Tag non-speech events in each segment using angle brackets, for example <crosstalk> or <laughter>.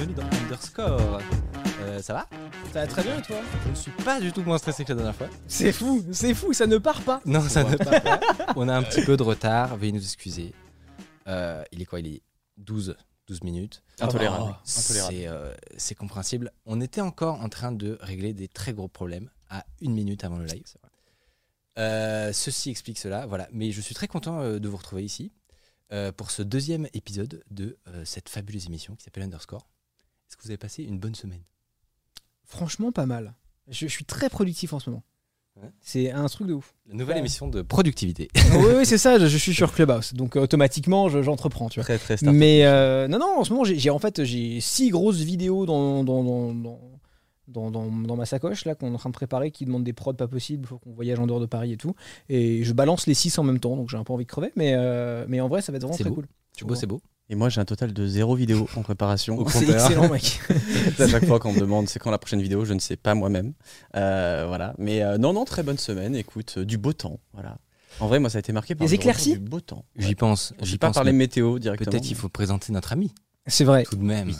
bienvenue dans Underscore. Euh, ça va? Ça va très bien et toi? Je ne suis pas du tout moins stressé que la dernière fois. C'est fou, c'est fou, ça ne part pas. Non, ça ne part pas. On a un petit peu de retard, veuillez nous excuser. Euh, il est quoi? Il est 12, 12 minutes. Intolérable. C'est euh, c'est compréhensible. On était encore en train de régler des très gros problèmes à une minute avant le live. Euh, ceci explique cela, voilà. Mais je suis très content euh, de vous retrouver ici euh, pour ce deuxième épisode de euh, cette fabuleuse émission qui s'appelle Underscore. Est-ce que vous avez passé une bonne semaine? Franchement, pas mal. Je, je suis très productif en ce moment. Ouais. C'est un truc de ouf. La nouvelle Ouais. émission de productivité. <laughs> oui, oui, c'est ça, je, je suis sur Clubhouse. Donc automatiquement, je- j'entreprends, tu vois. Très très start Mais euh, non, non, en ce moment, j'ai en fait j'ai six grosses vidéos dans, dans, dans, dans, dans, dans- dans ma sacoche là qu'on est en train de préparer qui demandent des prods pas possibles, il faut qu'on voyage en dehors de Paris et tout. Et je balance les six en même temps, donc j'ai un peu envie de crever, mais, euh, mais en vrai, ça va être vraiment très beau. cool. C'est beau, c'est beau? Et moi j'ai un total de zéro vidéo en préparation. Au C'est excellent, mec. <laughs> à chaque fois qu'on me demande c'est quand la prochaine vidéo, je ne sais pas moi-même. Euh, voilà. Mais euh, non, non, très bonne semaine. Écoute, euh, du beau temps. Voilà. En vrai, moi ça a été marqué par Des le retour éclaircies Du beau temps. J'y pense. Je J'y vais pas pense. parler météo directement. Peut-être il faut présenter notre ami, C'est vrai. tout de même. Oui.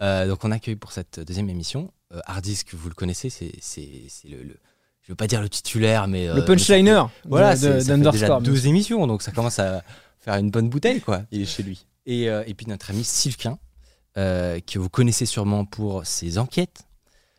Euh, donc on accueille pour cette deuxième émission euh, Hardisk, vous le connaissez, c'est c'est- c'est le, le- je veux pas dire le titulaire, mais euh, Le punchliner Voilà, de- ça fait déjà d'Underscore. deux émissions, donc ça commence à faire une bonne bouteille, quoi. Il est chez lui. Et, euh, et puis notre ami Sylvain, euh, que vous connaissez sûrement pour ses enquêtes,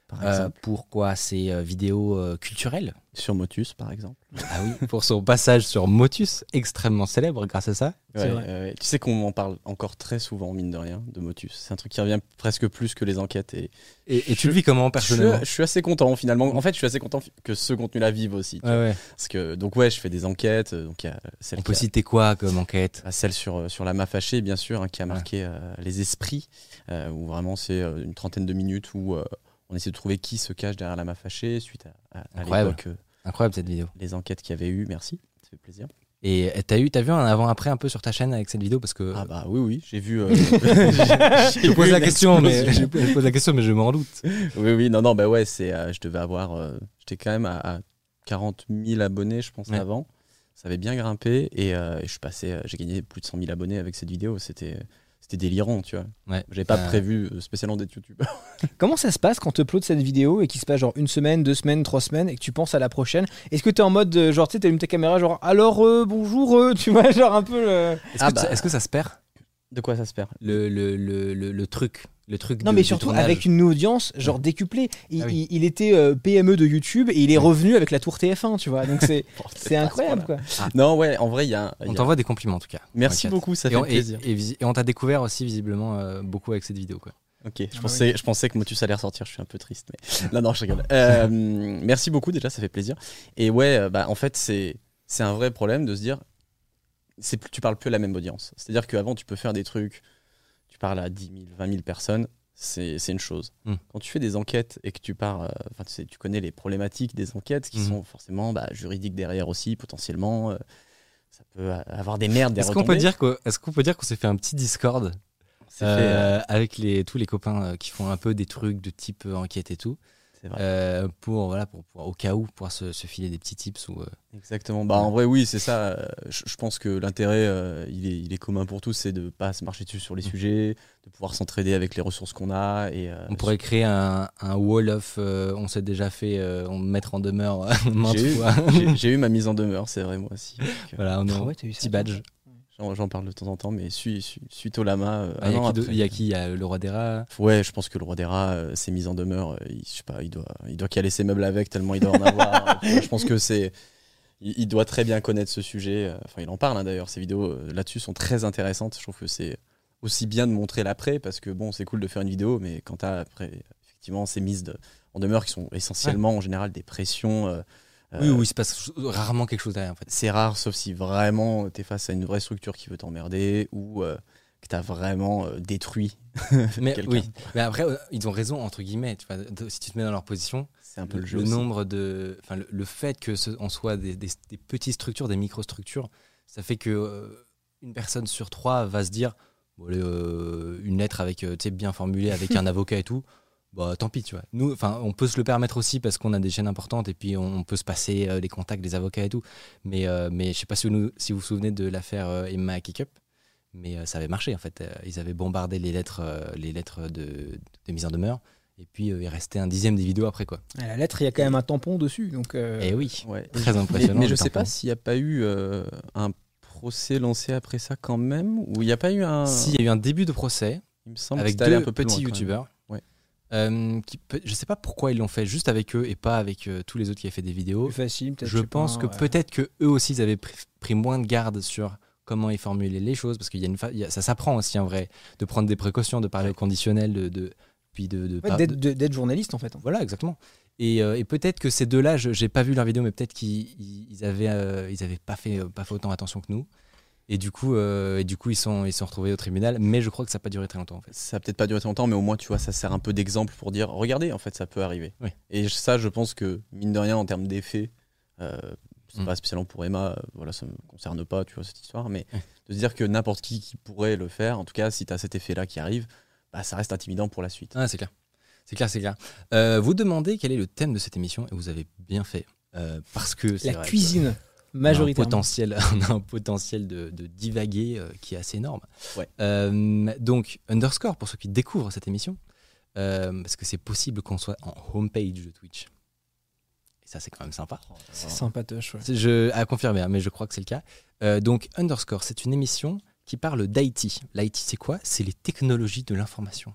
Par euh, exemple. pour quoi ses vidéos culturelles. Sur Motus, par exemple. Ah oui, pour son passage sur Motus, extrêmement célèbre grâce à ça. C'est Ouais, vrai. euh, tu sais qu'on en parle encore très souvent, mine de rien, de Motus. C'est un truc qui revient presque plus que les enquêtes. Et Et, et tu le vis comment je personnellement je suis assez content finalement. En fait, je suis assez content que ce contenu-là vive aussi. Ouais. Parce que, donc ouais, je fais des enquêtes. euh, Donc il y a celle On peut a- citer quoi comme enquête? Bah, celle sur, euh, sur la main fâchée, bien sûr, hein, qui a Ouais. marqué euh, les esprits, euh, où vraiment c'est une trentaine de minutes où euh, on essaie de trouver qui se cache derrière la main fâchée suite à, à- à l'époque, euh, Incroyable cette vidéo. les enquêtes qu'il y avait eu. Merci, ça fait plaisir. Et t'as eu, t'as vu un avant-après un peu sur ta chaîne avec cette vidéo? Parce que Ah bah oui, oui, j'ai vu. euh, <laughs> je pose la question, mais je pose la question, mais je m'en doute. oui, oui, non, non, bah ouais, c'est, euh, je devais avoir, euh, j'étais quand même à, à 40 000 abonnés, je pense, Ouais. avant. Ça avait bien grimpé et, euh, je suis passé, euh, j'ai gagné plus de 100 000 abonnés avec cette vidéo. C'était, c'était délirant, tu vois. Ouais. J'avais pas Euh, prévu euh, spécialement d'être youtubeur. <laughs> Comment ça se passe quand tu uploads cette vidéo et qu'il se passe genre une semaine, deux semaines, trois semaines et que tu penses à la prochaine? Est-ce que tu es en mode euh, genre tu sais, t'allumes ta caméra genre alors euh, bonjour, euh, tu vois, <laughs> genre un peu le. Est-ce Ah que, bah. ça- est-ce que ça se perd? De quoi ça se perd? Le, le, le, le, le truc, le truc. Non, de- mais surtout avec une audience genre décuplée. Il, Ah oui. il- il était euh, PME de YouTube et il est revenu avec la tour TF1, tu vois. Donc c'est <laughs> c'est incroyable quoi. Non, ouais, en vrai, il y a. On y a- t'envoie des compliments en tout cas. Merci beaucoup, ça et fait on, plaisir. Et, on t'a découvert aussi visiblement euh, beaucoup avec cette vidéo. Quoi. Ok, je bah pensais, je pensais que Motus allait ressortir, je suis un peu triste, mais <laughs> non, non, je rigole. Euh, merci beaucoup, déjà, ça fait plaisir. Et ouais, bah, en fait, c'est, c'est un vrai problème de se dire, tu parles plus à la même audience. C'est-à-dire qu'avant, tu peux faire des trucs, parles à 10 000, 20 000 personnes, c'est, c'est une chose. Mm. Quand tu fais des enquêtes et que tu pars, euh, tu, sais, tu connais les problématiques des enquêtes qui Mm. sont forcément bah, juridiques derrière aussi, potentiellement. euh, ça peut avoir des merdes, des Est-ce qu'on peut dire qu'on peut dire qu'on s'est fait un petit Discord fait, euh, avec les, tous les copains euh, qui font un peu des trucs de type enquête et tout, vrai. euh, pour voilà pour, pour- au cas où pouvoir se, se filer des petits tips ou euh, Exactement. Bah, en vrai, oui, c'est ça. Euh, Je, je pense que l'intérêt, euh, il, est, il est commun pour tous, c'est de pas se marcher dessus sur les Mm. sujets, de pouvoir s'entraider avec les ressources qu'on a. Et, euh, on pourrait créer un, un wall of euh, on s'est déjà fait euh, on mettre en demeure <laughs> maintes j'ai eu, fois. <laughs> j'ai- eu ma mise en demeure, c'est vrai, moi aussi. Donc, voilà, on a Ah un ouais, eu ça, petit toi badge. J'en parle de temps en temps, mais su- su- suite au lama, euh, Ah, Il y, a qui de- après- il y a qui Il y a le roi des rats. Ouais, je pense que le roi des rats euh, s'est mis en demeure. euh, il, je sais pas, il doit, il doit caler ses meubles avec tellement il doit en avoir. Euh, je pense que c'est, il, il doit très bien connaître ce sujet. euh, Enfin, il en parle hein, d'ailleurs. Ces vidéos euh, là-dessus sont très intéressantes. Je trouve que c'est aussi bien de montrer l'après parce que bon, c'est cool de faire une vidéo, mais quand t'as après effectivement ces mises de- en demeure qui sont essentiellement en général des pressions. Euh, Oui, euh, oui, il se passe rarement quelque chose derrière en fait. C'est rare, sauf si vraiment tu es face à une vraie structure qui veut t'emmerder ou euh, que tu as vraiment euh, détruit <laughs> Mais quelqu'un. oui, mais après euh, ils ont raison entre guillemets. tu vois, de- si tu te mets dans leur position, C'est un peu le, jeu. nombre de, enfin le, le fait que ce, on soit des, des- des petites structures, des microstructures, ça fait que euh, une personne sur trois va se dire, bon, allez, euh, une lettre avec, euh, bien formulée avec <laughs> un avocat et tout. Bah, tant pis, tu vois. Nous, enfin, on peut se le permettre aussi parce qu'on a des chaînes importantes et puis on, on peut se passer euh, les contacts des avocats et tout. Mais, euh, mais je sais pas si vous, nous- si vous vous souvenez de l'affaire euh, Emma Kikup, mais euh, ça avait marché en fait. Euh, ils avaient bombardé les lettres, euh, les lettres de, de mise en demeure et puis euh, il restait un dixième des vidéos après quoi. À la lettre, il y a quand même un tampon dessus. Donc, euh, Et oui, Ouais. très impressionnant. mais je le sais pas s'il n'y a pas eu euh, un procès lancé après ça quand même, ou il n'y a pas eu un. S'il y a eu un début de procès il me semble avec deux un peu petits youtubeurs. Euh, qui je sais pas pourquoi ils l'ont fait juste avec eux et pas avec euh, tous les autres qui avaient fait des vidéos. plus facile, peut-être. Je pas, pense que ouais. peut-être que eux aussi ils avaient pris, pris moins de garde sur comment ils formulaient les choses parce qu'il y a une fa- il y a- ça s'apprend aussi en vrai de prendre des précautions, de parler au conditionnel, de, de- puis de, de Ouais, par- d'être- de- d'être journaliste en fait. voilà, exactement. Et, euh, et peut-être que ces deux-là, je j'ai pas vu leur vidéo, mais peut-être qu'ils ils- avaient, euh, ils avaient pas fait, pas fait autant attention que nous. Et du coup, euh, et du coup ils sont, ils sont retrouvés au tribunal. Mais je crois que ça n'a pas duré très longtemps en fait. Ça a peut-être pas duré très longtemps, mais au moins, tu vois, ça sert un peu d'exemple pour dire regardez, en fait, ça peut arriver. Oui. Et ça, je pense que, mine de rien, en termes d'effet, euh, c'est Mm. pas spécialement pour Emma, euh, voilà, ça me concerne pas, tu vois, cette histoire, mais de se dire que n'importe qui qui pourrait le faire, en tout cas, si tu as cet effet-là qui arrive, bah, ça reste intimidant pour la suite. Ah, c'est clair. C'est clair, c'est clair. Euh, vous demandez quel est le thème de cette émission et vous avez bien fait. Euh, parce que La vrai que on a un potentiel, <laughs> on a un potentiel de, de divaguer euh, qui est assez énorme. Ouais. Euh, donc, underscore pour ceux qui découvrent cette émission, euh, parce que c'est possible qu'on soit en homepage de Twitch. Et ça, c'est quand même sympa. C'est sympatoche. ouais. Je, à confirmer, hein, mais je crois que c'est le cas. Euh, donc, Underscore, c'est une émission qui parle d'IT. L'IT, c'est quoi? C'est les technologies de l'information.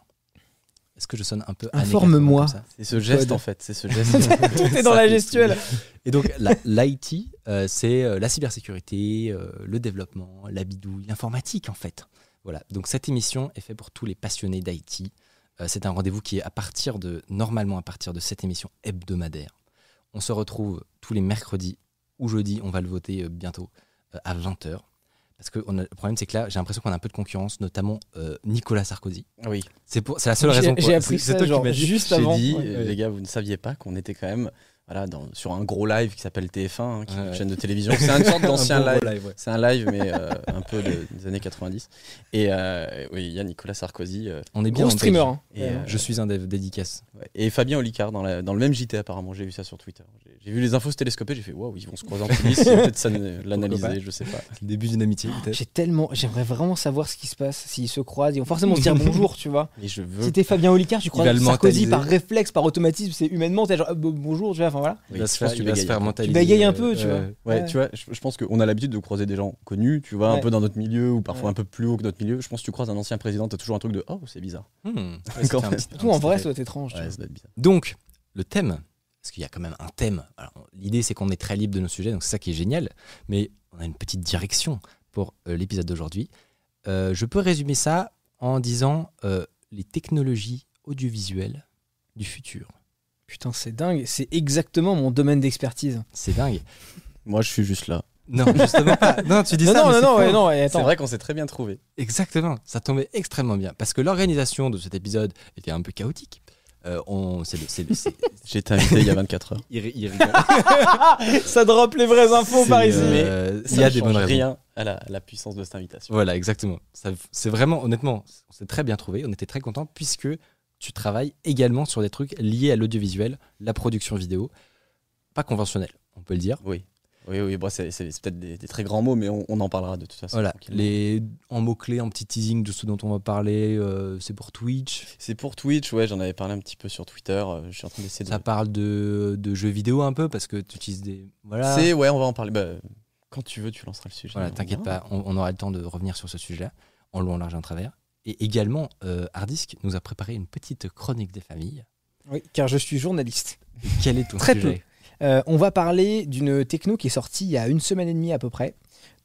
Est-ce que je sonne un peu Informe-moi. C'est ce geste, Code. en fait, c'est ce geste. <laughs> Tout est dans la gestuelle. <laughs> Et donc, l'IT, euh, c'est euh, la cybersécurité, euh, le développement, la bidouille, l'informatique, en fait. Voilà. Donc, cette émission est faite pour tous les passionnés d'IT. Euh, c'est un rendez-vous qui est à partir de, normalement, à partir de cette émission hebdomadaire. On se retrouve tous les mercredis ou jeudis, on va le voter euh, bientôt, euh, à 20h. Parce que on a- le problème, c'est que là, j'ai l'impression qu'on a un peu de concurrence, notamment euh, Nicolas Sarkozy. oui. C'est pour- c'est la seule raison. j'ai pour- appris ça, toi qui genre, m'as dit. juste J'ai avant. dit, Ouais. les gars, vous ne saviez pas qu'on était quand même voilà, dans, sur un gros live qui s'appelle TF1, hein, qui est une ouais. chaîne de télévision. C'est une sorte <laughs> d'ancien Un live. live, ouais. C'est un live, mais euh, un peu de- des années 90. Et euh, oui, il y a Nicolas Sarkozy. euh, On est bien en streamer. hein. Et, Ouais. euh, Je suis un dev dédicace. Et Fabien Olicard dans, la- dans le même JT, apparemment. J'ai vu ça sur Twitter. J'ai- vu les infos se télescoper. J'ai fait waouh, ils vont se croiser en coulisses. Peut-être ça, <laughs> l'analyser, je sais pas. Le début d'une amitié, peut-être. J'ai tellement, j'aimerais vraiment savoir ce qui se passe s'ils se croisent. Ils vont forcément se dire <laughs> bonjour, tu vois. Et je veux. Si t'es Fabien Olicard, tu crois Sarkozy mentaliser. par réflexe, par automatisme, c'est humainement, genre bon- bonjour, tu vois. Enfin voilà. Il va je se pense faire, il va se faire mentaliser. Tu bégayes un peu, euh, tu vois. ouais. Ouais, Ouais. tu vois, je, je pense qu'on a l'habitude de croiser des gens connus, tu vois, un peu dans notre milieu ou parfois Ouais. un peu plus haut que notre milieu. Je pense que tu croises un ancien président, t'as toujours un truc de oh, c'est bizarre. Hmm. <laughs> Tout en vrai, ça doit être étrange. tu Ouais, vois. ça doit être bizarre. Donc, le thème, parce qu'il y a quand même un thème. Alors, L'idée, c'est qu'on est très libre de nos sujets, donc c'est ça qui est génial. Mais on a une petite direction pour euh, l'épisode d'aujourd'hui. Euh, je peux résumer ça en disant euh, les technologies audiovisuelles du futur. Putain, c'est dingue. C'est exactement mon domaine d'expertise. C'est dingue. Moi, je suis juste là. Non, justement pas. Non, tu dis Non, ça. non, mais non, c'est non, non, ouais, C'est vrai qu'on s'est très bien trouvé. Exactement, ça tombait extrêmement bien parce que l'organisation de cet épisode était un peu chaotique. Euh, on, c'est le, c'est le- c'est- <laughs> J'ai été invité il y a 24 heures. il, il. <laughs> Ça drop les vraies infos C'est, par ici. euh, il y a des bonnes raisons. rien à la, à la puissance de cette invitation. Voilà, exactement. Ça- C'est vraiment, honnêtement, on s'est très bien trouvé. On était très contents puisque tu travailles également sur des trucs liés à l'audiovisuel, la production vidéo, pas conventionnelle, on peut le dire. Oui. Oui, oui, bon, c'est peut-être des, des très grands mots, mais on, on en parlera de toute façon. Voilà, les en mots clés, en petit teasing de ce dont on va parler, euh, c'est pour Twitch. C'est pour Twitch, ouais, j'en avais parlé un petit peu sur Twitter. euh, Je suis en train d'essayer de. Ça parle de, de jeux vidéo un peu parce que tu utilises des voilà. C'est, ouais, on va en parler. Bah, quand tu veux, tu lanceras le sujet. Voilà, t'inquiète pas, on, on aura le temps de revenir sur ce sujet-là, en long, en large, en travers. Et également, euh, Hardisk nous a préparé une petite chronique des familles. Oui, car je suis journaliste. Quel est ton Très sujet? Euh, on va parler d'une techno qui est sortie il y a une semaine et demie à peu près,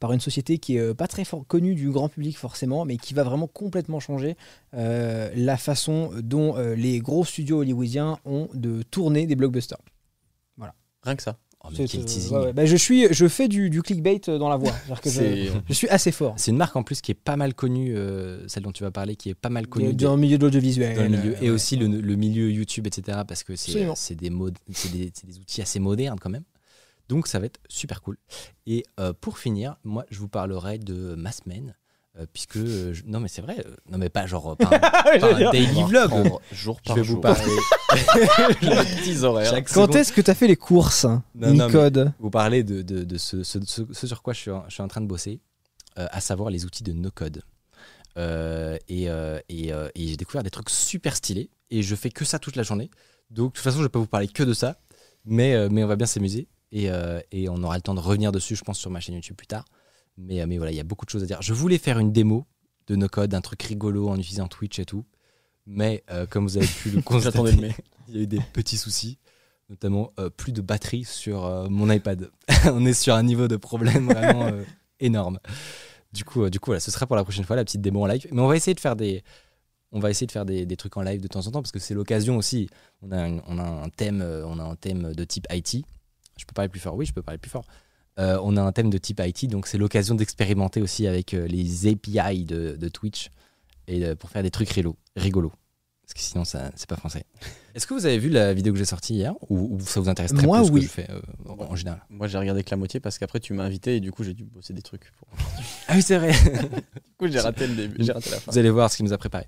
par une société qui est euh, pas très fort- connue du grand public forcément, mais qui va vraiment complètement changer euh, la façon dont euh, les gros studios hollywoodiens ont de tourner des blockbusters. Rien que ça. Oh, mais C'est, quel euh, teasing. ouais, ouais. Bah, je suis, je fais du, du clickbait euh, dans la voix. Que je, suis assez fort. C'est une marque en plus qui est pas mal connue, euh, celle dont tu vas parler, qui est pas mal connue dans le milieu de l'audiovisuel. euh, et ouais. aussi le, le milieu YouTube, etc. Parce que c'est des, mod- c'est des, c'est des outils assez modernes quand même. Donc ça va être super cool. Et euh, pour finir, moi je vous parlerai de Massmen. Euh, puisque euh, je- non mais c'est vrai euh, non mais pas genre <laughs> pas un, pas un daily vlog. jour je par vais jour. <laughs> vous parler les petits horaires. chaque Quand seconde, est-ce que tu as fait les courses, Non, non, Nicode vous parler de, de, de ce, ce- ce- ce sur quoi je suis, en, je suis en train de bosser euh, à savoir les outils de no code Euh, et, euh, et, euh, et j'ai découvert des trucs super stylés et je fais que ça toute la journée. Donc de toute façon je vais pas vous parler que de ça mais, euh, mais on va bien s'amuser et, euh, et on aura le temps de revenir dessus je pense sur ma chaîne YouTube plus tard mais, euh, mais voilà il y a beaucoup de choses à dire je voulais faire une démo de no code un truc rigolo en utilisant Twitch et tout mais euh, comme vous avez pu le <laughs> constater <laughs> il y a eu des petits soucis notamment euh, plus de batterie sur euh, mon iPad. <laughs> on est sur un niveau de problème vraiment énorme. Du coup, du coup, voilà, ce sera pour la prochaine fois la petite démo en live. Mais on va essayer de faire des, on va essayer de faire des, des trucs en live de temps en temps parce que c'est l'occasion aussi. On a, une- on a un thème, on a un thème de type IT. Je peux parler plus fort. Oui, je peux parler plus fort. Euh, on a un thème de type IT, donc c'est l'occasion d'expérimenter aussi avec euh, les API de, Twitch et pour faire des trucs rigolos. Parce que sinon, ça, c'est pas français. Est-ce que vous avez vu la vidéo que j'ai sortie hier ou, ou ça vous intéresse très Moi, peu ce oui. que je fais euh, en, en général? Moi, j'ai regardé que la moitié parce qu'après, tu m'as invité et du coup, j'ai dû bosser des trucs. pour- <laughs> Ah oui, c'est vrai. Du coup, j'ai raté le début, j'ai raté la fin. vous allez voir ce qu'il nous a préparé.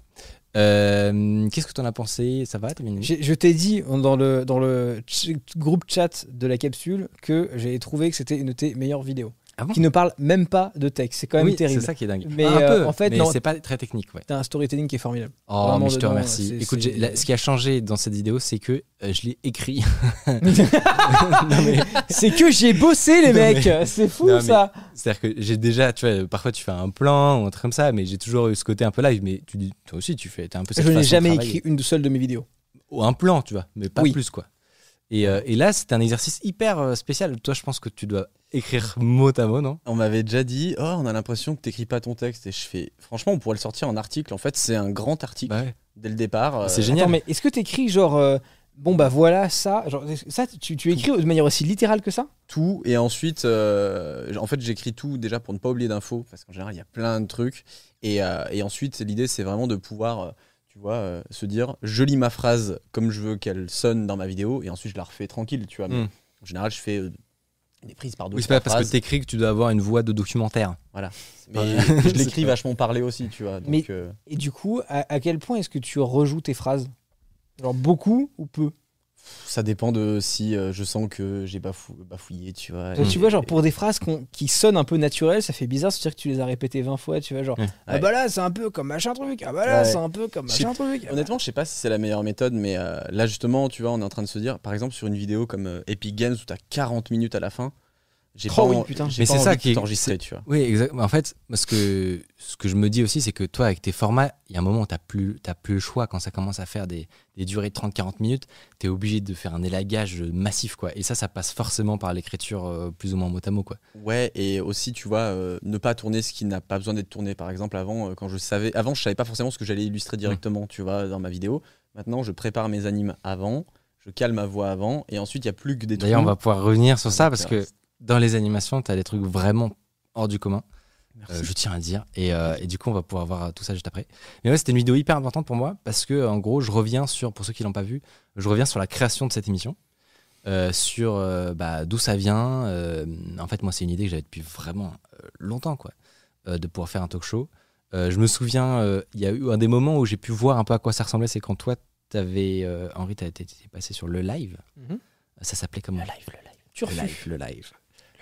Euh, Qu'est-ce que tu en as pensé? Ça va Je t'ai dit dans le, dans le ch- groupe chat de la capsule que j'avais trouvé que c'était une de tes meilleures vidéos. Ah bon qui ne parle même pas de texte. C'est quand même Oui, terrible. C'est ça qui est dingue. Mais, un euh, peu, en fait, mais non. c'est pas très technique. Ouais. T'as un storytelling qui est formidable. Oh, Vraiment mais je te dedans, remercie. Écoute, ce qui a changé dans cette vidéo, c'est que euh, je l'ai écrit. <laughs> <laughs> C'est que j'ai bossé, les <laughs> Non, mecs. mais- C'est fou Non, ça. C'est-à-dire que j'ai déjà, tu vois, parfois tu fais un plan ou un truc comme ça, mais j'ai toujours eu ce côté un peu live. Mais tu dis, toi aussi, tu fais, un peu cette Je n'ai jamais écrit une seule de mes vidéos. Ou un plan, tu vois, mais pas Oui. plus, quoi. Et, euh, et là, c'est un exercice hyper euh, spécial. Toi, je pense que tu dois écrire mot à mot, non? On m'avait déjà dit, oh, on a l'impression que t'écris pas ton texte. Et je fais, franchement, on pourrait le sortir en article. En fait, c'est un grand article Bah ouais. dès le départ. euh, C'est génial. Attends, mais est-ce que t'écris genre. euh, Bon bah voilà ça, genre, ça tu, tu écris de manière aussi littérale que ça? Tout et ensuite euh, en fait j'écris tout déjà pour ne pas oublier d'infos parce qu'en général il y a plein de trucs et, euh, et ensuite l'idée c'est vraiment de pouvoir euh, tu vois euh, se dire je lis ma phrase comme je veux qu'elle sonne dans ma vidéo et ensuite je la refais tranquille tu vois. Mais Mm. en général je fais euh, des prises par deux Oui, c'est pas parce que t'écris que tu dois avoir une voix de documentaire. mais pas- je <laughs> l'écris vachement parlé aussi tu vois donc Mais- euh, Et du coup, à, à quel point est-ce que tu rejoues tes phrases? Genre beaucoup ou peu? Ça dépend de si euh, je sens que j'ai bafou- bafouillé tu vois et- Tu vois, genre pour des phrases qui sonnent un peu naturelles, ça fait bizarre, c'est-à-dire que tu les as répétées 20 fois, tu vois, genre Ouais. ah bah là c'est un peu comme machin truc, ah bah là Ouais. c'est un peu comme machin truc. Honnêtement, je sais pas si c'est la meilleure méthode, mais euh, là justement, tu vois, on est en train de se dire, par exemple, sur une vidéo comme euh, Epic Games où t'as 40 minutes à la fin, j'ai Oh pas, oui, putain. j'ai Mais pas c'est envie ça qui est- t'enregistrer, tu vois. Oui, exactement. En fait, ce que, ce que je me dis aussi, c'est que toi, avec tes formats, il y a un moment où tu n'as plus, t'as plus le choix. Quand ça commence à faire des, des durées de 30-40 minutes, tu es obligé de faire un élagage massif. Quoi. Et ça, ça passe forcément par l'écriture euh, plus ou moins mot à mot. Quoi. Ouais, et aussi, tu vois, euh, ne pas tourner ce qui n'a pas besoin d'être tourné. Par exemple, avant, euh, quand je savais, avant, je savais pas forcément ce que j'allais illustrer directement, tu vois, dans ma vidéo. Maintenant, je prépare mes animes avant, je cale ma voix avant, et ensuite, il y a plus que des D'ailleurs, on va pouvoir revenir sur ça parce que dans les animations, tu as des trucs vraiment hors du commun. Merci. Euh, je tiens à le dire. Et, euh, et du coup, on va pouvoir voir tout ça juste après. Mais ouais, c'était une vidéo hyper importante pour moi parce que, en gros, je reviens sur, pour ceux qui l'ont pas vu, je reviens sur la création de cette émission, euh, sur euh, bah, d'où ça vient. Euh, en fait, moi, c'est une idée que j'avais depuis vraiment euh, longtemps, quoi, euh, de pouvoir faire un talk show. Euh, je me souviens, euh, il y a eu un des moments où j'ai pu voir un peu à quoi ça ressemblait, c'est quand toi, t'avais, euh, Henri, été passé sur le live. Mhm. Ça s'appelait comment? Le live, le live. Le live, le live.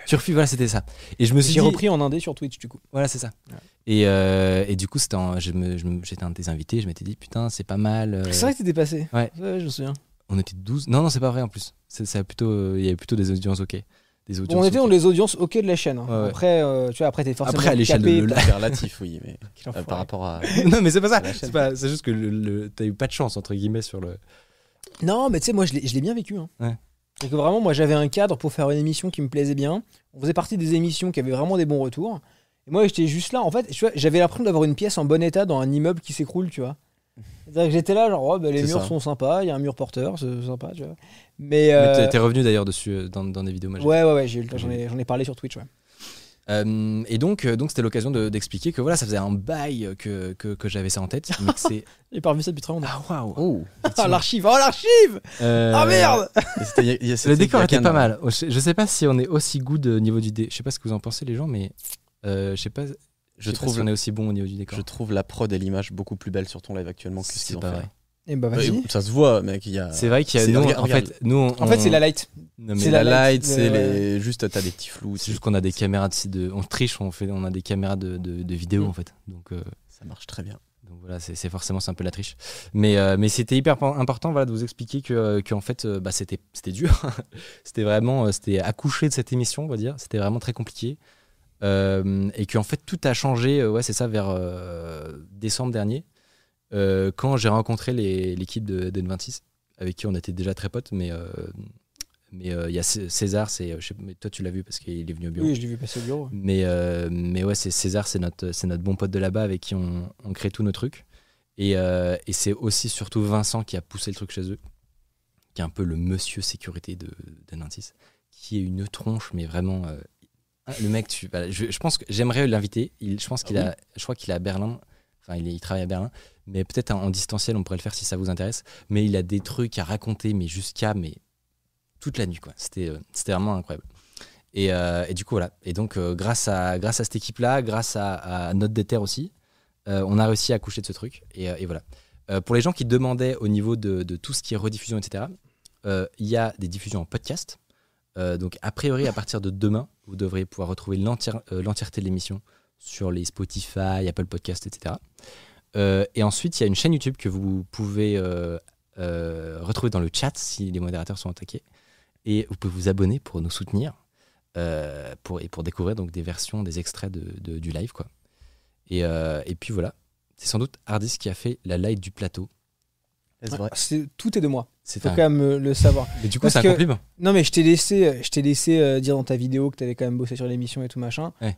Turfu, voilà, c'était ça. Et je me suis J'ai dit, repris en indé sur Twitch du coup. voilà, c'est ça. Ouais. Et, euh, et du coup, c'était en- je me- je me- j'étais un de tes invités. Je m'étais dit, putain, c'est pas mal. euh, C'est vrai que t'étais passé. Ouais. je me souviens. on était 12. Non, non, c'est pas vrai en plus. C'est- Ça a plutôt, euh, il y avait plutôt des audiences OK. Des audiences Bon, on était dans OK. les audiences ok de la chaîne. hein. Ouais, ouais. Après, euh, tu vois, après t'es forcément Après, à l'échelle de le relatif, <laughs> oui, mais <laughs> par rapport à. <laughs> non, mais c'est pas ça. C'est pas- c'est juste que le- t'as eu pas de chance entre guillemets sur le. Non, mais tu sais, moi je l'ai je l'ai bien vécu. hein. Ouais. Et que vraiment, moi, j'avais un cadre pour faire une émission qui me plaisait bien. On faisait partie des émissions qui avaient vraiment des bons retours. Et moi, j'étais juste là. En fait, tu vois, j'avais l'impression d'avoir une pièce en bon état dans un immeuble qui s'écroule, tu vois. C'est-à-dire que j'étais là, genre, oh, bah, les murs ça. sont sympas, il y a un mur porteur, c'est sympa, tu vois. Mais. Euh, t'es- t'es revenu d'ailleurs dessus euh, dans, dans des vidéos. j'ai- ouais, ouais, ouais, j'en ai, j'en ai parlé sur Twitch, ouais. Euh, et donc, euh, donc c'était l'occasion de- d'expliquer que voilà, ça faisait un bail que, que, que j'avais ça en tête, mais c'est. <laughs> J'ai pas revu ça depuis très longtemps. Ah waouh. Oh Ah, l'archive, oh, l'archive Euh, Ah merde y a- y a- Le décor était pas mal. Je, je sais pas si on est aussi good au niveau du dé. Je sais pas ce que vous en pensez les gens, mais euh, je sais pas. Je sais pas trouve, si on est aussi bon au niveau du décor. je trouve la prod et l'image beaucoup plus belle sur ton live actuellement que ce qu'ils ont fait. vrai. Eh bah, Ouais, vas-y. Ça se voit, mec. Il y a. C'est vrai qu'il y a nous, regarde, en regarde. fait, nous, on- En fait, c'est la light. C'est la la light, c'est le- les. Juste, t'as des petits flous. C'est juste qu'on a des caméras de, de- on triche, on fait, on a des caméras de, de, de vidéo Mm. en fait. Donc, euh, Ça marche très bien. donc voilà, c'est forcément c'est un peu la triche. Mais, euh, mais c'était hyper po- important voilà, de vous expliquer que, que en fait, euh, bah, c'était c'était dur. <laughs> c'était vraiment, euh, c'était accoucher de cette émission, on va dire. C'était vraiment très compliqué. Euh, et qu'en fait, tout a changé. euh, ouais, c'est ça, vers euh, décembre dernier, euh, quand j'ai rencontré l'équipe de d'N26, avec qui on était déjà très potes, mais euh, mais euh, il y a Cé- César, c'est, toi tu l'as vu parce qu'il est venu au bureau. Oui, je l'ai vu passer au bureau. Mais, euh, mais ouais, c'est César, c'est notre, c'est notre bon pote de là-bas avec qui on, on crée tous nos trucs. Et, euh, et c'est aussi surtout Vincent qui a poussé le truc chez eux, qui est un peu le monsieur sécurité de d'N26, qui est une tronche, mais vraiment. euh, le mec, tu, voilà, je, je pense que j'aimerais l'inviter. Il, je pense qu'il a, je crois qu'il est à Berlin. Enfin, il, est- il travaille à Berlin. Mais peut-être en, distanciel, on pourrait le faire si ça vous intéresse. Mais il a des trucs à raconter, mais jusqu'à mais toute la nuit, quoi. C'était, euh, c'était vraiment incroyable. Et, euh, et du coup, voilà. Et donc, euh, grâce, à, grâce à cette équipe-là, grâce à, à Déter aussi, on a réussi à coucher de ce truc. Et, voilà. Pour les gens qui demandaient au niveau de, tout ce qui est rediffusion, etc., il y a des diffusions en podcast. Donc, a priori, à partir de demain, vous devriez pouvoir retrouver l'entière- l'entièreté de l'émission sur les Spotify, Apple Podcast, etc. Euh, et ensuite, il y a une chaîne YouTube que vous pouvez euh, euh, retrouver dans le chat si les modérateurs sont attaqués. Et vous pouvez vous abonner pour nous soutenir euh, pour, et pour découvrir donc des versions, des extraits de, de- du live. Quoi. Et, euh, et puis voilà, c'est sans doute Hardis qui a fait la live du plateau. C'est vrai. Tout est de moi. C'est Faut un... quand même le savoir. Mais du coup, c'est un compliment. Non, mais je t'ai laissé, je t'ai laissé euh, dire dans ta vidéo que t'avais quand même bossé sur l'émission et tout machin. Ouais.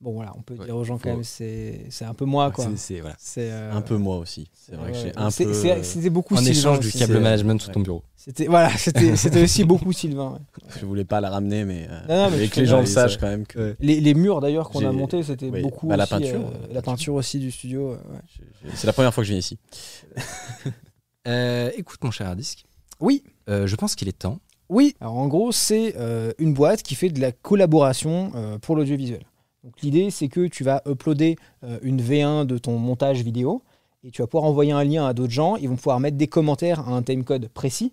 Bon, voilà, on peut Ouais, dire aux gens faut- quand même, c'est c'est un peu moi, quoi. C'est- voilà. Euh, Un peu moi aussi. C'est vrai que j'ai un peu. C'était beaucoup En Sylvain échange du aussi. câble c'est- management sur ouais. ton bureau. C'était voilà, c'était <laughs> c'était aussi beaucoup Sylvain. ouais. Je voulais pas la ramener, mais. euh, Non, non, mais que les gens le sachent ça- quand même que. Les, les murs d'ailleurs qu'on a montés, c'était oui, beaucoup bah, la aussi, peinture, euh, la peinture aussi du studio. C'est la première fois que je viens ici. <laughs> Écoute, mon cher Hardisque, Oui, je pense qu'il est temps. Oui, alors en gros, c'est une boîte qui fait de la collaboration pour l'audiovisuel. L'idée, c'est que tu vas uploader euh, une V1 de ton montage vidéo et tu vas pouvoir envoyer un lien à d'autres gens. Ils vont pouvoir mettre des commentaires à un timecode précis.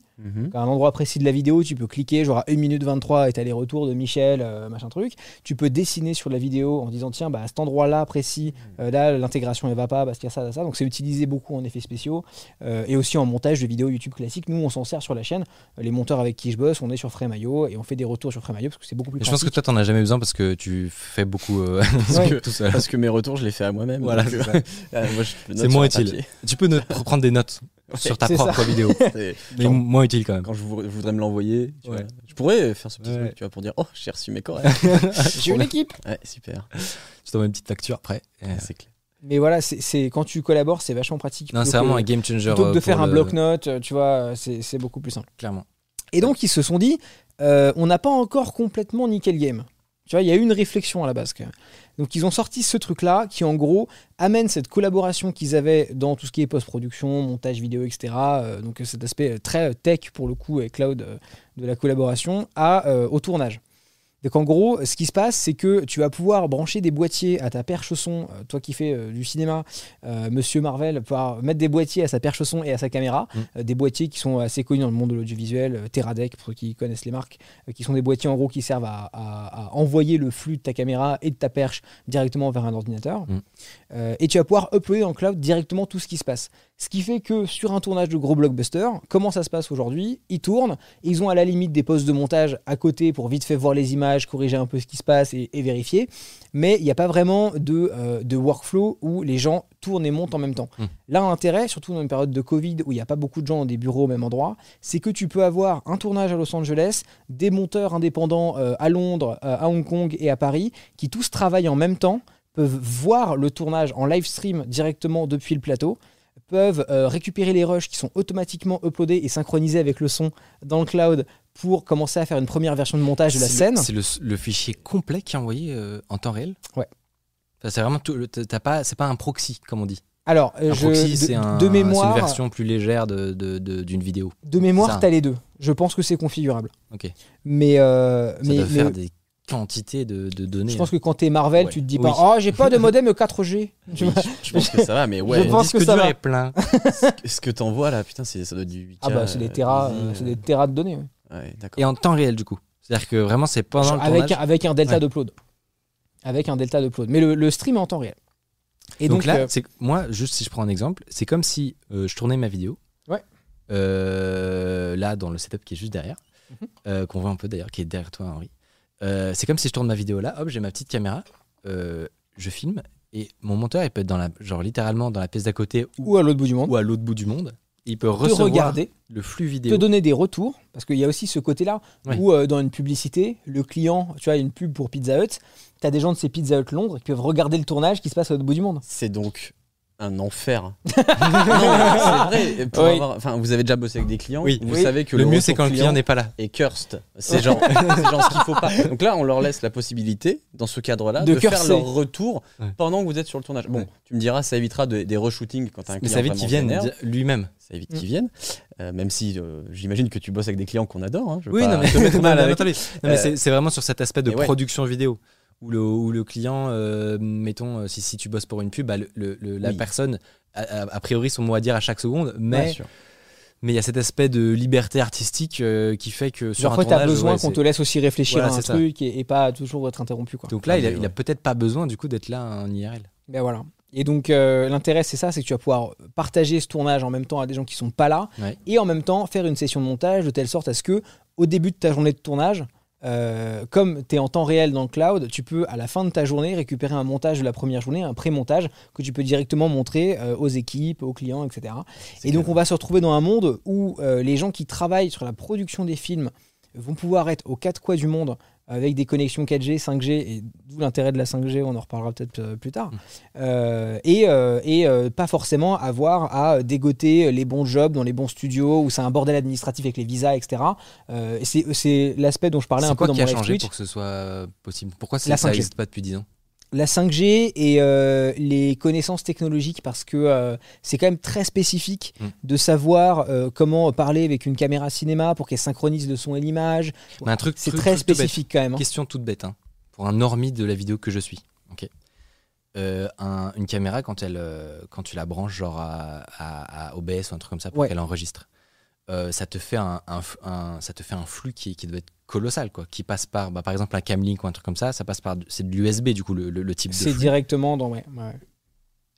À un endroit précis de la vidéo, tu peux cliquer, genre à 1 minute 23 et t'as les retours de Michel, euh, machin truc. Tu peux dessiner sur la vidéo en disant, tiens, bah, à cet endroit-là précis, euh, là, l'intégration ne va pas parce qu'il y a ça, ça, ça. Donc c'est utilisé beaucoup en effets spéciaux euh, et aussi en montage de vidéos YouTube classiques. Nous, on s'en sert sur la chaîne. Les monteurs avec qui je bosse, on est sur Frame.io et on fait des retours sur Frame.io parce que c'est beaucoup plus je pense que toi, t'en as jamais besoin parce que tu fais beaucoup euh, <laughs> Ouais. tout seul. Parce que mes retours, je les fais à moi-même. Voilà, c'est <laughs> moins utile. papier. Tu peux <laughs> prendre des notes sur ta propre ça. vidéo, <laughs> C'est- mais Genre, moins utile quand même. Quand je, vou- je voudrais me l'envoyer, Ouais. je pourrais faire ce petit Ouais. truc, tu vois, pour dire Oh, j'ai reçu mes corrects. <laughs> J'ai une équipe. ouais, super. Je t'envoie une petite facture après. Euh, C'est clair. Mais voilà, c'est quand tu collabores, c'est vachement pratique. Non, c'est vraiment un game changer. Plutôt que de euh, faire un bloc-notes, euh, tu vois, c'est beaucoup plus simple. Clairement. Et donc, ils se sont dit, euh, on n'a pas encore complètement niqué le game. Tu vois, il y a eu une réflexion à la base. Donc, ils ont sorti ce truc-là qui, en gros, amène cette collaboration qu'ils avaient dans tout ce qui est post-production, montage vidéo, etc. euh, donc, cet aspect très tech, pour le coup, et cloud euh, de la collaboration, à, euh, au tournage. Donc en gros, ce qui se passe, c'est que tu vas pouvoir brancher des boîtiers à ta perche son, euh, toi qui fais euh, du cinéma, euh, Monsieur Marvel, pouvoir mettre des boîtiers à sa perche son et à sa caméra, Mm. euh, des boîtiers qui sont assez connus dans le monde de l'audiovisuel, Teradek pour ceux qui connaissent les marques, qui sont des boîtiers en gros qui servent à, à- à envoyer le flux de ta caméra et de ta perche directement vers un ordinateur. Mm. Et tu vas pouvoir uploader dans le cloud directement tout ce qui se passe. Ce qui fait que sur un tournage de gros blockbuster, comment ça se passe aujourd'hui Ils tournent, ils ont à la limite des postes de montage à côté pour vite fait voir les images corriger un peu ce qui se passe et, et vérifier. Mais il n'y a pas vraiment de, euh, de workflow où les gens tournent et montent en même temps. Hmm. Là, l'intérêt, surtout dans une période de Covid où il n'y a pas beaucoup de gens dans des bureaux au même endroit, c'est que tu peux avoir un tournage à Los Angeles, des monteurs indépendants euh, à Londres, euh, à Hong Kong et à Paris, qui tous travaillent en même temps, peuvent voir le tournage en live stream directement depuis le plateau, peuvent euh, récupérer les rushs qui sont automatiquement uploadés et synchronisés avec le son dans le cloud pour commencer à faire une première version de montage de la scène. C'est le, le fichier complet qui est envoyé euh, en temps réel? Ouais. Enfin, c'est vraiment tout. le- t'as pas, c'est pas un proxy comme on dit. Alors, euh, Un je, proxy, de, c'est un, de c'est mémoire, une version plus légère de- de- de- d'une vidéo. de mémoire, t'as les deux. Je pense que c'est configurable. Ok. Mais, euh, Ça mais, doit mais faire des quantités de, de données. je pense que quand t'es Marvel, Ouais. tu te dis Oui. pas, oh, j'ai pas de modem 4G. <laughs> Tu Oui, vois je, je pense que ça va, mais ouais. Je pense disque que ça dur va. est plein. <laughs> Ce que t'envoies là, putain, c'est- ça doit être du 8K. ah bah, c'est des terras, euh, c'est euh, des terras de données. ouais. Ouais, d'accord. Et en temps réel du coup. C'est-à-dire que vraiment c'est pendant le avec, tournage. avec un delta Ouais. d'upload. Avec un delta d'upload. Mais le, le stream est en temps réel. Et donc, donc, là, euh, c'est moi, juste si je prends un exemple, c'est comme si euh, je tournais ma vidéo. Ouais. Euh, là, dans le setup qui est juste derrière, Mhm. euh, qu'on voit un peu d'ailleurs, qui est derrière toi, Henri. Euh, c'est comme si je tourne ma vidéo là. Hop, j'ai ma petite caméra, euh, je filme et mon monteur, il peut être dans la, genre littéralement dans la pièce d'à côté ou, ou à l'autre bout du monde, ou à l'autre bout du monde. Il peut te recevoir regarder, le flux te vidéo. donner des retours, parce qu'il y a aussi ce côté-là Ouais. où euh, dans une publicité, le client, tu as une pub pour Pizza Hut, tu as des gens de ces Pizza Hut Londres qui peuvent regarder le tournage qui se passe à l'autre bout du monde. C'est donc un enfer. <laughs> non, mais c'est vrai. Pour Oui. avoir- enfin, vous avez déjà bossé avec des clients. Oui. Vous Oui. savez que Le, le, mieux, c'est quand le client n'est pas là. est cursed. C'est genre, <laughs> c'est genre ce qu'il faut pas. Donc là, on leur laisse la possibilité, dans ce cadre-là, De de, faire leur retour Ouais. pendant que vous êtes sur le tournage. Bon, Ouais. tu me diras, ça évitera de- des reshootings quand un Mais client ça évite qu'il vienne vénère. dire lui-même. Ça évite Mm. qu'ils viennent. Euh, même si euh, j'imagine que tu bosses avec des clients qu'on adore. hein. Je veux Oui, pas non, mais, te <laughs> mettre mal non, avec- attendez. Non, mais Euh, c'est- c'est vraiment sur cet aspect de mais ouais. production vidéo. Où le, où le client, euh, mettons, euh, si, si tu bosses pour une pub, bah, le- le- le- la Oui. personne a, a- a priori son mot à dire à chaque seconde, mais mais il y a cet aspect de liberté artistique euh, qui fait que sur Genre, un fois, tu as besoin ouais, qu'on te laisse aussi réfléchir Voilà, à un truc et, et pas toujours être interrompu. Quoi. Donc là, Ah, il a, il peut-être pas besoin du coup d'être là en IRL. Ben voilà. Et donc euh, l'intérêt c'est ça, c'est que tu vas pouvoir partager ce tournage en même temps à des gens qui sont pas là Ouais. et en même temps faire une session de montage de telle sorte à ce que au début de ta journée de tournage, euh, comme tu es en temps réel dans le cloud, tu peux à la fin de ta journée récupérer un montage de la première journée, un pré-montage que tu peux directement montrer euh, aux équipes, aux clients, etc. Et donc on va se retrouver dans un monde où euh, les gens qui travaillent sur la production des films vont pouvoir être aux quatre coins du monde avec des connexions 4G, 5G, et d'où l'intérêt de la 5G, on en reparlera peut-être euh, plus tard, Euh, et, euh, et euh, pas forcément avoir à dégoter les bons jobs dans les bons studios où c'est un bordel administratif avec les visas, etc. Et c'est l'aspect dont je parlais un peu quoi dans qui mon a changé Twitch. pour que ce soit possible? Pourquoi ça 5G. n'existe pas depuis 10 ans? La 5G et euh, les connaissances technologiques parce que euh, c'est quand même très spécifique Mm. de savoir euh, comment parler avec une caméra cinéma pour qu'elle synchronise le son et l'image. Mais un truc, C'est très truc spécifique quand même. hein. Question toute bête, hein, pour un normie de la vidéo que je suis. Ok. Un- une caméra quand elle, quand tu la branches genre à, à- à OBS ou un truc comme ça pour Ouais. qu'elle enregistre, ça te fait un, un- ça te fait un flux qui, qui doit être colossal quoi, qui passe par, bah, par exemple un Camlink ou un truc comme ça, ça passe par, c'est de l'USB du coup le, le- le type C'est directement dans. Ouais, ouais.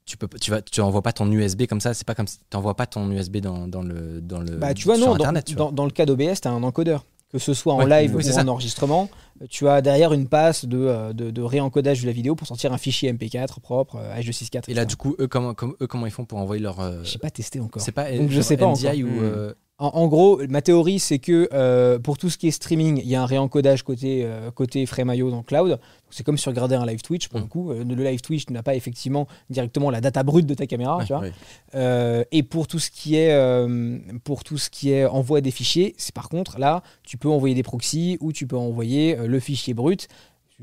Tu peux, tu vas, tu envoies pas ton USB comme ça, c'est pas comme, si- t'envoies pas ton USB dans, dans le, dans le, Bah, tu vois, non, dans, tu vois. dans, dans le cas d'OBS, tu as un encodeur. Que ce soit en Ouais, live oui, ou en ça. enregistrement, tu as derrière une passe de, euh, de, de réencodage de la vidéo pour sortir un fichier MP4 propre, euh, H264. Et là etc. du coup eux comment, comme, eux comment ils font pour envoyer leur, euh, j'ai pas testé encore. c'est pas, Donc, je sais pas encore. ou Hmm. euh, En, en gros, ma théorie, c'est que euh, pour tout ce qui est streaming, il y a un réencodage côté, euh, côté Frame.io dans le cloud. C'est comme si tu regardais un live Twitch, pour Mm. le coup. Euh, le live Twitch n'a pas effectivement directement la data brute de ta caméra, Ouais, tu vois. ouais. Et pour tout ce qui est pour tout ce qui est envoi des fichiers, c'est par contre là, tu peux envoyer des proxys ou tu peux envoyer le fichier brut.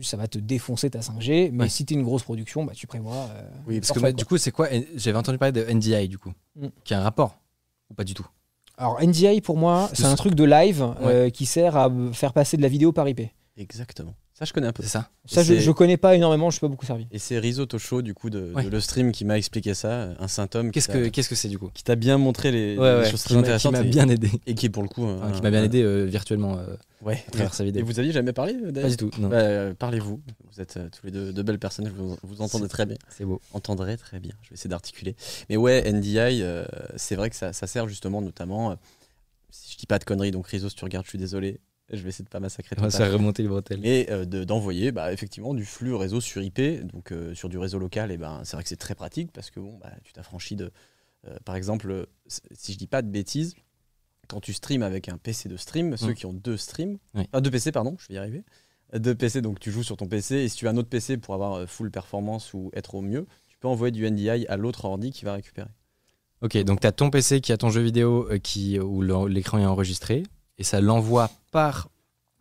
Ça va te défoncer ta 5G, mais Ouais. si tu une grosse production, bah, tu prévois. euh, Oui, Parce que frais, bah, du coup, c'est quoi J'avais entendu parler de NDI du coup, Mm. qui a un rapport ou pas du tout? Alors, NDI pour moi, c'est un truc de live euh, qui sert à faire passer de la vidéo par IP. Exactement. Ça, je connais un peu. C'est ça Ça, je, je connais pas énormément, je suis pas beaucoup servi. Et c'est Risotto Show, du coup, de, le stream qui m'a expliqué ça, un symptôme. Qu'est-ce que qu'est-ce que c'est du coup qui t'a bien montré les, Ouais, les ouais, choses très m'a- qui intéressantes m'a et, bien aidé, et qui pour le coup un- Enfin, qui m'a bien aidé euh, virtuellement euh, ouais à travers sa et vidéo. vous aviez jamais parlé euh, Pas du tout. Bah, euh, parlez-vous vous êtes euh, tous les deux de belles personnes je vous, vous entendez très bien C'est beau. entendrez très bien je vais essayer d'articuler mais ouais NDI euh, c'est vrai que ça, ça sert justement notamment euh, si je dis pas de conneries donc Rizzo si tu regardes je suis désolé Je vais essayer de pas massacrer se taf. faire remonter les bretelles. Et euh, de- d'envoyer bah, effectivement du flux réseau sur IP, donc euh, sur du réseau local, et ben c'est vrai que c'est très pratique parce que bon, bah, tu t'affranchis de. euh, par exemple, si je dis pas de bêtises, quand tu streams avec un PC de stream, ceux Mm. qui ont deux streams, Oui. ah, deux PC, pardon, je vais y arriver. Deux PC, donc tu joues sur ton PC, et si tu as un autre PC pour avoir full performance ou être au mieux, tu peux envoyer du NDI à l'autre ordi qui va récupérer. Ok, donc tu as ton PC qui a ton jeu vidéo euh, qui, où l'écran est enregistré et ça l'envoie par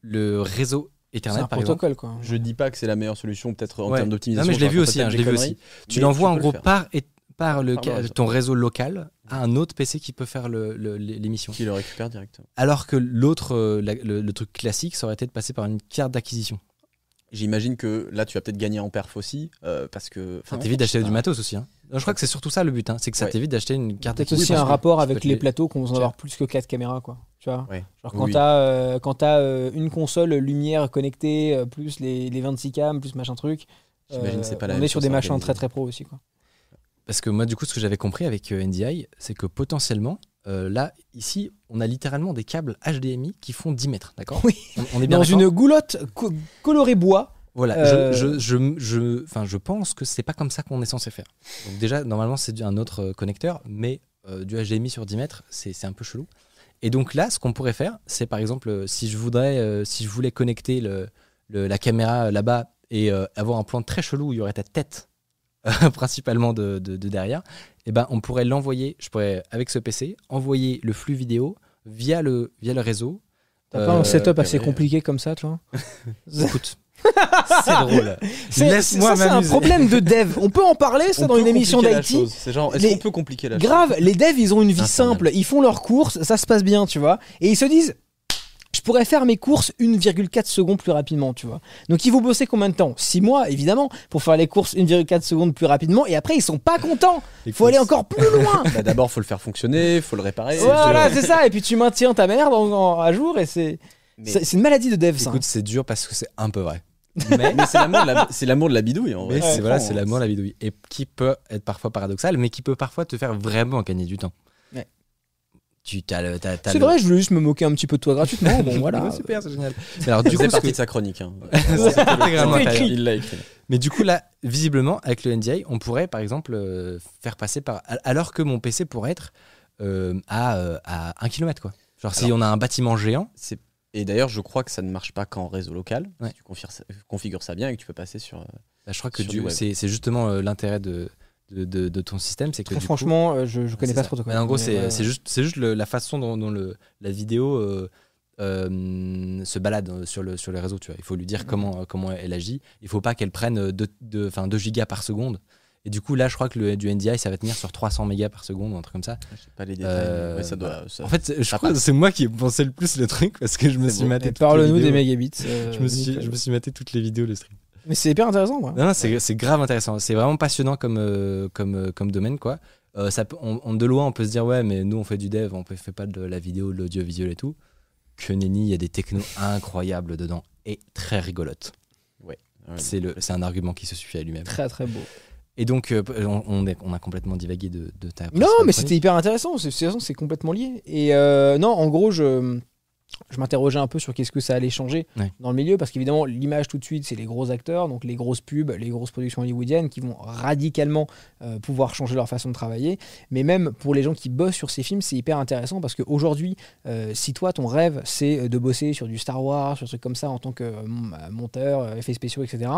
le réseau C'est Ethernet un par exemple. protocole, quoi. Je dis pas que c'est la meilleure solution, peut-être en Ouais. termes d'optimisation. Non, mais je l'ai je vu aussi, hein, je l'ai vu aussi. Tu l'envoies en le gros par, et- par le, ton réseau local à un autre PC qui peut faire l'émission. Qui le récupère directement. Alors que l'autre, euh, la- le, le truc classique, ça aurait été de passer par une carte d'acquisition. J'imagine que là, tu vas peut-être gagner en perf aussi, euh, parce que. Ça t'évite d'acheter c'est du matos aussi. hein. Je crois que c'est surtout ça le but, hein, c'est que ça Ouais. t'évite d'acheter une carte d'acquisition. aussi un rapport avec les plateaux qu'on Tiens. d'avoir plus que 4 caméras, quoi. Tu vois. Genre quand oui. t'as euh, quand t'as, euh, une console lumière connectée, euh, plus les, les 26 cams, plus machin truc. J'imagine c'est pas la on même est sur des machins très très pro aussi, quoi. Parce que moi, du coup, ce que j'avais compris avec euh, NDI, c'est que potentiellement, euh, là, ici, on a littéralement des câbles HDMI qui font 10 mètres, d'accord? Oui. on, on est bien Dans une goulotte co- colorée bois. Voilà, Euh, je, je, je, je, enfin, je pense que c'est pas comme ça qu'on est censé faire. Donc déjà, normalement, c'est un autre euh, connecteur, mais euh, du HDMI sur 10 mètres, c'est c'est un peu chelou. Et donc là, ce qu'on pourrait faire, c'est par exemple, euh, si je voudrais, euh, si je voulais connecter le, le- la caméra euh, là-bas et avoir un plan très chelou où il y aurait ta tête <laughs> principalement de, de- de derrière, et ben, on pourrait l'envoyer, je pourrais, avec ce PC, envoyer le flux vidéo via le, via le réseau. T'as pas un setup assez compliqué comme ça, toi? <laughs> Écoute, <laughs> c'est drôle. C'est Laisse-moi ça, c'est un problème de dev. On peut en parler, ça, On dans une émission d'IT. C'est genre, est-ce Les- qu'on peut compliquer la chose? Grave, les devs, ils ont une vie simple. Ils font leurs courses, ça se passe bien, tu vois. Et ils se disent, je pourrais faire mes courses 1,4 secondes plus rapidement, tu vois. Donc ils vont bosser combien de temps? 6 mois, évidemment, pour faire les courses 1,4 secondes plus rapidement. Et après, ils sont pas contents. Il faut aller encore plus loin. <laughs> Bah, D'abord, faut le faire fonctionner, faut le réparer. voilà, c'est ça. Et puis tu maintiens ta merde en- en- à jour. Et c'est Mais- c'est c'est une maladie de dev, ça. Écoute, c'est dur parce que c'est un peu vrai. Mais, mais c'est l'amour de, la- c'est l'amour de la bidouille en vrai. C'est voilà, l'amour de la vidéo. Et qui peut être parfois paradoxal, mais qui peut parfois te faire vraiment gagner du temps. Ouais. C'est le- vrai, je voulais juste me moquer un petit peu de toi gratuitement. Bon, <laughs> voilà. Ouais, super, c'est génial. <laughs> Alors, Du coup, partie que- de sa chronique. hein. <laughs> C'était écrit. Il l'a écrit. Mais du coup, là, visiblement, avec le NDI, on pourrait, par exemple, euh, faire passer par. Alors que mon PC pourrait être euh, à, euh, à 1 km, quoi. Genre, si on a un bâtiment géant, C'est- Et d'ailleurs, je crois que ça ne marche pas qu'en réseau local. Ouais. Si tu configures ça, configures ça bien et que tu peux passer sur. euh, bah, je crois que c'est justement euh, l'intérêt de, de, de- de ton système. C'est que Très du coup- franchement, euh, je, je connais pas ça. ce protocole. Mais en gros, c'est juste, c'est juste le- la façon dont, dont le, la vidéo euh, euh, se balade sur le, sur les réseaux. Tu vois. Il faut lui dire comment, euh, comment elle agit. Il faut pas qu'elle prenne 2, de, enfin, 2 gigas par seconde. Et du coup, là, je crois que le, du NDI, ça va tenir sur 300 mégas par seconde ou un truc comme ça. Je sais pas les détails. Euh, mais ouais, ça doit. voilà. ça- En fait, c'est- je crois que c'est moi qui ai pensé le plus le truc parce que je me suis beau. maté. Parle-nous des mégabits. euh, Je me, suis, je me suis maté toutes les vidéos, le stream. Mais c'est hyper intéressant, quoi. Non, non, c'est c'est grave intéressant. C'est vraiment passionnant comme, euh, comme, euh, comme domaine, quoi. Euh, ça on, on- de loin, on peut se dire, ouais, mais nous, on fait du dev, on ne fait pas de la vidéo, de l'audiovisuel et tout. Que nenni, il y a des technos incroyables dedans et très rigolotes. Ouais, C'est le- c'est un argument qui se suffit à lui-même. Très très beau. Et donc, euh, on, on est- on a complètement divagué de, de ta. Non, mais c'était hyper intéressant. C'est- C'est c'est complètement lié. Et euh, non, en gros, je, je m'interrogeais un peu sur qu'est-ce que ça allait changer Ouais. dans le milieu, parce qu'évidemment, l'image tout de suite, c'est les gros acteurs, donc les grosses pubs, les grosses productions hollywoodiennes qui vont radicalement euh, pouvoir changer leur façon de travailler. Mais même pour les gens qui bossent sur ces films, c'est hyper intéressant parce qu'aujourd'hui, euh, si toi, ton rêve, c'est de bosser sur du Star Wars, sur des trucs comme ça en tant que euh, mon- euh, monteur, euh, effets spéciaux, etc.,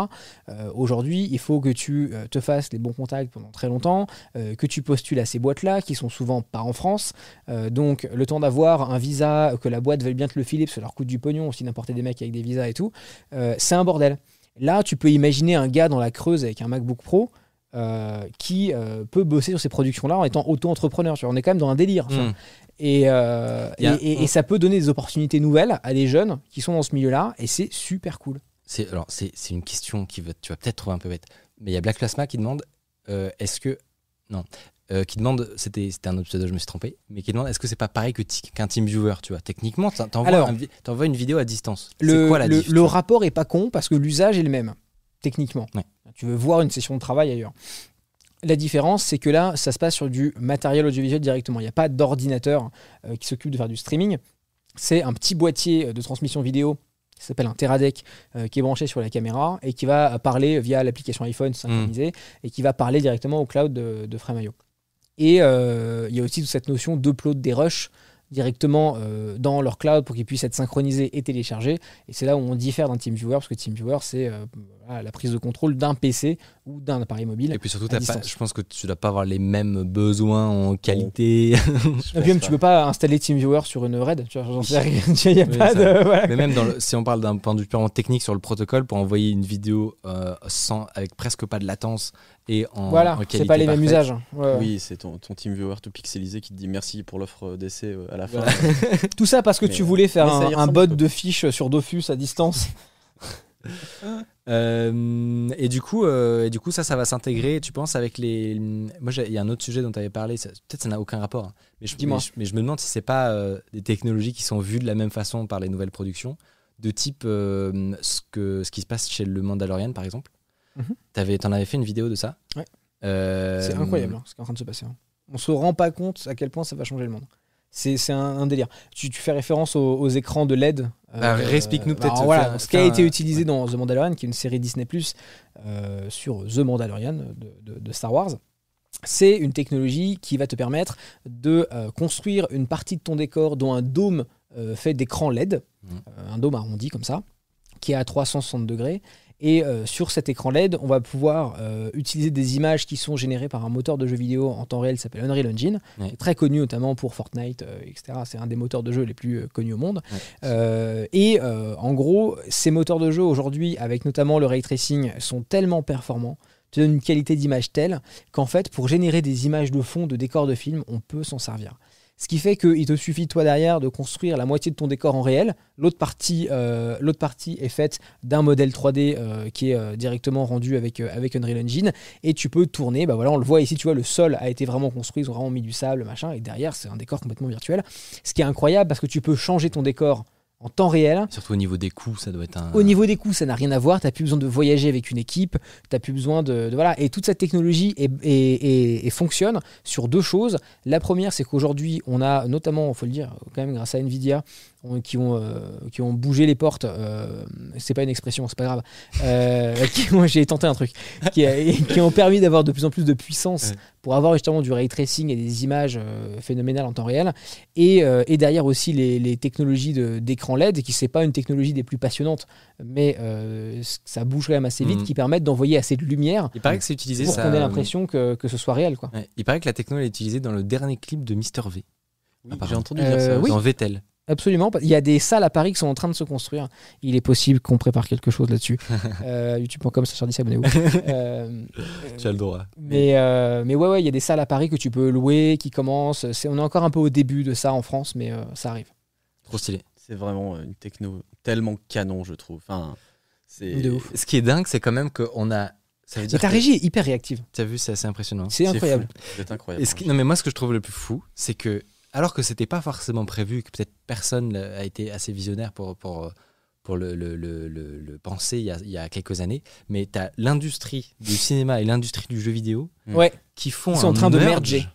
euh, aujourd'hui, il faut que tu euh, te fasses les bons contacts pendant très longtemps, euh, que tu postules à ces boîtes-là, qui sont souvent pas en France. Euh, donc, le temps d'avoir un visa, que la boîte veuille bien le que ça leur coûte du pognon aussi d'importer des mecs avec des visas et tout, euh, c'est un bordel. Là, tu peux imaginer un gars dans la Creuse avec un MacBook Pro euh, qui euh, peut bosser sur ces productions-là en étant auto-entrepreneur. Tu vois, on est quand même dans un délire. ça. Mm. Et, euh, ça peut donner des opportunités nouvelles à des jeunes qui sont dans ce milieu-là, et c'est super cool. C'est alors c'est c'est une question qui va, tu vas peut-être trouver un peu bête, mais il y a Black Plasma qui demande est-ce que non euh, qui demande c'était c'était un autre pseudo je me suis trompé mais qui demande est-ce que c'est pas pareil qu'un TeamViewer tu vois? Techniquement t'en- t'envoies un une vidéo à distance Le, c'est quoi la le- diff, rapport est pas con parce que l'usage est le même, techniquement. Ouais. Tu veux voir une session de travail ailleurs. La différence, c'est que là, ça se passe sur du matériel audiovisuel directement. Il n'y a pas d'ordinateur euh, qui s'occupe de faire du streaming. c'est un petit boîtier de transmission vidéo qui s'appelle un Teradek euh, qui est branché sur la caméra et qui va parler via l'application iPhone synchronisée et qui va parler directement au cloud de, de Frame.io. Et euh, il y a aussi toute cette notion d'upload des rushs directement euh, dans leur cloud pour qu'ils puissent être synchronisés et téléchargés. Et c'est là où on diffère d'un TeamViewer, parce que TeamViewer, c'est euh, voilà, la prise de contrôle d'un PC ou d'un appareil mobile. Et puis surtout, à pas, je pense que tu dois pas avoir les mêmes besoins en qualité. Et <laughs> puis même, tu peux pas installer TeamViewer sur une RAID. Tu vois, sais rien. Il y a Oui, pas de. voilà. Mais même dans le- si on parle d'un point de vue purement technique sur le protocole, pour envoyer une vidéo euh, sans, avec presque pas de latence et en, Voilà, en c'est pas les mêmes usages. Ouais, ouais. Oui, c'est ton, ton team viewer tout pixelisé qui te dit merci pour l'offre d'essai euh, à la fin. Voilà. <laughs> Tout ça parce que Mais, tu voulais faire un, bot de fiches sur Dofus à distance. <laughs> Euh, et du coup, euh, et du coup, ça, ça va s'intégrer. Tu penses avec les. Moi, il y a un autre sujet dont tu avais parlé. Peut-être ça n'a aucun rapport. hein, Mais je, Dis-moi. mais, je, mais je me demande si c'est pas euh, des technologies qui sont vues de la même façon par les nouvelles productions, de type euh, ce que ce qui se passe chez le Mandalorian, par exemple. T'avais, t'en avais fait une vidéo de ça. Ouais. Euh, C'est incroyable hein, ce qui est en train de se passer. hein. On se rend pas compte à quel point ça va changer le monde. C'est c'est un, un délire. Tu, tu fais référence aux, aux écans de LED. Bah, réexplique-nous peut-être, alors voilà, ce qui a été un- utilisé ouais. dans The Mandalorian, qui est une série Disney Plus euh, sur The Mandalorian de, de- de Star Wars. C'est une technologie qui va te permettre de euh, construire une partie de ton décor dont un dôme euh, fait d'écran LED, euh, un dôme arrondi comme ça, qui est à 360 degrés. Et euh, sur cet écran LED, on va pouvoir euh, utiliser des images qui sont générées par un moteur de jeu vidéo en temps réel qui s'appelle Unreal Engine, Ouais. qui est très connu notamment pour Fortnite, euh, etc. C'est un des moteurs de jeu les plus connus au monde. Ouais. Et en gros, ces moteurs de jeu aujourd'hui, avec notamment le ray tracing, sont tellement performants, te donnent une qualité d'image telle qu'en fait, pour générer des images de fond, de décors de film, on peut s'en servir. Ce qui fait qu'il te suffit, toi, derrière, de construire la moitié de ton décor en réel. L'autre partie, euh, partie est faite d'un modèle 3D euh, qui est euh, directement rendu avec, avec Unreal Engine. Et tu peux tourner. Bah voilà, on le voit ici, tu vois, le sol a été vraiment construit. Ils ont vraiment mis du sable, machin. Et derrière, c'est un décor complètement virtuel. Ce qui est incroyable parce que tu peux changer ton décor en temps réel. Surtout au niveau des coûts, ça doit être un. Au niveau des coûts, ça n'a rien à voir. Tu n'as plus besoin de voyager avec une équipe. Tu plus besoin de, de- Voilà. Et toute cette technologie est, est- est- et fonctionne sur deux choses. La première, c'est qu'aujourd'hui, on a notamment, il faut le dire, quand même grâce à Nvidia, qui, ont, euh, qui ont bougé les portes. euh, c'est pas une expression, c'est pas grave. Euh, <laughs> qui ont- J'ai tenté un truc. <laughs> Qui, ont permis d'avoir de plus en plus de puissance Ouais. pour avoir justement du ray tracing et des images euh, phénoménales en temps réel. Et, euh, et derrière aussi les, les technologies de- d'écran LED, qui c'est pas une technologie des plus passionnantes, mais euh, ça bouge quand même assez vite, Mhm. qui permettent d'envoyer assez de lumière Il paraît que c'est utilisé pour qu'on ait l'impression que, que ce soit réel. Quoi. ouais, il paraît que la techno elle est utilisée dans le dernier clip de Mister V. Oui, Apparemment. J'ai entendu dire Euh, ça. Dans Vettel. Absolument. Il y a des salles à Paris qui sont en train de se construire. Il est possible qu'on prépare quelque chose là-dessus. <laughs> euh, YouTube.com, ça 10 abonnez-vous. <laughs> Euh, Tu as le droit. Mais, euh, mais ouais, ouais, il y a des salles à Paris que tu peux louer, qui commencent. C'est- On est encore un peu au début de ça en France, mais euh, ça arrive. Trop stylé. C'est vraiment une techno tellement canon, je trouve. Enfin, c'est De ouf. Ce qui est dingue, c'est quand même qu'on a. Ça veut Mais dire ta que- régie est hyper réactive. T'as vu, c'est assez impressionnant. C'est incroyable. C'est incroyable. Et ce qui- non, mais moi, ce que je trouve le plus fou, c'est que, alors que c'était pas forcément prévu, que peut-être personne a été assez visionnaire pour, pour, pour le, le, le, le- penser il y, a, il y a quelques années, mais tu as l'industrie du cinéma et l'industrie du jeu vidéo Mm. Ouais, qui font Ils sont un en train de merge. merger.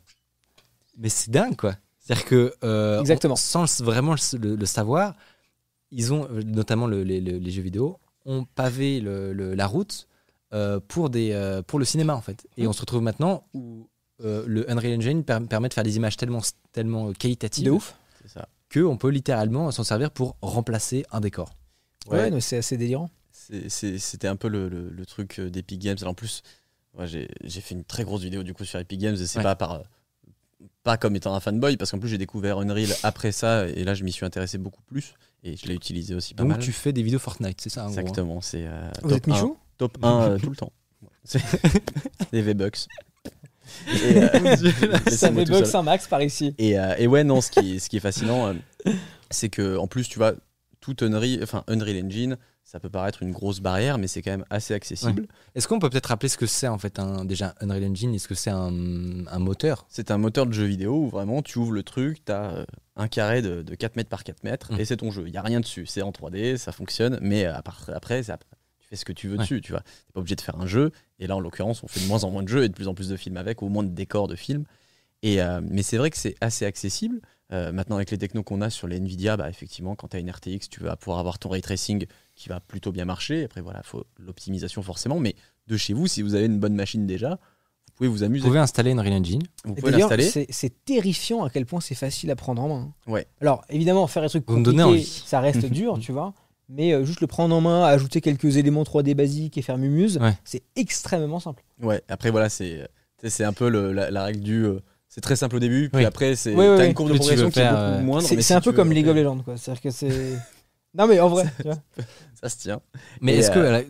Mais c'est dingue, quoi. C'est-à-dire que, euh, Exactement. on- sans vraiment le, savoir, ils ont, euh, notamment le- les, les- jeux vidéo, ont pavé le- le- la route euh, pour, des, euh, pour le cinéma, en fait. Et Mm. on se retrouve maintenant où euh, le Unreal Engine per- permet de faire des images tellement, tellement euh, qualitatives de ouf. Qu'on peut littéralement s'en servir pour remplacer un décor. Ouais, c'est assez délirant. C'était un peu le, le- le truc euh, d'Epic Games. En plus, j'ai fait une très grosse vidéo du coup sur Epic Games et c'est Ouais. pas par pas comme étant un fanboy parce qu'en plus j'ai découvert Unreal après ça et là je m'y suis intéressé beaucoup plus et je l'ai utilisé aussi pas Donc mal. tu fais des vidéos Fortnite, c'est ça en hein. Exactement, c'est euh, top êtes 1, Michou top 1 euh, tout le temps. C'est <laughs> des V-Bucks. Et, euh, <laughs> <laughs> Ça tout bug. Saint-Max par ici. Et, euh, et ouais, non, ce qui est, ce qui est fascinant, euh, c'est que en plus, tu vois, tout Unreal, enfin, Unreal Engine, ça peut paraître une grosse barrière, mais c'est quand même assez accessible. Est-ce qu'on peut peut-être rappeler ce que c'est en fait un, déjà Unreal Engine Est-ce que c'est un, un moteur? C'est un moteur de jeu vidéo où vraiment tu ouvres le truc, tu as un carré de, de 4 mètres par 4 mètres Mm. et c'est ton jeu. Il n'y a rien dessus. C'est en 3D, ça fonctionne, mais à part- après, ça- tu fais ce que tu veux Ouais. dessus. Tu vois, n'es pas obligé de faire un jeu. Et là, en l'occurrence, on fait de moins en moins de jeux et de plus en plus de films avec, ou moins de décors de films. Et, euh, mais c'est vrai que c'est assez accessible Euh, maintenant, avec les technos qu'on a sur les Nvidia, bah, effectivement, quand tu as une RTX, tu vas pouvoir avoir ton ray tracing qui va plutôt bien marcher. Après, voilà, il faut l'optimisation forcément. Mais de chez vous, si vous avez une bonne machine déjà, vous pouvez vous Vous amuser. pouvez installer une Unreal Engine. Vous pouvez d'ailleurs, l'installer. c'est terrifiant à quel point c'est facile à prendre en main. Ouais. Alors, évidemment, faire des trucs Vous compliqués, ça reste <laughs> dur, tu vois. Mais euh, juste le prendre en main, ajouter quelques éléments 3D basiques et faire mumuse, Ouais. c'est extrêmement simple. Ouais, après, voilà, c'est c'est un peu le- la, la règle du. euh, c'est très simple au début, puis Oui. après, c'est Oui, oui, une courbe de progression qui est beaucoup euh, moindre. C'est mais c'est si un peu comme League of Legends, quoi. C'est-à-dire que c'est. <laughs> non, mais en vrai, <laughs> tu vois. Ça se tient. Mais Et, est-ce que, euh,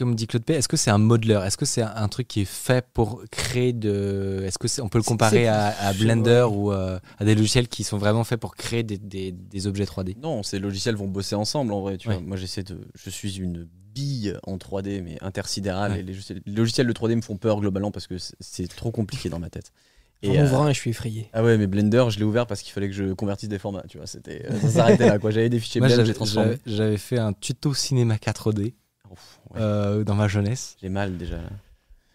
comme dit Claude P, est-ce que c'est un modeler Est-ce que c'est un, un truc qui est fait pour créer de. Est-ce que c'est- on peut le comparer à, Blender ouais. ou euh, à des logiciels qui sont vraiment faits pour créer des, des- des objets 3D Non, ces logiciels vont bosser ensemble en vrai. Tu Ouais. vois. Moi, j'essaie de. Je suis une bille en 3D, mais intersidérale. Ouais. Et les, logiciels- les logiciels de 3D me font peur globalement parce que c'est- trop compliqué dans ma tête. Et, euh, ouvre un et je suis effrayé. ah ouais, mais Blender, je l'ai ouvert parce qu'il fallait que je convertisse des formats. Tu vois, c'était. euh, Ça s'arrêtait là, quoi. J'avais des fichiers Moi, Blend, j'avais- j'ai transformé. j'avais j'avais fait un tuto cinéma 4D Ouf, ouais. euh, dans ma jeunesse. J'ai mal déjà. Là.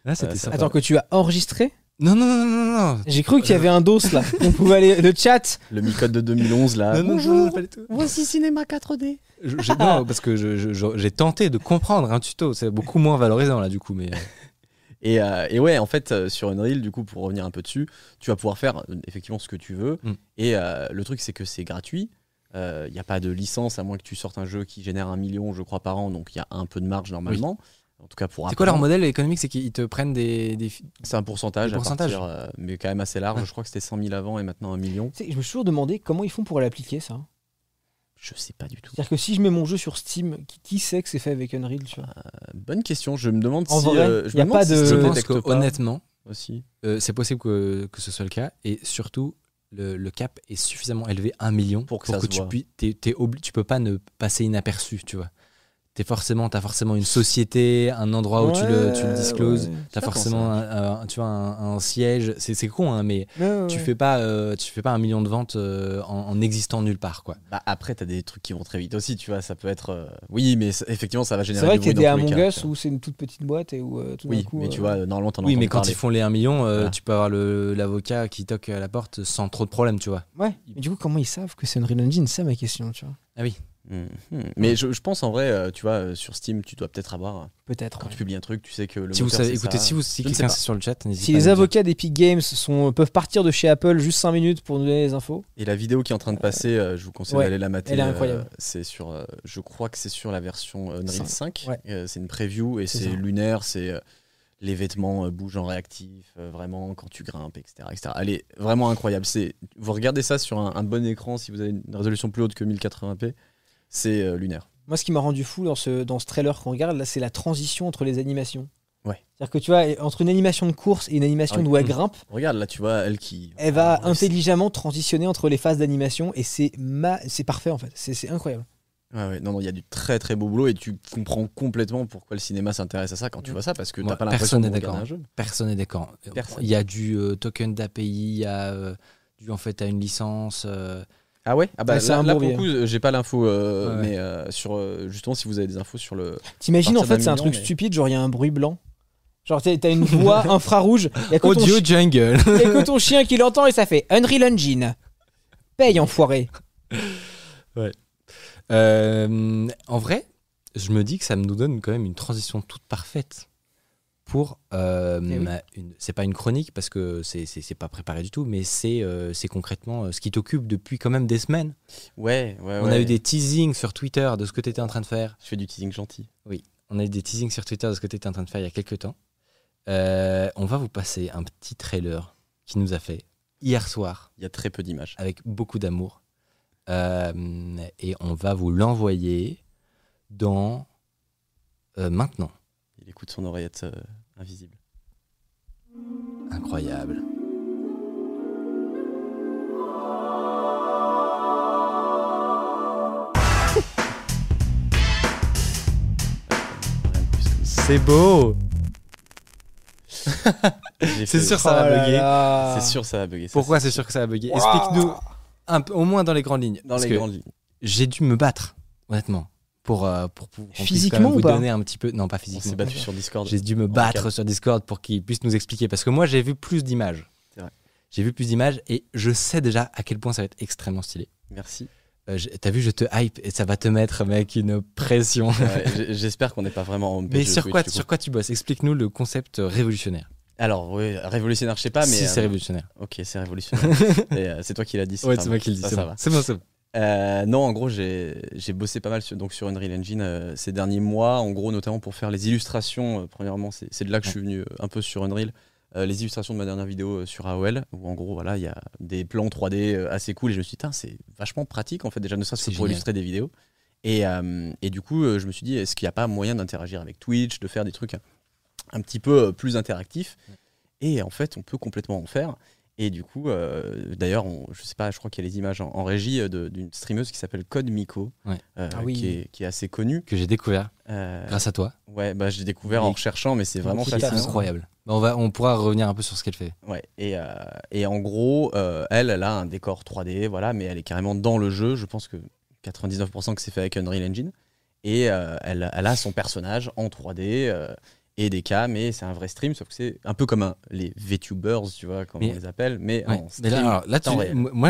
Là, c'était Euh, sympa. Attends, que tu as enregistré Non, non, non, non, non, non. J'ai cru qu'il y avait un dos là. <laughs> On pouvait aller. Le chat Le Micode de 2011 là. Non, non, Bonjour. non, non, pas du tout. Voici Cinéma 4D. Je- j'ai- non, <laughs> parce que j'ai tenté de comprendre un tuto. C'est beaucoup moins valorisant là, du coup. Mais euh, <laughs> Et, euh, et ouais, en fait, euh, sur Unreal, du coup, pour revenir un peu dessus, tu vas pouvoir faire euh, effectivement ce que tu veux. Mm. Et euh, le truc, c'est que c'est gratuit. Il n'y a pas de licence, à moins que tu sortes un jeu qui génère un million, je crois, par an. Donc il y a un peu de marge normalement. En tout cas, pour c'est quoi leur modèle économique C'est qu'ils te prennent des. des... C'est un pourcentage, à pourcentage. partir, euh, mais quand même assez large. Ouais. Je crois que c'était 100 000 avant et maintenant un million. Je me suis toujours demandé comment ils font pour l'appliquer ça. Je sais pas du tout. C'est-à-dire que si je mets mon jeu sur Steam, qui, qui sait que c'est fait avec Unreal tu vois? Euh, bonne question. Je me demande En si. vrai, euh, je y a pas si de- Je se pense que, pas honnêtement, aussi. euh, c'est possible que, que ce soit le cas. Et surtout, le, le cap est suffisamment élevé, 1 million, Pour que ça se tu, voit. puis- t'es- t'es obli- tu peux pas ne passer inaperçu, tu vois. T'es forcément, t'as forcément une société, un endroit où tu, le, tu le Ouais, discloses. ouais. T'as forcément un, un- tu vois, un, un siège. C'est c'est con, hein, mais Ouais, ouais, tu fais pas, euh, tu fais pas un million de ventes euh, en, en existant nulle part, quoi. Bah, après, t'as des trucs qui vont très vite aussi, tu vois. Ça peut être. euh, Oui, mais c'est- effectivement, ça va C'est générer vrai du qu'il y a des Among Us tu vois. où c'est une toute petite boîte et où euh, tout d'un Oui, coup. mais tu vois, normalement, t'en Oui, mais quand parler. ils font les 1 million, euh, Voilà. tu peux avoir le- l'avocat qui toque à la porte sans trop de problèmes, tu vois. Ouais. Mais du coup, comment ils savent que c'est Unreal Engine? C'est ma question, tu vois. Ah oui. Mhm. Mais je, je pense en vrai, euh, tu vois, euh, sur Steam, tu dois peut-être avoir. euh, Peut-être. Quand ouais. tu publies un truc, tu sais que le. Si vous moteur, savez, c'est écoutez, ça. si, vous, si quelqu'un sur le chat, n'hésitez Si pas. les avocats d'Epic Games sont, peuvent partir de chez Apple juste 5 minutes pour nous donner les infos. Et la vidéo qui est en train de passer, euh, je vous conseille Ouais, d'aller la mater. elle est euh, incroyable. c'est sur, euh, je crois que c'est sur la version euh, Unreal 5. Ouais. Euh, c'est une preview et C'est lunaire. C'est euh, les vêtements euh, bougent en réactif, euh, vraiment quand tu grimpes, etc., etc. Elle est vraiment incroyable. C'est, vous regardez ça sur un, un bon écran si vous avez une résolution plus haute que 1080p, c'est euh, lunaire. Moi, ce qui m'a rendu fou dans ce, dans ce trailer qu'on regarde, là, c'est la transition entre les animations. Ouais. C'est-à-dire que tu vois, entre une animation de course et une animation Ah d'où elle Mmh. grimpe, Regarde là, tu vois elle qui. elle va Ah, intelligemment transitionner entre les phases d'animation et c'est ma... c'est parfait en fait. C'est c'est incroyable. Ouais, ouais, non, non, il y a du très très beau boulot et tu comprends complètement pourquoi le cinéma s'intéresse à ça quand tu vois ça parce que t'as pas l'impression personne de n'est regarder d'accord. un jeu. Personne n'est d'accord. Personne. Il y a du euh, token d'API, il y a euh, du en fait à une licence. euh, Ah ouais? Ah bah Ouais, là, là, pour coup, euh, j'ai pas l'info, euh, Ouais, ouais. mais euh, sur euh, justement si vous avez des infos sur le. T'imagines en fait, c'est un truc mais- stupide, genre il y a un bruit blanc. Genre t'as une voix <laughs> infrarouge, il y a que ton Audio jungle. y a que ton chien qui l'entend et ça fait Unreal Engine. Paye enfoiré. <laughs> Euh, en vrai, je me dis que ça nous donne quand même une transition toute parfaite pour. euh, Eh oui. c'est pas une chronique parce que c'est pas préparé du tout, mais c'est euh, concrètement euh, ce qui t'occupe depuis quand même des semaines. Ouais, ouais, On a eu des teasings sur Twitter de ce que tu étais en train de faire. Je fais du teasing gentil. On a eu des teasings sur Twitter de ce que tu étais en train de faire il y a quelques temps. Euh, on va vous passer un petit trailer qui nous a fait hier soir Il y a très peu d'images. avec beaucoup d'amour. Euh, et on va vous l'envoyer dans maintenant. Il écoute son oreillette euh, invisible. Incroyable. C'est beau C'est sûr, ça va bugger. C'est sûr, ça va bugger. Pourquoi c'est sûr que ça va bugger? Explique-nous un peu, au moins dans les grandes lignes. Dans les grandes lignes. J'ai dû me battre, honnêtement, pour, euh, pour, pour Physiquement vous pas donner un petit peu. Non, pas On s'est physiquement. battu sur Discord. J'ai dû me battre sur Discord pour qu'il puisse nous expliquer. Parce que moi, j'ai vu plus d'images. C'est vrai. J'ai vu plus d'images et je sais déjà à quel point ça va être extrêmement stylé. Merci. Euh, T'as vu, je te hype et ça va te mettre, mec, une pression. Ouais, J'espère qu'on n'est pas vraiment en Mais sur Twitch, quoi, sur quoi tu bosses? Explique-nous le concept révolutionnaire. Alors, oui, révolutionnaire, je sais pas, mais. si c'est euh, révolutionnaire. Ok, c'est révolutionnaire. <laughs> Euh, c'est toi qui l'as dit. Ouais, c'est moi. qui le dis. Ça, C'est ça bon, va. c'est bon, c'est bon. Euh, non, en gros, j'ai bossé pas mal sur, donc sur Unreal Engine euh, ces derniers mois, en gros, notamment pour faire les illustrations. euh, premièrement, c'est de là que je suis venu un peu sur Unreal. Les illustrations de ma dernière vidéo sur AOL, où en gros, voilà, il y a des plans 3D euh, assez cool. Et je me suis dit, c'est vachement pratique, en fait, déjà, ne serait-ce que C'est pour génial. illustrer des vidéos. Et, et du coup, je me suis dit, est-ce qu'il n'y a pas moyen d'interagir avec Twitch, de faire des trucs un, un petit peu plus interactifs? Et en fait, on peut complètement en faire. Et du coup, euh, d'ailleurs, je sais pas, je crois qu'il y a les images en, en régie euh, de- d'une streameuse qui s'appelle Code Miko, Ouais. euh, Ah oui. qui, est, qui est assez connue. Que j'ai découvert Euh, grâce à toi. ouais, bah, je l'ai découvert en recherchant, mais c'est vraiment fascinant. incroyable. Bah, On, va, on pourra revenir un peu sur ce qu'elle fait. Ouais, et, euh, et en gros, euh, elle, elle a un décor 3D, voilà, mais elle est carrément dans le jeu. Je pense que 99% que c'est fait avec Unreal Engine. Et euh, elle, elle a son personnage en 3D euh, et des cams, et c'est un vrai stream, sauf que c'est un peu comme un, les VTubers, tu vois, comme Mais- on les appelle, mais Ouais. en Mais stream là, alors, là, tu, moi,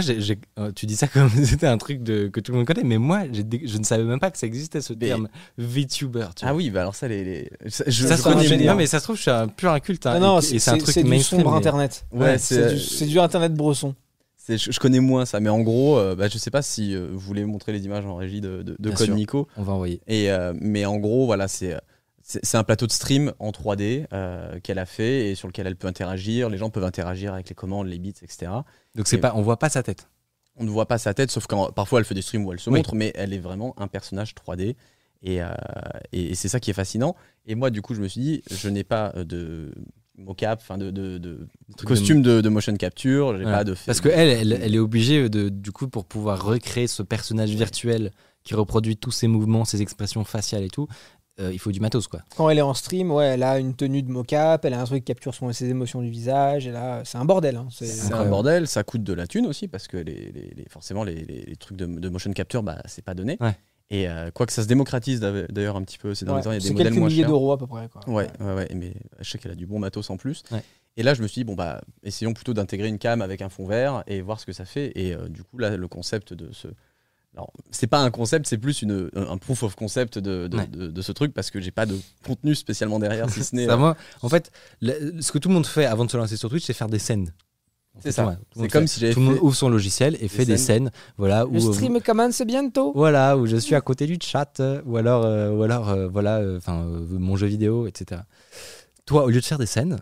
euh, tu dis ça comme si <laughs> c'était un truc de, que tout le monde connaît, mais moi, je ne savais même pas que ça existait ce Mais- terme VTuber. tu vois. Ah oui, bah alors ça, les, les- ça, je, ça je connais non, mais ça se trouve, je suis un pur inculte. hein, Ah c'est un truc c'est du sombre mais- internet. Ouais, C'est c'est du, internet bresson. je, je connais moins ça, mais en gros, euh, bah, je sais pas si euh, vous voulez montrer les images en régie de, de, de Bien Code sûr. Nico. On va envoyer. Et, euh, mais en gros, voilà, c'est c'est un plateau de stream en 3D euh, qu'elle a fait et sur lequel elle peut interagir. Les gens peuvent interagir avec les commandes, les bits, etc. Donc, c'est Et- pas, on voit pas sa tête. On ne voit pas sa tête, sauf quand parfois elle fait des streams où elle se Oui. montre, mais elle est vraiment un personnage 3D. Et, euh, et, et c'est ça qui est fascinant. Et moi, du coup, je me suis dit, je n'ai pas euh, de mocap, enfin de, de, de costume de, motion capture, j'ai pas de Parce que elle, elle, elle est obligée de, du coup, pour pouvoir recréer ce personnage virtuel qui reproduit tous ses mouvements, ses expressions faciales et tout, euh, il faut du matos, quoi. Quand elle est en stream, ouais, elle a une tenue de mocap, elle a un truc qui capture son, ses émotions du visage, et là, c'est un bordel. hein. C'est- C'est un bordel, ça coûte de la thune aussi parce que les, les- les- forcément les, les- les trucs de, de motion capture, bah, c'est pas donné. Ouais. Et euh, quoi que ça se démocratise d'ailleurs un petit peu ces derniers ouais, temps, il y a des c'est modèles quelques moins milliers chers. d'euros à peu près. Quoi. Ouais, ouais, ouais, mais je sais qu'elle a du bon matos en plus. Ouais. Et là, je me suis dit, bon, bah, essayons plutôt d'intégrer une cam avec un fond vert et voir ce que ça fait. Et euh, du coup, là, le concept de ce. Alors, c'est pas un concept, c'est plus une, un proof of concept de, de, Ouais. de- de ce truc parce que j'ai pas de contenu spécialement derrière, si ce n'est. <laughs> Ça, euh, moi, en fait, le- ce que tout le monde fait avant de se lancer sur Twitch, c'est faire des scènes. C'est ça. Tout le monde- tout le C'est comme fait. si j'avais Tout le monde ouvre son logiciel et fait des scènes, voilà, où, Le stream commence bientôt. voilà, où je suis à côté du chat, euh, ou alors, euh, ou alors, euh, voilà, euh, enfin, euh, mon jeu vidéo, etc. Toi, au lieu de faire des scènes,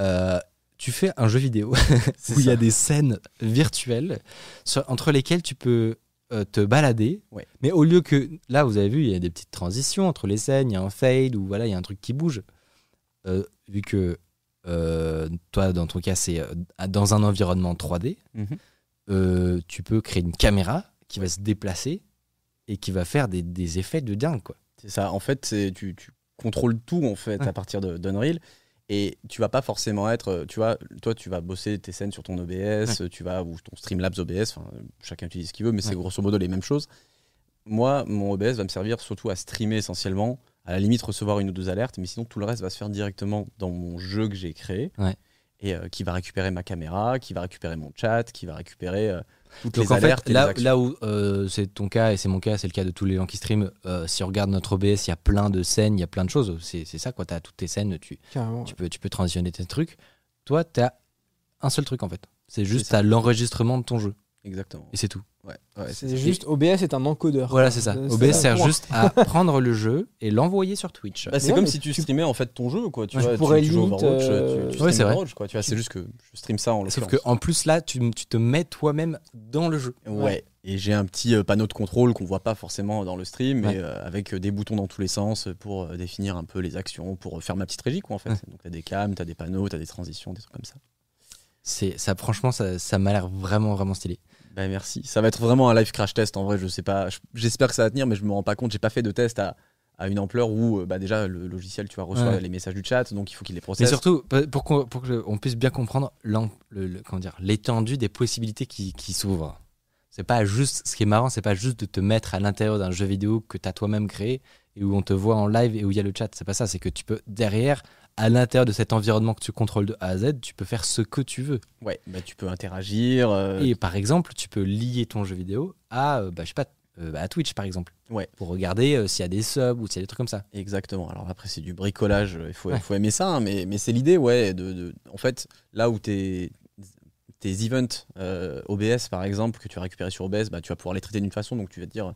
euh, tu fais un jeu vidéo <laughs> où il y a des scènes virtuelles sur- entre lesquelles tu peux euh, te balader. Ouais. Mais au lieu que là, vous avez vu, il y a des petites transitions entre les scènes, il y a un fade ou voilà, il y a un truc qui bouge. Euh, vu que euh, toi, dans ton cas, c'est dans un environnement 3D, Mhm. tu peux créer une caméra qui va se déplacer et qui va faire des, des effets de dingue, quoi. C'est ça. En fait, tu, tu contrôles tout en fait Ouais. à partir de d'Unreal. Et tu vas pas forcément être, euh, tu vois, toi tu vas bosser tes scènes sur ton OBS, tu vas ou ton Streamlabs OBS, chacun utilise ce qu'il veut, mais c'est grosso modo les mêmes choses. Moi, mon OBS va me servir surtout à streamer essentiellement, à la limite recevoir une ou deux alertes, mais sinon tout le reste va se faire directement dans mon jeu que j'ai créé Ouais. et euh, qui va récupérer ma caméra, qui va récupérer mon chat, qui va récupérer euh, toutes Donc les en alertes fait, et les là, actions. là où euh, c'est ton cas et c'est mon cas, c'est le cas de tous les gens qui streament, euh, si on regarde notre OBS, il y a plein de scènes, il y a plein de choses. C'est c'est ça, quoi. Tu as toutes tes scènes, tu, Carrément. tu, peux, tu peux transitionner tes trucs. Toi, tu as un seul truc en fait. C'est juste à l'enregistrement de ton jeu. Exactement. Et c'est tout. Ouais, ouais, C'est juste OBS est un encodeur. Voilà, c'est ça. C'est- OBS sert juste à <laughs> prendre le jeu et l'envoyer sur Twitch. Bah, c'est Ouais, comme si tu, tu- streamais en fait ton jeu quoi tu Ouais, vois tu pourrais tu, joues limite, Overwatch euh, tu, tu Ouais, streames c'est vrai. Overwatch, quoi tu vois c'est juste que je stream ça en Sauf l'occurrence qu'en plus, là, tu, tu te mets toi-même dans le jeu. ouais et j'ai un petit euh, panneau de contrôle qu'on voit pas forcément dans le stream mais euh, avec euh, des boutons dans tous les sens pour euh, définir un peu les actions pour euh, faire ma petite régie quoi en fait Ouais. donc t'as des cams t'as des panneaux t'as des transitions des trucs comme ça C'est ça, franchement, ça, ça m'a l'air vraiment, vraiment stylé. bah merci ça va être vraiment un live crash test en vrai je sais pas Je- j'espère que ça va tenir mais je me rends pas compte j'ai pas fait de test à à une ampleur où euh, bah déjà le logiciel tu vois reçoit Ouais. les messages du chat donc il faut qu'il les Mais processe surtout, pe- pour qu'on pour puisse bien comprendre l'étendue des possibilités qui, qui s'ouvrent. C'est pas juste, ce qui est marrant, c'est pas juste de te mettre à l'intérieur d'un jeu vidéo que tu as toi-même créé et où on te voit en live et où il y a le chat. C'est pas ça, c'est que tu peux derrière à l'intérieur de cet environnement que tu contrôles de A à Z, tu peux faire ce que tu veux. Ouais, bah, tu peux interagir. euh, Et par exemple, tu peux lier ton jeu vidéo à, euh, bah, je sais pas, euh, à Twitch par exemple. Ouais. Pour regarder s'il y a des subs ou s'il y a des trucs comme ça. Exactement. Alors après, c'est du bricolage, il faut, Ouais. il faut aimer ça, hein, mais, mais c'est l'idée, ouais. De, de- en fait, là où tes, tes events OBS, par exemple, que tu as récupérés sur OBS, bah, tu vas pouvoir les traiter d'une façon, donc tu vas te dire,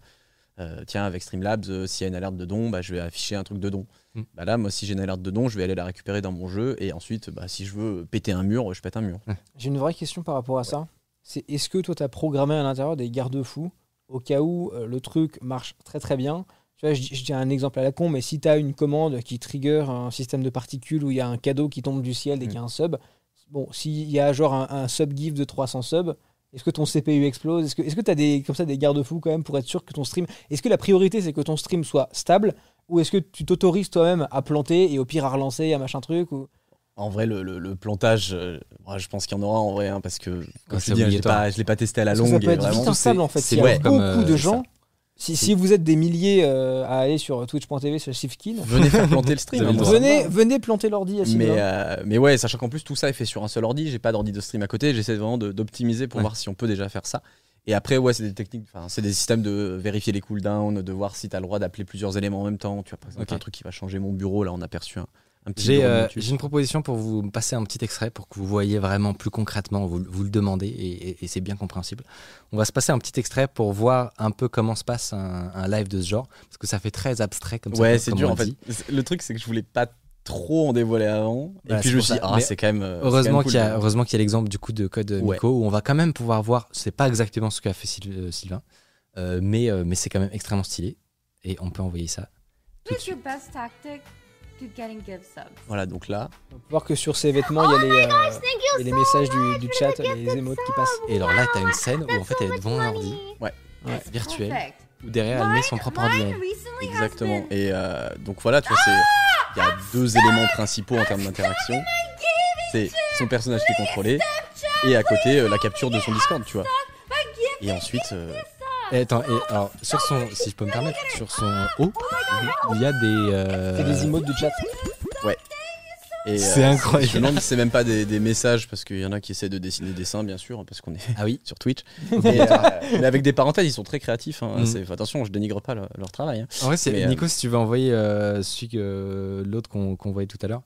euh, tiens, avec Streamlabs, euh, s'il y a une alerte de don, bah, je vais afficher un truc de don. Mm. Bah, là, moi, si j'ai une alerte de don, je vais aller la récupérer dans mon jeu, et ensuite, bah, si je veux péter un mur, je pète un mur. J'ai une vraie question par rapport à ça. C'est est-ce que toi, tu as programmé à l'intérieur des garde-fous au cas où euh, le truc marche très très bien? Tu vois, je, dis- je dis un exemple à la con, mais si tu as une commande qui trigger un système de particules où il y a un cadeau qui tombe du ciel dès Mm. qu'il y a un sub, bon, s'il y a genre un, un sub gift de 300 subs, est-ce que ton CPU explose? Est-ce que est-ce que tu as des, comme ça, des garde-fous quand même pour être sûr que ton stream. Est-ce que la priorité c'est que ton stream soit stable? Ou est-ce que tu t'autorises toi-même à planter et au pire à relancer, à machin truc ou... En vrai, le, le- le plantage, euh, ouais, je pense qu'il y en aura en vrai, hein, parce que, comme c'est je dis, je l'ai pas, je l'ai pas testé à la Parce longue. ça peut être vite instable en fait. c'est Il y a ouais, comme, beaucoup euh, de gens. Si, si vous êtes des milliers euh, à aller sur twitch.tv Sifkin, Venez faire planter le <laughs> stream. Hein, venez, venez planter l'ordi à. Mais, euh, mais ouais, sachant qu'en plus tout ça est fait sur un seul ordi, j'ai pas d'ordi de stream à côté, j'essaie vraiment d'optimiser pour Ouais. voir si on peut déjà faire ça. Et après, ouais, c'est des techniques, enfin, c'est des systèmes de vérifier les cooldowns, de voir si tu as le droit d'appeler plusieurs éléments en même temps. Tu vois, par exemple, Ok. un truc qui va changer mon bureau, là, on a aperçu un, un petit J'ai bureau de euh, j'ai une proposition pour vous passer un petit extrait pour que vous voyez vraiment plus concrètement, vous, vous le demandez et, et- et c'est bien compréhensible. On va se passer un petit extrait pour voir un peu comment se passe un, un live de ce genre, parce que ça fait très abstrait comme ça. Ouais, c'est comme dur en fait. Le truc, c'est que je voulais pas trop en dévoiler avant. Voilà, et puis je me suis dit, ah, c'est quand même. euh, Heureusement quand même qu'il y a, heureusement qu'il y a l'exemple du coup de code Ouais. Miko où on va quand même pouvoir voir, c'est pas exactement ce qu'a fait Syl- euh, Sylvain, euh, mais, euh, mais c'est quand même extrêmement stylé et on peut envoyer ça tout de your best tactic? To getting gift subs? Voilà, donc là, On peut voir que sur ses vêtements, il y a les, euh, y a les messages du, du chat, les émotes qui passent. Et alors là, tu as une scène où en fait elle est devant un ordi Ouais. Ouais. virtuel où derrière elle met son propre ordi. Exactement. been- Et euh, donc voilà, tu vois, c'est. Il y a deux éléments principaux en termes d'interaction. C'est son personnage qui est contrôlé et à côté euh, la capture de son Discord, tu vois. Et ensuite, euh, Et attends, et alors sur son, si je peux me permettre, sur son haut, il y a des. euh, C'est des emotes du chat. et, euh, C'est incroyable. Je me demande si c'est même pas des, des messages parce qu'il y en a qui essaient de dessiner des dessins, bien sûr, parce qu'on est Ah oui. <laughs> sur Twitch. <laughs> Euh, mais avec des parenthèses, ils sont très créatifs. hein. C'est- Attention, je dénigre pas leur, leur travail. hein. En vrai, Mais, euh, Nico, si tu veux envoyer euh, celui que l'autre qu'on qu'on voyait tout à l'heure,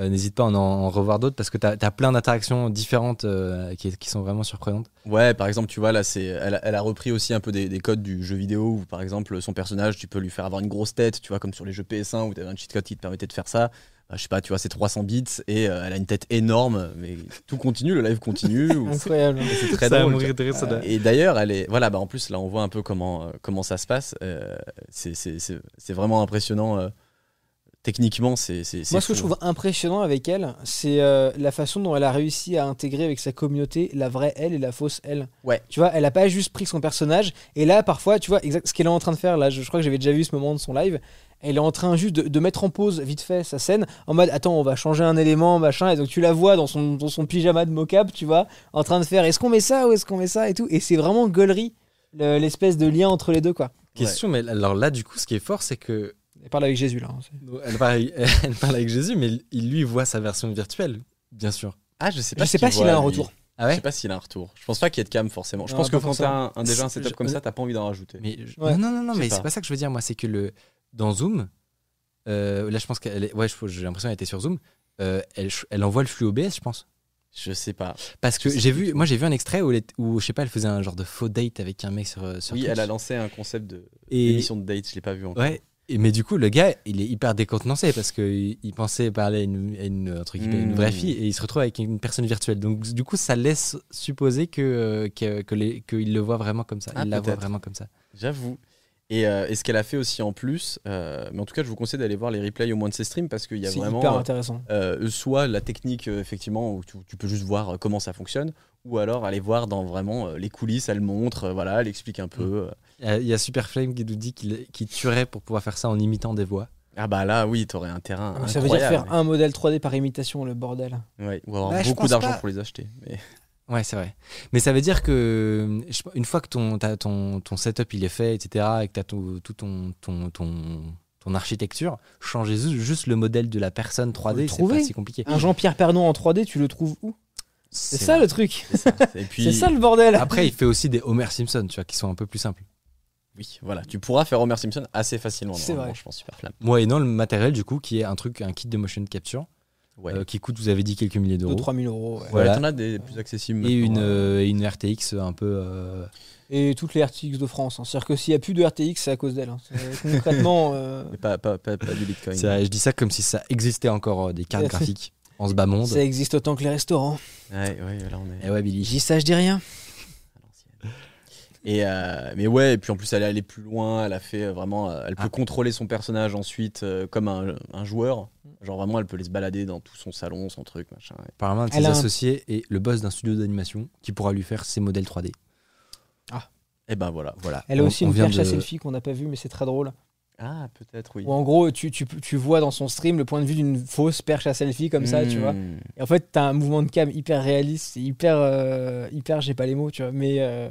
euh, n'hésite pas à en, en revoir d'autres parce que tu as, plein d'interactions différentes euh, qui, qui sont vraiment surprenantes. Ouais, par exemple, tu vois, là, c'est, elle, a- elle a repris aussi un peu des, des codes du jeu vidéo où, par exemple, son personnage, tu peux lui faire avoir une grosse tête, tu vois, comme sur les jeux PS1 où tu avais un cheat code qui te permettait de faire ça. Bah, je sais pas, tu vois, c'est 300 bits et euh, elle a une tête énorme, mais tout continue, le live continue. ou- Incroyable. c'est très Ça drôle. mourir tu de rire, ça vois. doit- Et d'ailleurs, elle est, voilà, bah en plus là, on voit un peu comment comment ça se passe. Euh, c'est, c'est, c'est, c'est vraiment impressionnant. euh, techniquement, c'est, Moi, ce que je trouve impressionnant avec elle, c'est euh, la façon dont elle a réussi à intégrer avec sa communauté la vraie elle et la fausse elle. Ouais. Tu vois, elle a pas juste pris son personnage. Et là, parfois, tu vois, exact ce qu'elle est en train de faire. Là, je, je crois que j'avais déjà vu ce moment de son live. Elle est en train juste de, de mettre en pause vite fait sa scène en mode attends, on va changer un élément, machin. Et donc tu la vois dans son, dans son pyjama de mocap, tu vois, en train de faire est-ce qu'on met ça ou est-ce qu'on met ça et tout. Et c'est vraiment gaulerie, le- l'espèce de lien entre les deux, quoi. Question, mais alors là, du coup, ce qui est fort, c'est que Elle parle avec Jésus là. hein, elle parle, <laughs> elle parle avec Jésus, mais il lui voit sa version virtuelle, bien sûr. Ah, je sais pas. Je sais pas s'il a un retour. Ah Je ouais sais pas s'il a un retour. Je pense pas qu'il y ait de cam forcément. Je Non, pense que quand t'as un, un- déjà un setup je- comme ça, t'as pas envie d'en rajouter. Mais je- Ouais. non, non, non, Je mais c'est pas ça que je veux dire. Moi, c'est que le dans Zoom, euh, là, je pense qu'elle est, ouais, je- j'ai l'impression qu'elle était sur Zoom. euh, elle, elle envoie le flux OBS, je pense. Je sais pas. Parce que Je j'ai vu, moi j'ai vu un extrait où, où, je sais pas, elle faisait un genre de faux date avec un mec sur, sur Oui, Twitch. elle a lancé un concept de Et- émission de date. Je l'ai pas vu encore. Ouais. Et- mais du coup, le gars, il est hyper décontenancé parce qu'il il pensait parler à une, à une, entre guillemets, une vraie Mm. fille et il se retrouve avec une personne virtuelle. Donc, du coup, ça laisse supposer que, euh, que, que les- qu'il le voit vraiment comme ça. Ah, il la voit vraiment comme ça. J'avoue. Et, euh, et ce qu'elle a fait aussi en plus, euh, mais en tout cas, je vous conseille d'aller voir les replays au moins de ses streams parce qu'il y a C'est vraiment hyper intéressant. euh, soit la technique euh, effectivement où tu, tu peux juste voir comment ça fonctionne, ou alors aller voir dans vraiment euh, les coulisses, elle montre, euh, voilà, elle explique un peu. euh. Il y a- il y a Super Flame qui nous dit qu'il qu'il tuerait pour pouvoir faire ça en imitant des voix. Ah bah là, oui, t'aurais un terrain. Ah, Ça veut dire faire un modèle 3D par imitation, le bordel. Ouais, ou avoir Bah, beaucoup d'argent pas. pour les acheter. Mais... Ouais, c'est vrai. Mais ça veut dire que je une fois que ton, ton, ton setup il est fait, etc., et que tu as tout, tout ton, ton, ton, ton architecture, changer ju- juste le modèle de la personne 3D, le c'est pas si compliqué. Un Jean-Pierre Pernon en 3D, tu le trouves où? C'est ça vrai. le truc. Et <laughs> C'est ça le bordel. Après, il fait aussi des Homer Simpson, tu vois, qui sont un peu plus simples. oui, voilà, tu pourras faire Homer Simpson assez facilement. C'est vrai. Je pense super flamme. Moyennant le matériel, du coup, qui est un truc, un kit de motion capture, Ouais. euh, qui coûte, vous avez dit, quelques milliers d'euros. 2-3 000 euros. ouais. Ouais, voilà. t'en as des plus accessibles. Et une, euh. euh, une RTX un peu. euh, Et toutes les RTX de France. hein. C'est-à-dire que s'il n'y a plus de RTX, c'est à cause d'elle. hein. C'est- <laughs> Concrètement, euh, Mais pas, pas, pas, pas du Bitcoin. ça- je dis ça comme si ça existait encore euh, des cartes <laughs> graphiques en ce bas monde. ça existe autant que les restaurants. Ouais, ouais, là on est. Et ouais, Billy. Dis ça, je dis rien. Et euh, mais ouais, et puis en plus elle est allée plus loin, elle a fait euh, vraiment, euh, elle peut Ah. contrôler son personnage ensuite euh, comme un, un joueur. Genre vraiment, elle peut les se balader dans tout son salon, son truc, machin. Apparemment, un de Elle ses a associés est le boss d'un studio d'animation qui pourra lui faire ses modèles 3D. Et ben voilà. Voilà. Elle a On- aussi on une perche à selfie qu'on n'a pas vue, mais c'est très drôle. Ah, peut-être oui. Où en gros, tu, tu, tu vois dans son stream le point de vue d'une fausse perche à selfie comme ça, tu vois. Hmm. Et en fait, t'as un mouvement de cam hyper réaliste, hyper, euh, hyper, j'ai pas les mots, tu vois, mais euh,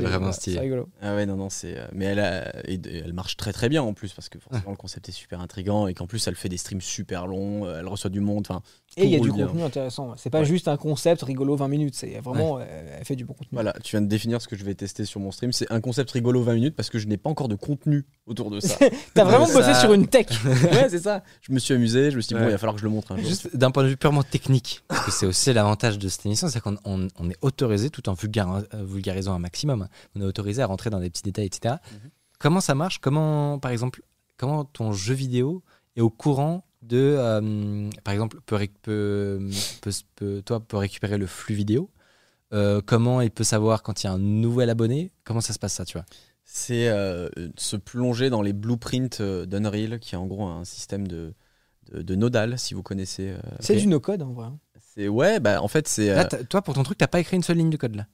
C'est vraiment stylé. C'est rigolo. Ah ouais, non, non, c'est. euh, Mais elle, a- et- et elle marche très très bien en plus parce que forcément le concept est super intrigant et qu'en plus elle fait des streams super longs, euh, elle reçoit du monde. Enfin, Et il y a du bien. contenu intéressant. C'est pas Ouais. juste un concept rigolo 20 minutes, c'est vraiment, euh, elle fait du bon contenu. Voilà, tu viens de définir ce que je vais tester sur mon stream. C'est un concept rigolo 20 minutes parce que je n'ai pas encore de contenu autour de ça. <laughs> T'as vraiment Ça- bossé sur une tech. <laughs> ouais, c'est ça. Je me suis amusé, je me suis dit, bon, il va falloir que je le montre un jour. Juste d'un point de vue purement technique, parce que c'est aussi l'avantage de cette émission, c'est qu'on on- on est autorisé, tout en vulgar- euh, vulgarisant un maximum, on est autorisé à rentrer dans des petits détails, etc. Mhm. Comment ça marche? Comment, par exemple, comment ton jeu vidéo est au courant de, euh, par exemple, peut, peut- peut- peut- toi, peut récupérer le flux vidéo Euh, Comment il peut savoir quand il y a un nouvel abonné? Comment ça se passe ça, tu vois? C'est euh, se plonger dans les blueprints d'Unreal, qui est en gros un système de, de, de nodal, si vous connaissez. euh, C'est du no-code en vrai. c'est ouais, bah en fait c'est euh, toi, pour ton truc, t'as pas écrit une seule ligne de code là?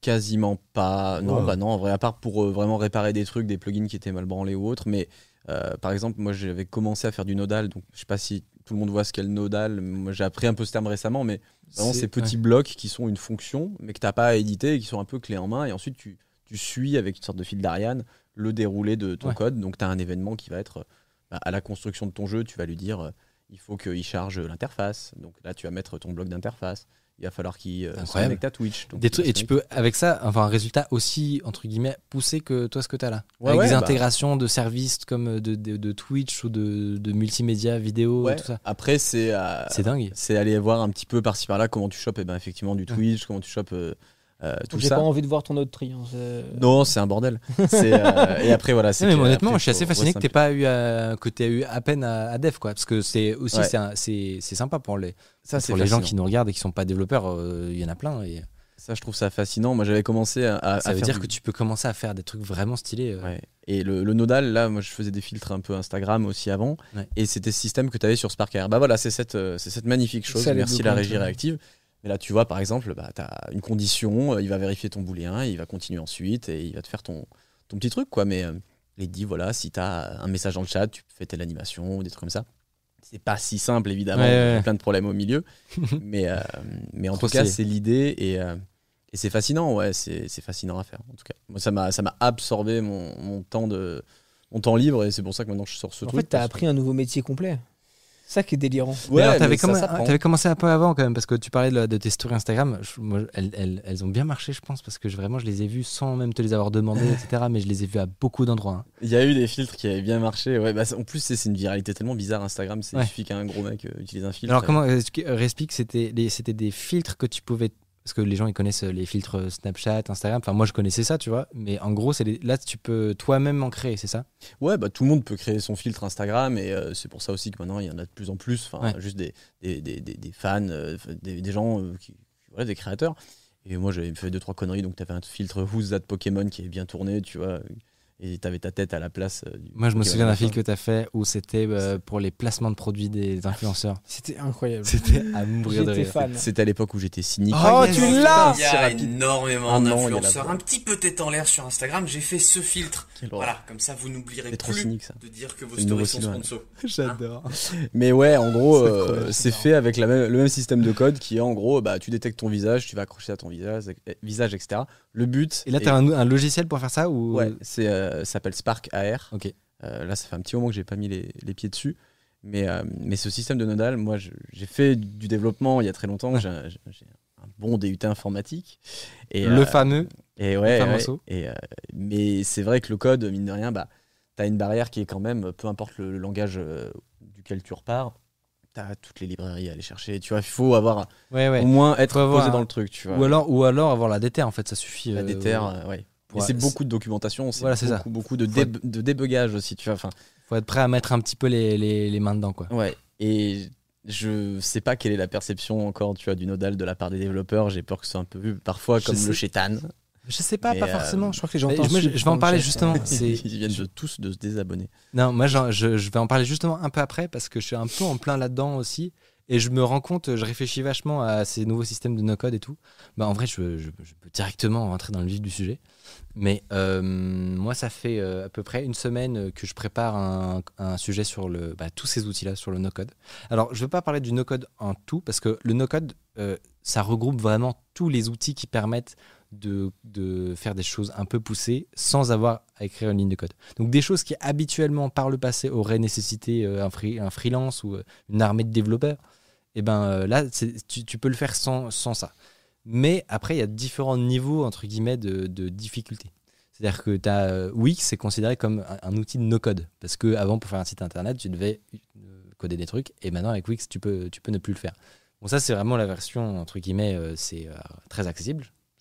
Quasiment pas. Non, bah non, en vrai, à part pour euh, vraiment réparer des trucs, des plugins qui étaient mal branlés ou autres. Mais euh, par exemple, moi j'avais commencé à faire du nodal, donc je sais pas si tout le monde voit ce qu'est le nodal. Moi j'ai appris un peu ce terme récemment, mais vraiment ces petits blocs qui sont une fonction, mais que t'as pas à éditer et qui sont un peu clés en main. Et ensuite tu, tu suis avec une sorte de fil d'Ariane le déroulé de ton Ouais. code. Donc tu as un événement qui va être euh, bah, à la construction de ton jeu, tu vas lui dire euh, il faut qu'il charge l'interface. Donc là tu vas mettre ton bloc d'interface. Il va falloir qu'il euh, se connecte à Twitch. Donc, Des il trucs- va et tu peux, avec ça, enfin, un résultat aussi, entre guillemets, poussé que toi, ce que tu as là. Ouais, avec ouais, des bah. intégrations de services comme de, de, de Twitch ou de, de multimédia vidéo Ouais. et tout ça. Après, c'est euh, C'est dingue. c'est aller voir un petit peu par-ci par-là comment tu chopes eh ben, effectivement du Twitch, comment tu chopes euh, euh, tout J'ai ça. pas envie de voir ton autre tri. hein, c'est- Non, c'est un bordel. <laughs> C'est, euh, et après, voilà. c'est Non, mais honnêtement, après, je suis assez fasciné que tu pas eu à, que t'aies eu à peine à, à dev, quoi. Parce que c'est aussi, Ouais. c'est un- c'est c'est sympa pour les, Ça, c'est pour les gens qui nous regardent et qui sont pas développeurs. euh, Il y en a plein. Et Ça, je trouve ça fascinant. Moi, j'avais commencé à, à- ça à veut faire dire du- que tu peux commencer à faire des trucs vraiment stylés. euh. Ouais. Et le, le nodal, là, moi, je faisais des filtres un peu Instagram aussi avant. Ouais. Et c'était ce système que tu avais sur Spark AR. Bah voilà, c'est cette, euh, c'est cette magnifique chose. Ça, Merci la régie ouais. réactive. Mais là, tu vois, par exemple, bah, tu as une condition, euh, il va vérifier ton booléen, il va continuer ensuite et il va te faire ton, ton petit truc, quoi. Mais euh, il te dit, voilà, si tu as un message dans le chat, tu fais telle animation ou des trucs comme ça. C'est pas si simple, évidemment. Ouais, Il y a plein de problèmes au milieu. <laughs> mais, euh, mais en Trop tout cas, c'est l'idée et, euh, et c'est fascinant, ouais, c'est c'est fascinant à faire. En tout cas, moi, ça m'a absorbé mon, mon temps de mon temps libre et c'est pour ça que maintenant je sors ce En truc. fait, t'as parce appris un nouveau métier complet. Ça qui est délirant. Ouais, t'avais t'avais commencé un peu avant quand même, parce que tu parlais de, la- de tes stories Instagram. Je- moi, elles, elles- elles ont bien marché, je pense, parce que je- vraiment, je les ai vues sans même te les avoir demandées, etc. Mais je les ai vues à beaucoup d'endroits. hein. Il y a eu des filtres qui avaient bien marché. Ouais, bah, c'est- en plus, c'est c'est une viralité tellement bizarre Instagram. c'est- Ouais. Il suffit qu'un gros mec euh, utilise un filtre. Alors, comment euh, euh, C'était des, c'était des filtres que tu pouvais. Parce que les gens, ils connaissent les filtres Snapchat, Instagram. Enfin, moi, je connaissais ça, tu vois. Mais en gros, c'est les- là, tu peux toi-même en créer, c'est ça? Ouais, bah, tout le monde peut créer son filtre Instagram et euh, c'est pour ça aussi que maintenant il y en a de plus en plus. Enfin, Ouais. juste des, des, des, des- fans, euh, des, des gens, euh, qui, voilà, des créateurs. Et moi j'avais fait deux trois conneries, donc t'avais un filtre Who's That Pokémon qui est bien tourné, tu vois, et t'avais ta tête à la place. euh, du Moi, je me souviens d'un filtre que tu as fait où c'était euh, pour les placements de produits des influenceurs. <laughs> C'était incroyable. C'était à mourir de rire. fan. C'était à l'époque où j'étais cynique. Oh, tu l'as Il y a énormément Ah d'influenceurs un petit peu tête en l'air sur Instagram. J'ai fait ce filtre. Voilà, comme ça vous n'oublierez plus cynique ça. de dire que vos stories sont sponsors. <laughs> J'adore. Mais ouais, en gros, C'est euh, c'est fait avec la même- le même système de code qui est en gros, bah, tu détectes ton visage, tu vas accrocher à ton visage, visage etc. Le but. Et là, tu as un, un logiciel pour faire ça ou... Ouais, c'est, euh, ça s'appelle Spark AR. Ok. Euh, là, ça fait un petit moment que j'ai pas mis les, les pieds dessus. Mais, euh, mais ce système de nodal, moi, je- j'ai fait du développement il y a très longtemps. J'ai un, j'ai un bon DUT informatique. Et, Le fameux. et ouais, fameux ouais. saut. Et, mais c'est vrai que le code, mine de rien, bah, tu as une barrière qui est quand même, peu importe le, le langage duquel tu repars, tu as toutes les librairies à aller chercher. Tu vois, il faut avoir Ouais, ouais. au moins être avoir posé un- dans le truc. Tu vois. Ou alors, ou alors avoir la déter, en fait, ça suffit. la euh, déter, ouais. euh, ouais. C'est beaucoup de documentation, c'est Voilà, beaucoup, beaucoup de, débugage aussi. Tu vois. Enfin, Faut être prêt à mettre un petit peu les, les, les mains dedans, quoi. ouais. Et je sais pas quelle est la perception encore tu vois, du nodal de la part des développeurs. J'ai peur que ce soit un peu vu parfois comme le chétan. Je sais pas, Mais, pas euh, forcément. Je crois que les gens je, vais en parler justement. <laughs> Ils viennent de tous de se désabonner. Non, moi, je, je vais en parler justement un peu après parce que je suis un peu en plein là-dedans aussi. Et je me rends compte, je réfléchis vachement à ces nouveaux systèmes de no-code et tout. Bah, en vrai, je, je- je peux directement rentrer dans le vif du sujet. Mais euh, moi, ça fait euh, à peu près une semaine que je prépare un, un sujet sur le, bah, tous ces outils-là, sur le no-code. Alors, je ne veux pas parler du no-code en tout parce que le no-code, euh, ça regroupe vraiment tous les outils qui permettent de, de faire des choses un peu poussées sans avoir à écrire une ligne de code. Donc des choses qui habituellement par le passé auraient nécessité euh, un, free- un freelance ou euh, une armée de développeurs, et ben euh, là tu, tu peux le faire sans, sans ça. Mais après il y a différents niveaux entre guillemets de, de difficulté. C'est-à-dire que as, Wix c'est considéré comme un, outil de no code parce que avant pour faire un site internet tu devais coder des trucs et maintenant avec Wix tu peux tu peux ne plus le faire. Bon ça c'est vraiment la version entre guillemets c'est très accessible.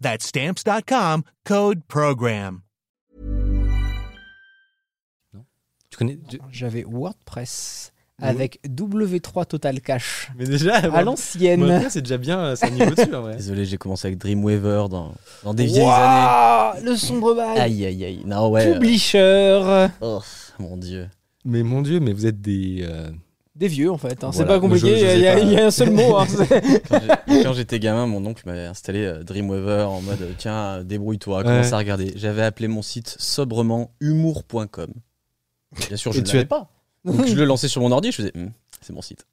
That's stamps.com, code PROGRAM. Tu connais tu- J'avais WordPress avec W3 Total Cache Mais déjà à l'ancienne. C'est déjà bien, c'est un niveau dessus vrai. <laughs> Désolé, j'ai commencé avec Dreamweaver dans, dans des vieilles années. Le sombre bail. Aïe, aïe, aïe. Non, ouais. euh, Publisher. oh, mon dieu. Mais mon dieu, mais vous êtes des. euh, Des vieux en fait. hein. C'est Voilà. pas compliqué. Je- je sais Il y, a- pas. il y a un seul mot. hein. <laughs> <laughs> Quand j'étais gamin, mon oncle m'avait installé euh, Dreamweaver en mode euh, tiens, débrouille-toi, commence Ouais. à regarder. J'avais appelé mon site sobrement humour.com. Bien sûr, je ne l'avais as- pas. Donc je le lançais sur mon ordi, je faisais Hum, c'est mon site.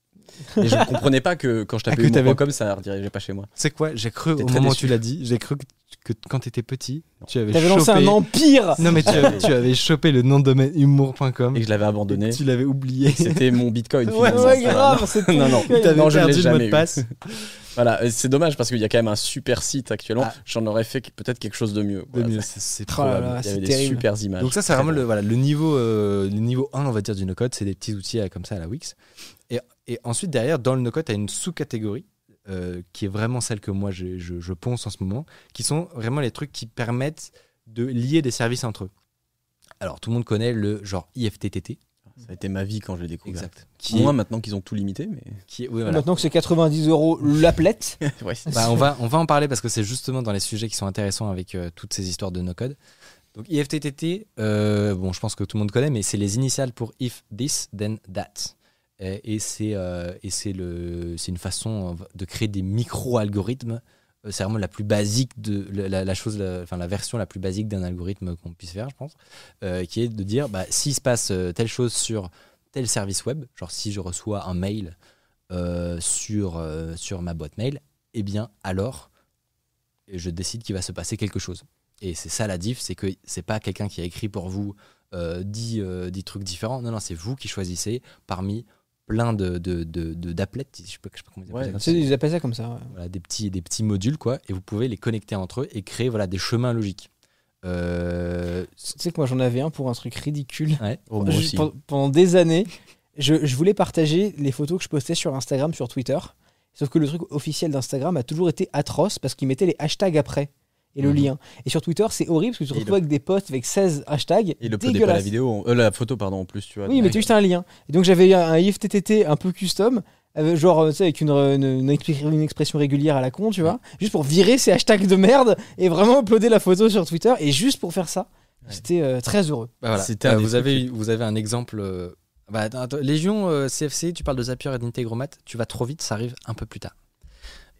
Et je ne <laughs> comprenais pas que quand je tapais Ah, que t'avais- humour.com, ça ne redirigeait pas chez moi. C'est quoi? J'ai cru au moment où tu l'as dit, j'ai cru que, que quand t'étais petit, tu avais chopé. lancé un empire. Non mais tu, avais- tu avais chopé le nom de domaine humour.com Et que je l'avais abandonné. tu l'avais oublié. C'était mon bitcoin. Ouais. Ouais, grave. Non, non. ton- T'avais Non, je ne l'ai perdu le mot jamais de eu. passe. Voilà, et c'est dommage parce qu'il y a quand même un super site actuellement. Ah. J'en aurais fait peut-être quelque chose de mieux. De Voilà, mieux, c'est- probable. là, Il y avait des terrible. super images. Donc ça c'est vraiment le, voilà, le, niveau, euh, le niveau 1 on va dire du no-code, c'est des petits outils euh, comme ça à la Wix. Et, et ensuite derrière dans le no-code tu as une sous-catégorie euh, qui est vraiment celle que moi je, je, je ponce en ce moment, qui sont vraiment les trucs qui permettent de lier des services entre eux. Alors tout le monde connaît le genre IFTTT. Ça a été ma vie quand je l'ai découvert. Exact. Qui Moins est, maintenant qu'ils ont tout limité, mais. qui est- oui, voilà. Maintenant que c'est 90 euros l'appelette. <laughs> ouais, Bah, on, va, on va en parler parce que c'est justement dans les sujets qui sont intéressants avec euh, toutes ces histoires de no-code. Donc IFTTT, euh, bon, je pense que tout le monde connaît, mais c'est les initiales pour if this, then that. Et, et c'est euh, une façon de créer des micro-algorithmes. Euh, C'est vraiment la plus basique de la, chose, enfin la version la plus basique d'un algorithme qu'on puisse faire, je pense, euh, qui est de dire bah, s'il se passe euh, telle chose sur tel service web, genre si je reçois un mail euh, sur, euh, sur ma boîte mail, eh bien alors je décide qu'il va se passer quelque chose. Et c'est ça la diff, c'est que c'est pas quelqu'un qui a écrit pour vous euh, 10, euh, 10 trucs différents. Non, non, c'est vous qui choisissez parmi plein de, de, de, de- d'applettes, je sais pas, je sais pas comment ils appellent Ouais, ça ça. Ils appellent ça comme ça. ouais. Voilà, des petits, des petits modules, quoi, et vous pouvez les connecter entre eux et créer voilà, des chemins logiques. Euh, Tu sais que moi j'en avais un pour un truc ridicule. ouais. Oh, moi aussi. pendant des années, je, je voulais partager les photos que je postais sur Instagram, sur Twitter. Sauf que le truc officiel d'Instagram a toujours été atroce parce qu'ils mettaient les hashtags après et le Mhm. lien. Et sur Twitter, c'est horrible parce que tu te Et retrouves le- avec des posts avec 16 hashtags. Il uploadait pas la vidéo, euh, la photo, pardon, en plus, tu vois. Oui, mais tu juste un lien. Et donc j'avais un IFTTT un peu custom, avec, genre euh, tu sais, avec une, une, une expli- une expression régulière à la con, tu vois, juste pour virer ces hashtags de merde et vraiment uploader la photo sur Twitter. Et juste pour faire ça, J'étais euh, très heureux. Bah voilà. Euh, vous, avez, vous avez un exemple. euh, bah, attends, attends, Légion, euh, CFC, tu parles de Zapier et d'Integromat, tu vas trop vite, ça arrive un peu plus tard.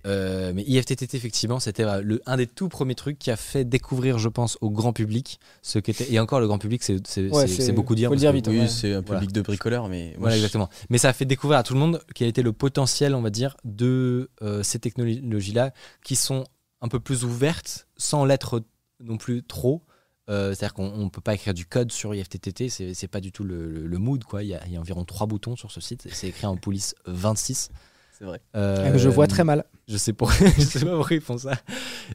Euh, mais IFTTT, effectivement, c'était euh, le, un des tout premiers trucs qui a fait découvrir, je pense, au grand public ce qu'était. Et encore, le grand public, c'est c'est- Ouais, c'est- c'est- c'est beaucoup dire. faut dire que- vite, Oui, ouais. c'est un Voilà. public de bricoleurs, mais moi, Voilà, je- exactement. Mais ça a fait découvrir à tout le monde quel était le potentiel, on va dire, de euh, ces technologies-là qui sont un peu plus ouvertes sans l'être non plus trop. Euh, C'est-à-dire qu'on ne peut pas écrire du code sur IFTTT, c'est c'est pas du tout le, le- le mood. Quoi. Il, y a, il y a environ trois boutons sur ce site, c'est écrit en police 26. C'est vrai. Euh, je vois très mal. je sais, pour... <laughs> je sais pas pourquoi ils font ça.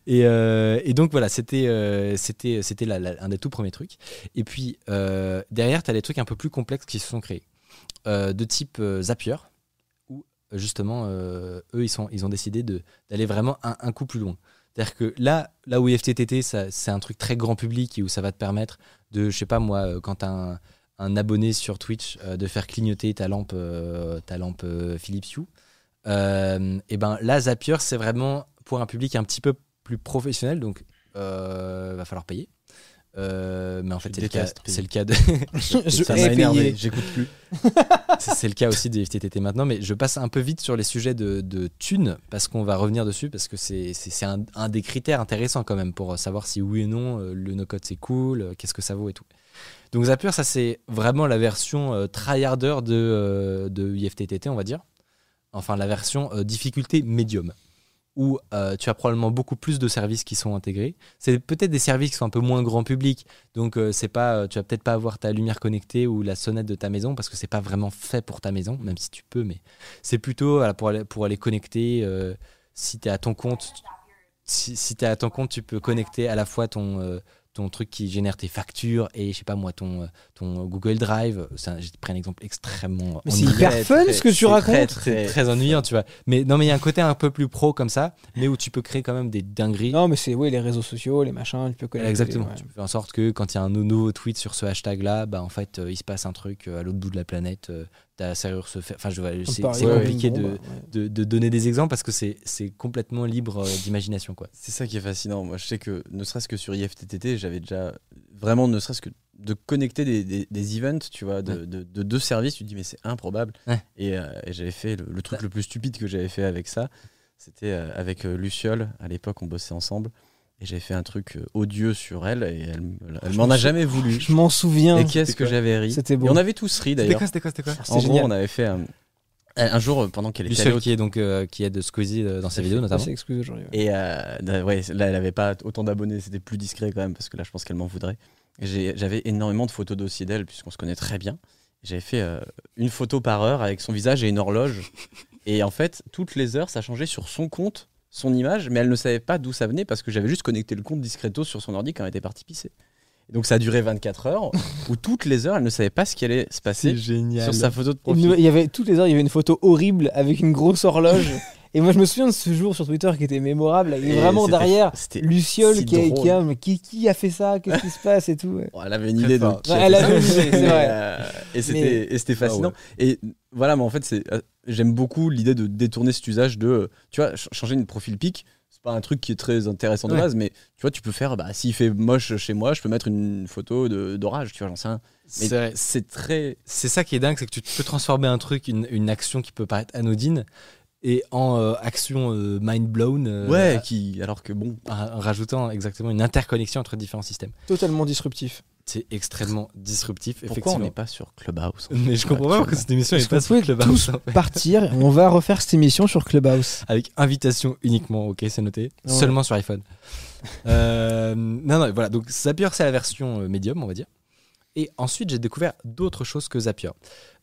Et, euh, et donc voilà, c'était euh, c'était c'était un des tout premiers trucs. Et puis euh, derrière, tu as des trucs un peu plus complexes qui se sont créés. Euh, de type euh, Zapier, où justement, euh, eux, ils, sont, ils ont décidé de- d'aller vraiment un, un coup plus loin. C'est-à-dire que là, là où IFTTT, ça- c'est un truc très grand public et où ça va te permettre de, je sais pas moi, quand tu as un, un abonné sur Twitch, euh, de faire clignoter ta lampe, euh, ta lampe euh, Philips Hue. Euh, et ben là, Zapier, c'est vraiment pour un public un petit peu plus professionnel, donc euh, va falloir payer. Euh, mais en fait, c'est le, cas, c'est le cas de, <laughs> <laughs> Je ça m'a énervé, j'écoute plus. <laughs> c'est le cas aussi des FTTT maintenant, mais je passe un peu vite sur les sujets de, de thunes parce qu'on va revenir dessus parce que c'est un, un des critères intéressants quand même pour savoir si oui ou non euh, le no-code c'est cool, qu'est-ce que ça vaut et tout. Donc Zapier, ça c'est vraiment la version euh, tryharder de, de IFTTT, on va dire. Enfin, la version euh, difficulté médium où euh, tu as probablement beaucoup plus de services qui sont intégrés. C'est peut-être des services qui sont un peu moins grand public, donc euh, c'est pas, tu vas peut-être pas avoir ta lumière connectée ou la sonnette de ta maison parce que c'est pas vraiment fait pour ta maison, même si tu peux, mais c'est plutôt pour, aller, pour aller connecter. si tu es à ton compte, si, tu à ton compte, tu peux connecter à la fois ton, ton truc qui génère tes factures et je sais pas moi ton, euh, ton Google Drive. J'ai pris un exemple extrêmement Mais c'est hyper fun ce que tu racontes. très, C'est très- très ennuyant, tu vois. Mais non, mais il y a un côté un peu plus pro comme ça, mais où tu peux créer quand même des dingueries. Non, mais c'est oui, les réseaux sociaux, les machins, tu peux connecter. Exactement. ouais. Tu peux faire en sorte que quand il y a un nou- nouveau tweet sur ce hashtag-là, bah, en fait, euh, il se passe un truc euh, à l'autre bout de la planète. euh, ta serrure se fait. Enfin, je vois, c'est ouais, compliqué de, bombe, de, de donner des exemples parce que c'est c'est complètement libre euh, d'imagination, quoi. C'est ça qui est fascinant. Moi, je sais que ne serait-ce que sur IFTTT, j'avais déjà vraiment, ne serait-ce que de connecter des, des, des events, tu vois, de, Ouais. de- de deux services, tu te dis, mais c'est improbable. Ouais. Et, euh, et j'avais fait le, le truc le plus stupide que j'avais fait avec ça. C'était euh, avec euh, Luciole. À l'époque, on bossait ensemble. Et j'avais fait un truc euh, odieux sur elle. Et elle, m'en a jamais voulu. Je m'en souviens. Et qu'est-ce que j'avais ri. C'était beau. Et on avait tous ri d'ailleurs. c'était quoi, c'était quoi C'était En gros, génial. on avait fait un, un jour euh, pendant qu'elle était allée qui est donc euh, qui est de Squeezie euh, dans ses vidéos notamment. C'est excuse aujourd'hui. ouais. Et euh, ouais, là, elle avait pas autant d'abonnés, c'était plus discret quand même, parce que là, je pense qu'elle m'en voudrait. J'ai- J'avais énormément de photos dossiers d'elle, puisqu'on se connaît très bien. J'avais fait euh, une photo par heure avec son visage et une horloge. <laughs> Et en fait, toutes les heures, ça changeait sur son compte, son image, mais elle ne savait pas d'où ça venait, parce que j'avais juste connecté le compte discreto sur son ordi quand elle était partie pisser. Et donc ça a duré 24 heures, <laughs> où toutes les heures, elle ne savait pas ce qui allait se passer génial. sur sa photo de Il profil. y avait toutes les heures, il y avait une photo horrible avec une grosse horloge. <laughs> Et moi, je me souviens de ce jour sur Twitter qui était mémorable. Et vraiment derrière, Luciole si qui, qui, a, mais qui, qui a fait ça? Qu'est-ce qui se passe? Et tout. ouais. Bon, elle avait une idée Ouais, a elle avait une idée, c'est vrai. euh, et c'était c'était fascinant. Et voilà, mais en fait, c'est euh, j'aime beaucoup l'idée de détourner cet usage de euh, tu vois ch- changer une profil pic. C'est pas un truc qui est très intéressant de Ouais. base, mais tu vois, tu peux faire bah s'il fait moche chez moi, je peux mettre une photo de- d'orage, tu vois, j'en sais rien. Mais C'est très C'est ça qui est dingue, c'est que tu peux transformer un truc, une, une action qui peut paraître anodine, et en euh, action euh, mind blown, euh, ouais, qui alors que bon, en en rajoutant exactement une interconnexion entre différents systèmes. Totalement disruptif. C'est extrêmement disruptif, pourquoi on effectivement. n'est pas sur Clubhouse Mais je comprends pas pourquoi cette émission Est-ce est pas sur Clubhouse. tous en fait. partir On va refaire cette émission sur Clubhouse. Avec invitation uniquement, ok, c'est noté. Ouais. Seulement sur iPhone. Euh, non, non, voilà. Donc Zapier, c'est la version euh, médium, on va dire. Et ensuite, j'ai découvert d'autres choses que Zapier.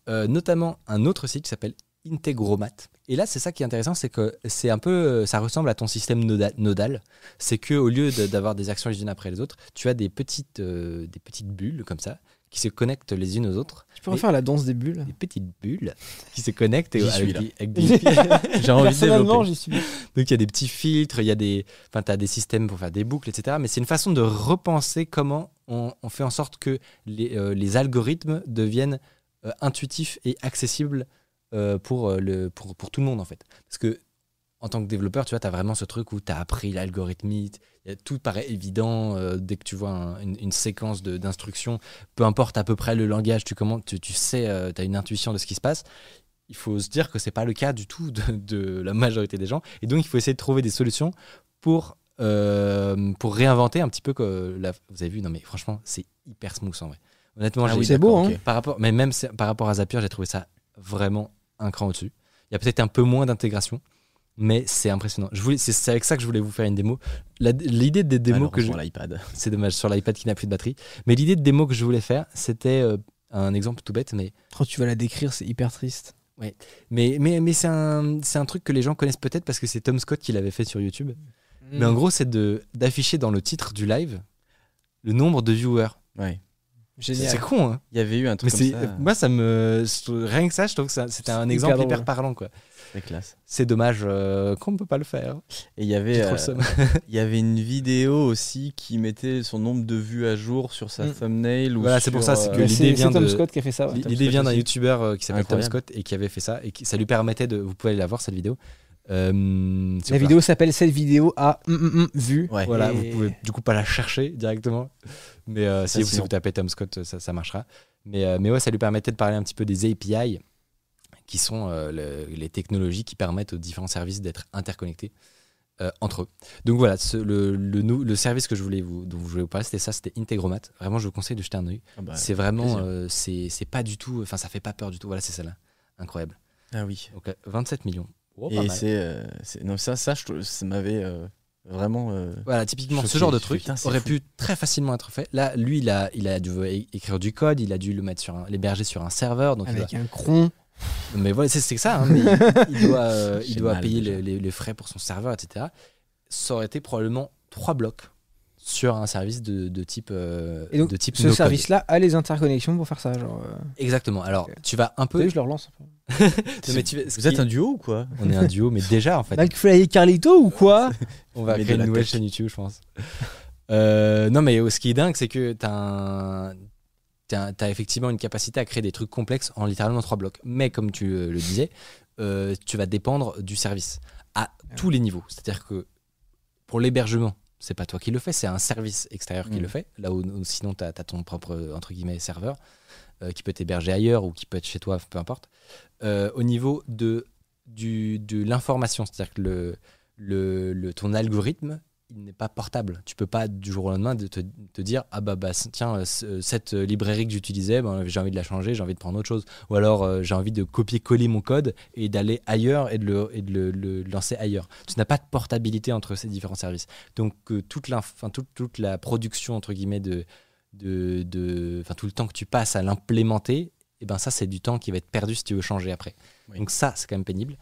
Euh, notamment un autre site qui s'appelle Integromat. Et là, c'est ça qui est intéressant, c'est que c'est un peu, euh, ça ressemble à ton système noda- nodal. C'est que au lieu de- d'avoir des actions les unes après les autres, tu as des petites, euh, des petites bulles comme ça qui se connectent les unes aux autres. Tu peux refaire la danse des bulles? Des petites bulles qui se connectent et J'y avec des- avec <laughs> des- j'ai envie de j'y suis. donc il y a des petits filtres, il y a des, enfin t'as des systèmes pour faire des boucles, etc. Mais c'est une façon de repenser comment on, on fait en sorte que les, euh, les algorithmes deviennent euh, intuitifs et accessibles euh, pour, euh, le, pour, pour tout le monde en fait. Parce que en tant que développeur, tu vois, tu as vraiment ce truc où tu as appris a- tout paraît évident euh, dès que tu vois un- une, une séquence d'instructions, peu importe à peu près le langage, tu, commandes, tu, tu sais, tu as une intuition de ce qui se passe. Il faut se dire que c'est pas le cas du tout de, de la majorité des gens. Et donc, il faut essayer de trouver des solutions pour, euh, pour réinventer un petit peu que la- vous avez vu, non mais franchement, c'est hyper smooth en vrai. Honnêtement, Ah oui, c'est beau, hein. par rapport, mais même par rapport à Zapier, j'ai trouvé ça vraiment un cran au-dessus. Il y a peut-être un peu moins d'intégration, mais c'est impressionnant. Je voulais, c'est, c'est avec ça que je voulais vous faire une démo. La- l'idée des démos que je, Malheureusement, l'iPad. <laughs> c'est dommage sur l'iPad qui n'a plus de batterie, mais l'idée de démo que je voulais faire, c'était euh, un exemple tout bête, mais Quand tu vas la décrire, c'est hyper triste. mais mais, mais c'est un c'est un truc que les gens connaissent peut-être parce que c'est Tom Scott qui l'avait fait sur YouTube. Mais Mm. en gros, c'est de d'afficher dans le titre du live le nombre de viewers. Ouais. Génial. C'est con, hein Il y avait eu un Mais truc comme ça. moi ça me rien que ça, je trouve que c'était un exemple hyper parlant quoi. C'est classe. C'est dommage euh, qu'on ne peut pas le faire. Et il y avait, euh, <laughs> il y avait une vidéo aussi qui mettait son nombre de vues à jour sur sa Mm. thumbnail. ou Voilà, c'est pour ça, c'est euh, que Mais l'idée c'est vient Tom de- Scott qui a fait ça. ouais. L'idée vient d'un youtubeur euh, qui s'appelle Tom. Scott et qui avait fait ça et qui, ça lui permettait de. Vous pouvez aller la voir cette vidéo. Euh, La vidéo s'appelle Cette vidéo a mm, mm, mm, vu. Ouais. Voilà, Et- vous pouvez du coup pas la chercher directement, mais euh, si, Fascinant. si vous tapez Tom Scott, ça, ça marchera. Mais, euh, mais ouais, ça lui permettait de parler un petit peu des API, qui sont euh, le- les technologies qui permettent aux différents services d'être interconnectés euh, entre eux. Donc voilà, ce- le, le, service que je voulais vous, dont je voulais vous parler, c'était ça, c'était Integromat. Vraiment, je vous conseille de jeter un œil. Ah bah, c'est vraiment, euh, c'est c'est pas du tout, enfin ça fait pas peur du tout. Voilà, c'est celle-là, incroyable. Ah oui. Donc euh, 27 millions. Oh, Et c'est, euh, c'est- non ça, ça, je ça m'avait euh, vraiment. euh, Voilà, typiquement, ce genre de truc putain, aurait fou. pu très facilement être fait. Là, lui, il a, il a dû écrire du code, il a dû le mettre sur un- l'héberger sur un serveur. Donc il Avec doit- un cron. mais voilà, c'est ça. hein, mais il, il doit, euh, il doit mal, payer les- les frais pour son serveur, etc. Ça aurait été probablement trois blocs sur un service de, de type, euh, Et donc, de type ce no-code. service-là a les interconnexions pour faire ça. Genre, euh... Exactement. Alors, tu vas un peu. savez, je le relance. un peu. <laughs> Non, mais <laughs> tu Vous qui- êtes un duo ou quoi <laughs> On est un duo, mais déjà en fait. McFly et Carlito ou quoi On va Mais créer une nouvelle tech. chaîne YouTube, je pense. Euh, non, mais ce qui est dingue, c'est que tu as, effectivement une capacité à créer des trucs complexes en littéralement trois blocs. Mais comme tu euh, le disais, euh, tu vas dépendre du service à tous les niveaux. C'est-à-dire que pour l'hébergement, c'est pas toi qui le fais, c'est un service extérieur qui Mm. le fait. Là où, où sinon, tu as, ton propre entre guillemets, serveur euh, qui peut t'héberger ailleurs ou qui peut être chez toi, peu importe. Euh, au niveau de, du, de l'information, c'est-à-dire que le, le, le- ton algorithme, il n'est pas portable. Tu peux pas du jour au lendemain de te, te dire ah bah, bah tiens euh, ce- cette librairie que j'utilisais, ben, j'ai envie de la changer, j'ai envie de prendre autre chose. Ou alors euh, j'ai envie de copier-coller mon code et d'aller ailleurs et de le, et de le, le lancer ailleurs. Tu n'as pas de portabilité entre ces différents services. Donc euh, toute, la production entre guillemets de, de, de enfin tout le temps que tu passes à l'implémenter, et ben ça c'est du temps qui va être perdu si tu veux changer après. Oui. Donc ça c'est quand même pénible.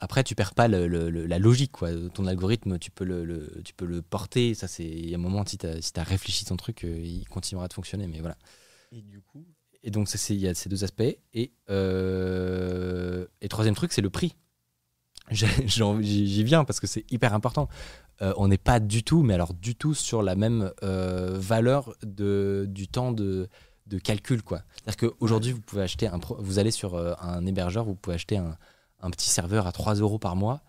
Après, tu perds pas le- le- le- la logique, quoi. Ton algorithme, tu peux le, tu peux le porter. Ça, c'est il y a un moment si tu as, si t'as réfléchi ton truc, euh, il continuera de fonctionner. Mais voilà. Et du coup, Et donc, il y a ces deux aspects. Et, euh, et troisième truc, c'est le prix. <laughs> J'y viens parce que c'est hyper important. Euh, on n'est pas du tout, mais alors du tout sur la même euh, valeur de, du temps de, de calcul, quoi. C'est-à-dire qu'aujourd'hui, vous pouvez acheter un, vous allez sur un hébergeur, vous pouvez acheter un, un petit serveur à 3 euros par mois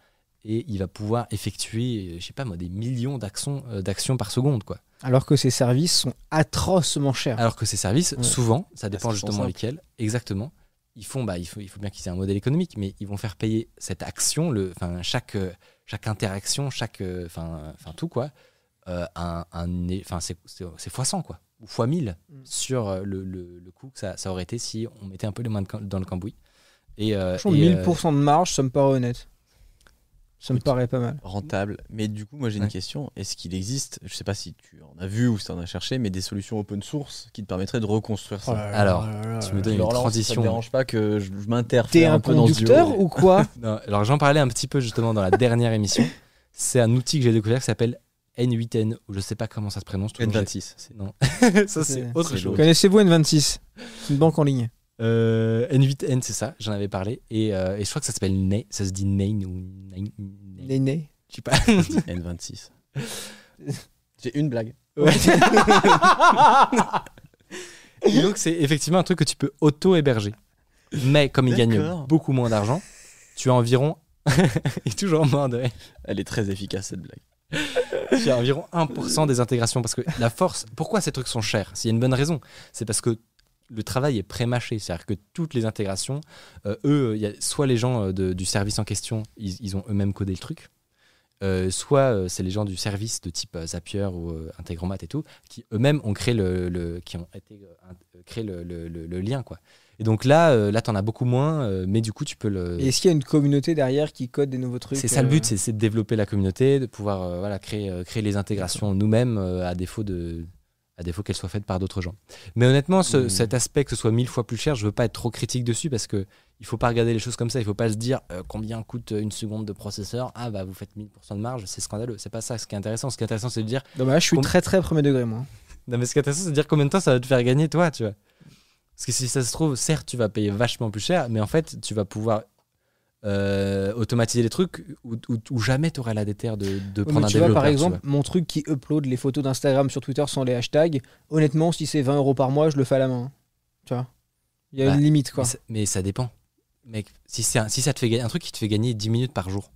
et il va pouvoir effectuer, je sais pas moi, des millions d'actions euh, d'actions par seconde, quoi. Alors que ces services sont atrocement chers. Alors que ces services, Ouais. souvent, ça dépend justement lesquels, exactement. Ils font, bah, il faut, il faut bien qu'ils aient un modèle économique, mais ils vont faire payer cette action, le, enfin chaque, euh, chaque interaction, chaque, euh, enfin, enfin tout quoi, euh, un, un, enfin c'est, c'est, c'est fois 100 quoi, ou fois 1000 Mm. sur le, le, le coût que ça, ça aurait été si on mettait un peu les mains de dans le cambouis. Et, euh, Franchement, et, euh, 1000% de marge, ça me paraît honnête. Ça me paraît pas mal. rentable. Mais du coup, moi j'ai une question. Est-ce qu'il existe, je sais pas si tu en as vu ou si tu en as cherché, mais des solutions open source qui te permettraient de reconstruire ça? Alors, tu me donnes une là, Ça transition. te dérange pas que je, je m'interfère T'es un, un peu dans ce conducteur duo ou quoi? <laughs> Non, alors j'en parlais un petit peu justement dans la dernière émission. C'est un outil que j'ai découvert qui s'appelle N8N, ou je sais pas comment ça se prononce. toujours, j'ai- N26. c'est- Non, <laughs> ça c'est autre chose. Connaissez-vous N26 C'est une banque en ligne. Euh, N8N, c'est ça, j'en avais parlé. Et, euh, et je crois que ça s'appelle Nay, ça se dit Nain ou Nain. Nain. L'aîné. Je sais pas. N26. <laughs> J'ai une blague. <laughs> Et donc c'est effectivement un truc que tu peux auto-héberger. Mais comme il gagne beaucoup moins d'argent, tu as environ <laughs> Il est toujours mort de. Elle est très efficace cette blague. Il y a environ 1% des intégrations. Parce que la force, pourquoi ces trucs sont chers? S'il y a une bonne raison, c'est parce que le travail est pré-mâché. C'est-à-dire que toutes les intégrations, euh, eux, il y a soit les gens euh, de- du service en question, ils, ils ont eux-mêmes codé le truc. euh, soit c'est les gens du service de type Zapier ou Integromat et tout, qui eux-mêmes ont créé le, le- qui ont été un- créé le, le- le- le lien quoi. Et donc là, euh, là t'en as beaucoup moins, euh, mais du coup tu peux le. Est-ce qu'il y a une communauté derrière qui code des nouveaux trucs C'est ça le but, c'est c'est de développer la communauté, de pouvoir voilà, créer, créer les intégrations nous-mêmes à défaut de à défaut qu'elles soient faites par d'autres gens. Mais honnêtement, ce- Mmh. cet aspect que ce soit mille fois plus cher, je veux pas être trop critique dessus parce que il faut pas regarder les choses comme ça. Il faut pas se dire euh, combien coûte une seconde de processeur? Ah bah vous faites 1000% de marge, c'est scandaleux. C'est pas ça. Ce qui est intéressant, ce qui est intéressant, c'est de dire Dommage, je suis Com- très très premier degré moi. non mais ce qui est intéressant, c'est de dire combien de temps ça va te faire gagner toi, tu vois. Parce que si ça se trouve, certes, tu vas payer vachement plus cher, mais en fait, tu vas pouvoir euh, automatiser les trucs où, où- où jamais tu aurais la déterre de, de Ouais, prendre mais un tu vois, par exemple, vois. mon truc qui upload les photos d'Instagram sur Twitter sans les hashtags, honnêtement, si c'est 20 euros par mois, je le fais à la main. Tu vois? Il y a Bah, une limite quoi. Mais, ça, mais ça dépend. Mec, si, c'est un- si ça te fait gagner un truc qui te fait gagner 10 minutes par jour.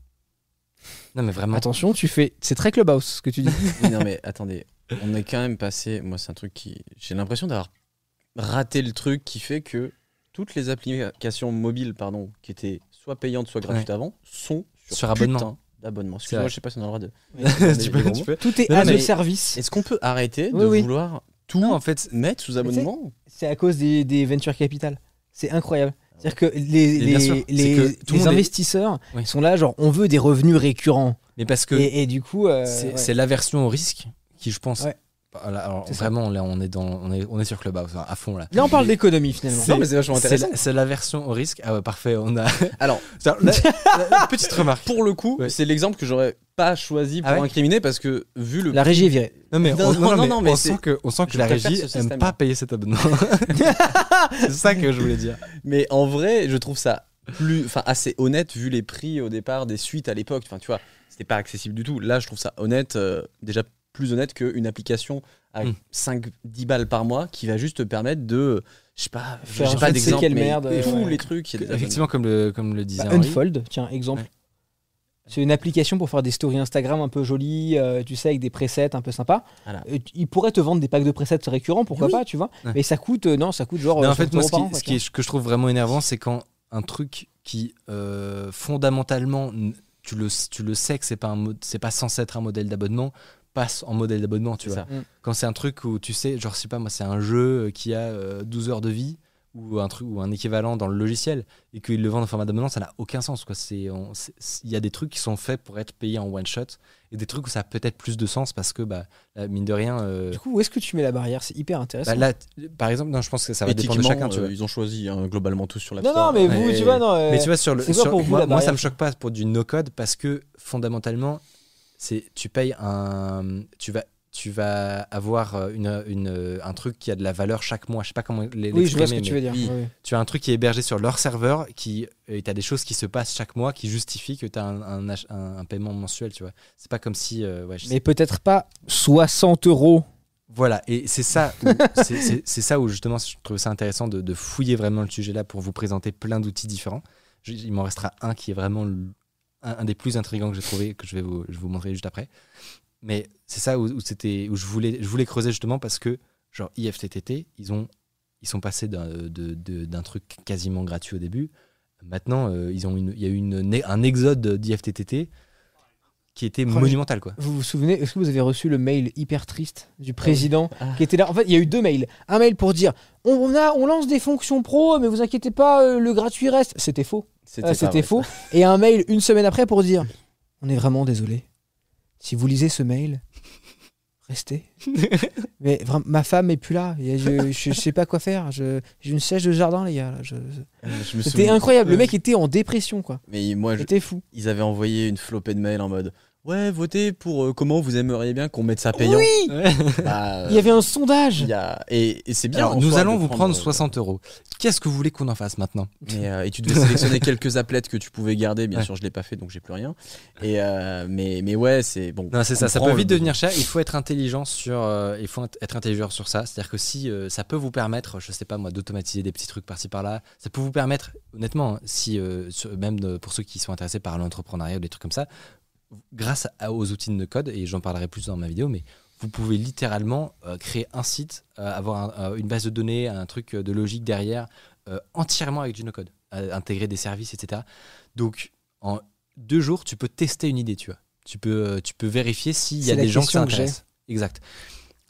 Non mais vraiment. Attention, tu fais. C'est très clubhouse ce que tu dis. Non, mais attendez, on est quand même passé. Moi, c'est un truc qui. J'ai l'impression d'avoir raté le truc qui fait que toutes les applications mobiles, pardon, qui étaient soit payantes, soit gratuites avant, sont sur, Sur abonnement. d'abonnement. Excuse-moi, je sais pas si on a le droit de. <laughs> tu peux- tu peux. Tout est Non, mais- a service. Est-ce qu'on peut arrêter Oui, de oui. vouloir tout Non, en fait, mettre sous abonnement C'est à cause des, des venture capital. C'est incroyable. C'est-à-dire que les, sûr, les, les- que tout le les monde est- investisseurs Oui. sont là, genre, on veut des revenus récurrents. mais parce que Et, et du coup, euh, c'est ouais. l'aversion au risque qui, je pense. Ouais. Voilà, alors, vraiment, là, on est, dans, on, est, on est sur Clubhouse hein, à fond là. là, on parle d'économie finalement. Non, mais c'est vachement C'est intéressant. la- c'est l'aversion au risque. Ah ouais, parfait. On a. <laughs> Alors, <laughs> là, là, petite remarque. pour le coup, Ouais. c'est l'exemple que j'aurais pas choisi pour Ah ouais incriminer parce que vu le. La régie est virée. Non mais, Non, on, non, non, non, mais non, mais on sent que, on sent que la régie ce aime système. pas payer cet abonnement. <laughs> c'est ça que je voulais dire. Mais en vrai, je trouve ça plus, enfin, assez honnête vu les prix au départ des suites à l'époque. Enfin, tu vois, c'était pas accessible du tout. Là, je trouve ça honnête, euh, déjà plus honnête qu'une application à Hmm. 5-10 balles par mois qui va juste te permettre de, je sais pas, Faire j'ai pas je ne sais d'exemple, merde, tous ouais. les trucs. Effectivement, comme le, comme le disait Bah. Unfold, tiens, exemple. Ouais. C'est une application pour faire des stories Instagram un peu jolies, euh, tu sais, avec des presets un peu sympas. Voilà. Euh, ils pourraient te vendre des packs de presets récurrents, pourquoi Oui. pas, tu vois. Ouais. Mais ça coûte, euh, non, ça coûte genre. Mais euh, en fait, 60 moi, ce, qui, an, quoi, ce qui est- que je trouve vraiment énervant, c'est quand un truc qui euh, fondamentalement, n- tu le, tu le sais que c'est pas un mo- c'est pas censé être un modèle d'abonnement, passe en modèle d'abonnement, tu vois. ça. Mm. Quand c'est un truc où tu sais, genre, je sais pas, moi, c'est un jeu euh, qui a euh, 12 heures de vie ou un truc ou un équivalent dans le logiciel et qu'ils le vendent en format d'abonnement, ça n'a aucun sens. Il y a des trucs qui sont faits pour être payés en one shot et des trucs où ça a peut-être plus de sens parce que, bah, là, mine de rien. euh, Du coup, où est-ce que tu mets la barrière? C'est hyper intéressant. bah, là, par exemple, non, je pense que ça va dépendre de chacun, tu euh, vois. ils ont choisi hein, globalement tous sur la non, non, mais vous, Ouais. tu vois, non. euh, Mais tu vois, sur le, sur- pour vous, moi, moi, ça me choque pas pour du no-code parce que fondamentalement, c'est tu payes un, tu vas, tu vas avoir euh, une, une- un truc qui a de la valeur chaque mois. Je sais pas comment les- oui, je vois ce que tu veux dire. oui. oui. Tu as un truc qui est hébergé sur leur serveur, qui et tu as des choses qui se passent chaque mois qui justifient que tu as un, un ach- un- un paiement mensuel, tu vois. C'est pas comme si, euh, ouais, je sais Mais peut-être pas 60 euros. Voilà, et c'est ça, où- <laughs> c'est- ça où justement je trouve ça intéressant de, de fouiller vraiment le sujet là pour vous présenter plein d'outils différents. Je- il m'en restera un qui est vraiment un, des plus intrigants que j'ai trouvé, que je vais vous, je vous montrer juste après. Mais c'est ça où, c'était, où je voulais, je voulais creuser justement parce que genre IFTTT, ils ont, ils sont passés d'un truc quasiment gratuit au début. Maintenant, euh, ils ont une, il y a eu une, un exode d'IFTTT qui était Oh, monumental quoi. Vous vous souvenez, est-ce que vous avez reçu le mail hyper triste du président Ah. qui était là? En fait, il y a eu deux mails. Un mail pour dire on, a, on lance des fonctions pro, mais vous inquiétez pas, euh, le gratuit reste. C'était faux. C'était Euh, faux. Et un mail une semaine après pour dire on est vraiment désolé. Si vous lisez ce mail, restez. <laughs> mais vraiment, ma femme est plus là. Et Je, je, sais pas quoi faire. Je- J'ai une sèche de jardin, les gars. Je- C'était incroyable. Le mec était en dépression, quoi. Mais moi, je- C'était fou. ils avaient envoyé une flopée de mails en mode Ouais, votez pour euh, comment vous aimeriez bien qu'on mette ça payant. Oui <laughs> Bah, euh, Il y avait un sondage il y a- Et, et c'est bien. Alors, en nous soi allons de vous prendre euh, 60 euros. Qu'est-ce que vous voulez qu'on en fasse maintenant? Mais, euh, et tu devais sélectionner <laughs> quelques applettes que tu pouvais garder. Bien Ouais. sûr, je l'ai pas fait, donc j'ai plus rien. Et euh, mais mais ouais, c'est bon. Non, c'est ça. Ça peut le vite besoin. devenir cher. Il faut être intelligent sur. euh, il faut être intelligent sur ça. C'est-à-dire que si euh, ça peut vous permettre, je sais pas moi, d'automatiser des petits trucs par-ci par-là, ça peut vous permettre, honnêtement, si euh, sur- même de- pour ceux qui sont intéressés par l'entrepreneuriat ou des trucs comme ça, grâce aux outils de code et j'en parlerai plus dans ma vidéo, mais vous pouvez littéralement euh, créer un site, euh, avoir un- euh, une base de données, un truc de logique derrière, entièrement avec du no-code, intégrer des services, etc. Donc, en deux jours, tu peux tester une idée, tu vois. Tu peux, tu peux vérifier s'il y a des gens que ça question que j'ai. intéresse. Exact.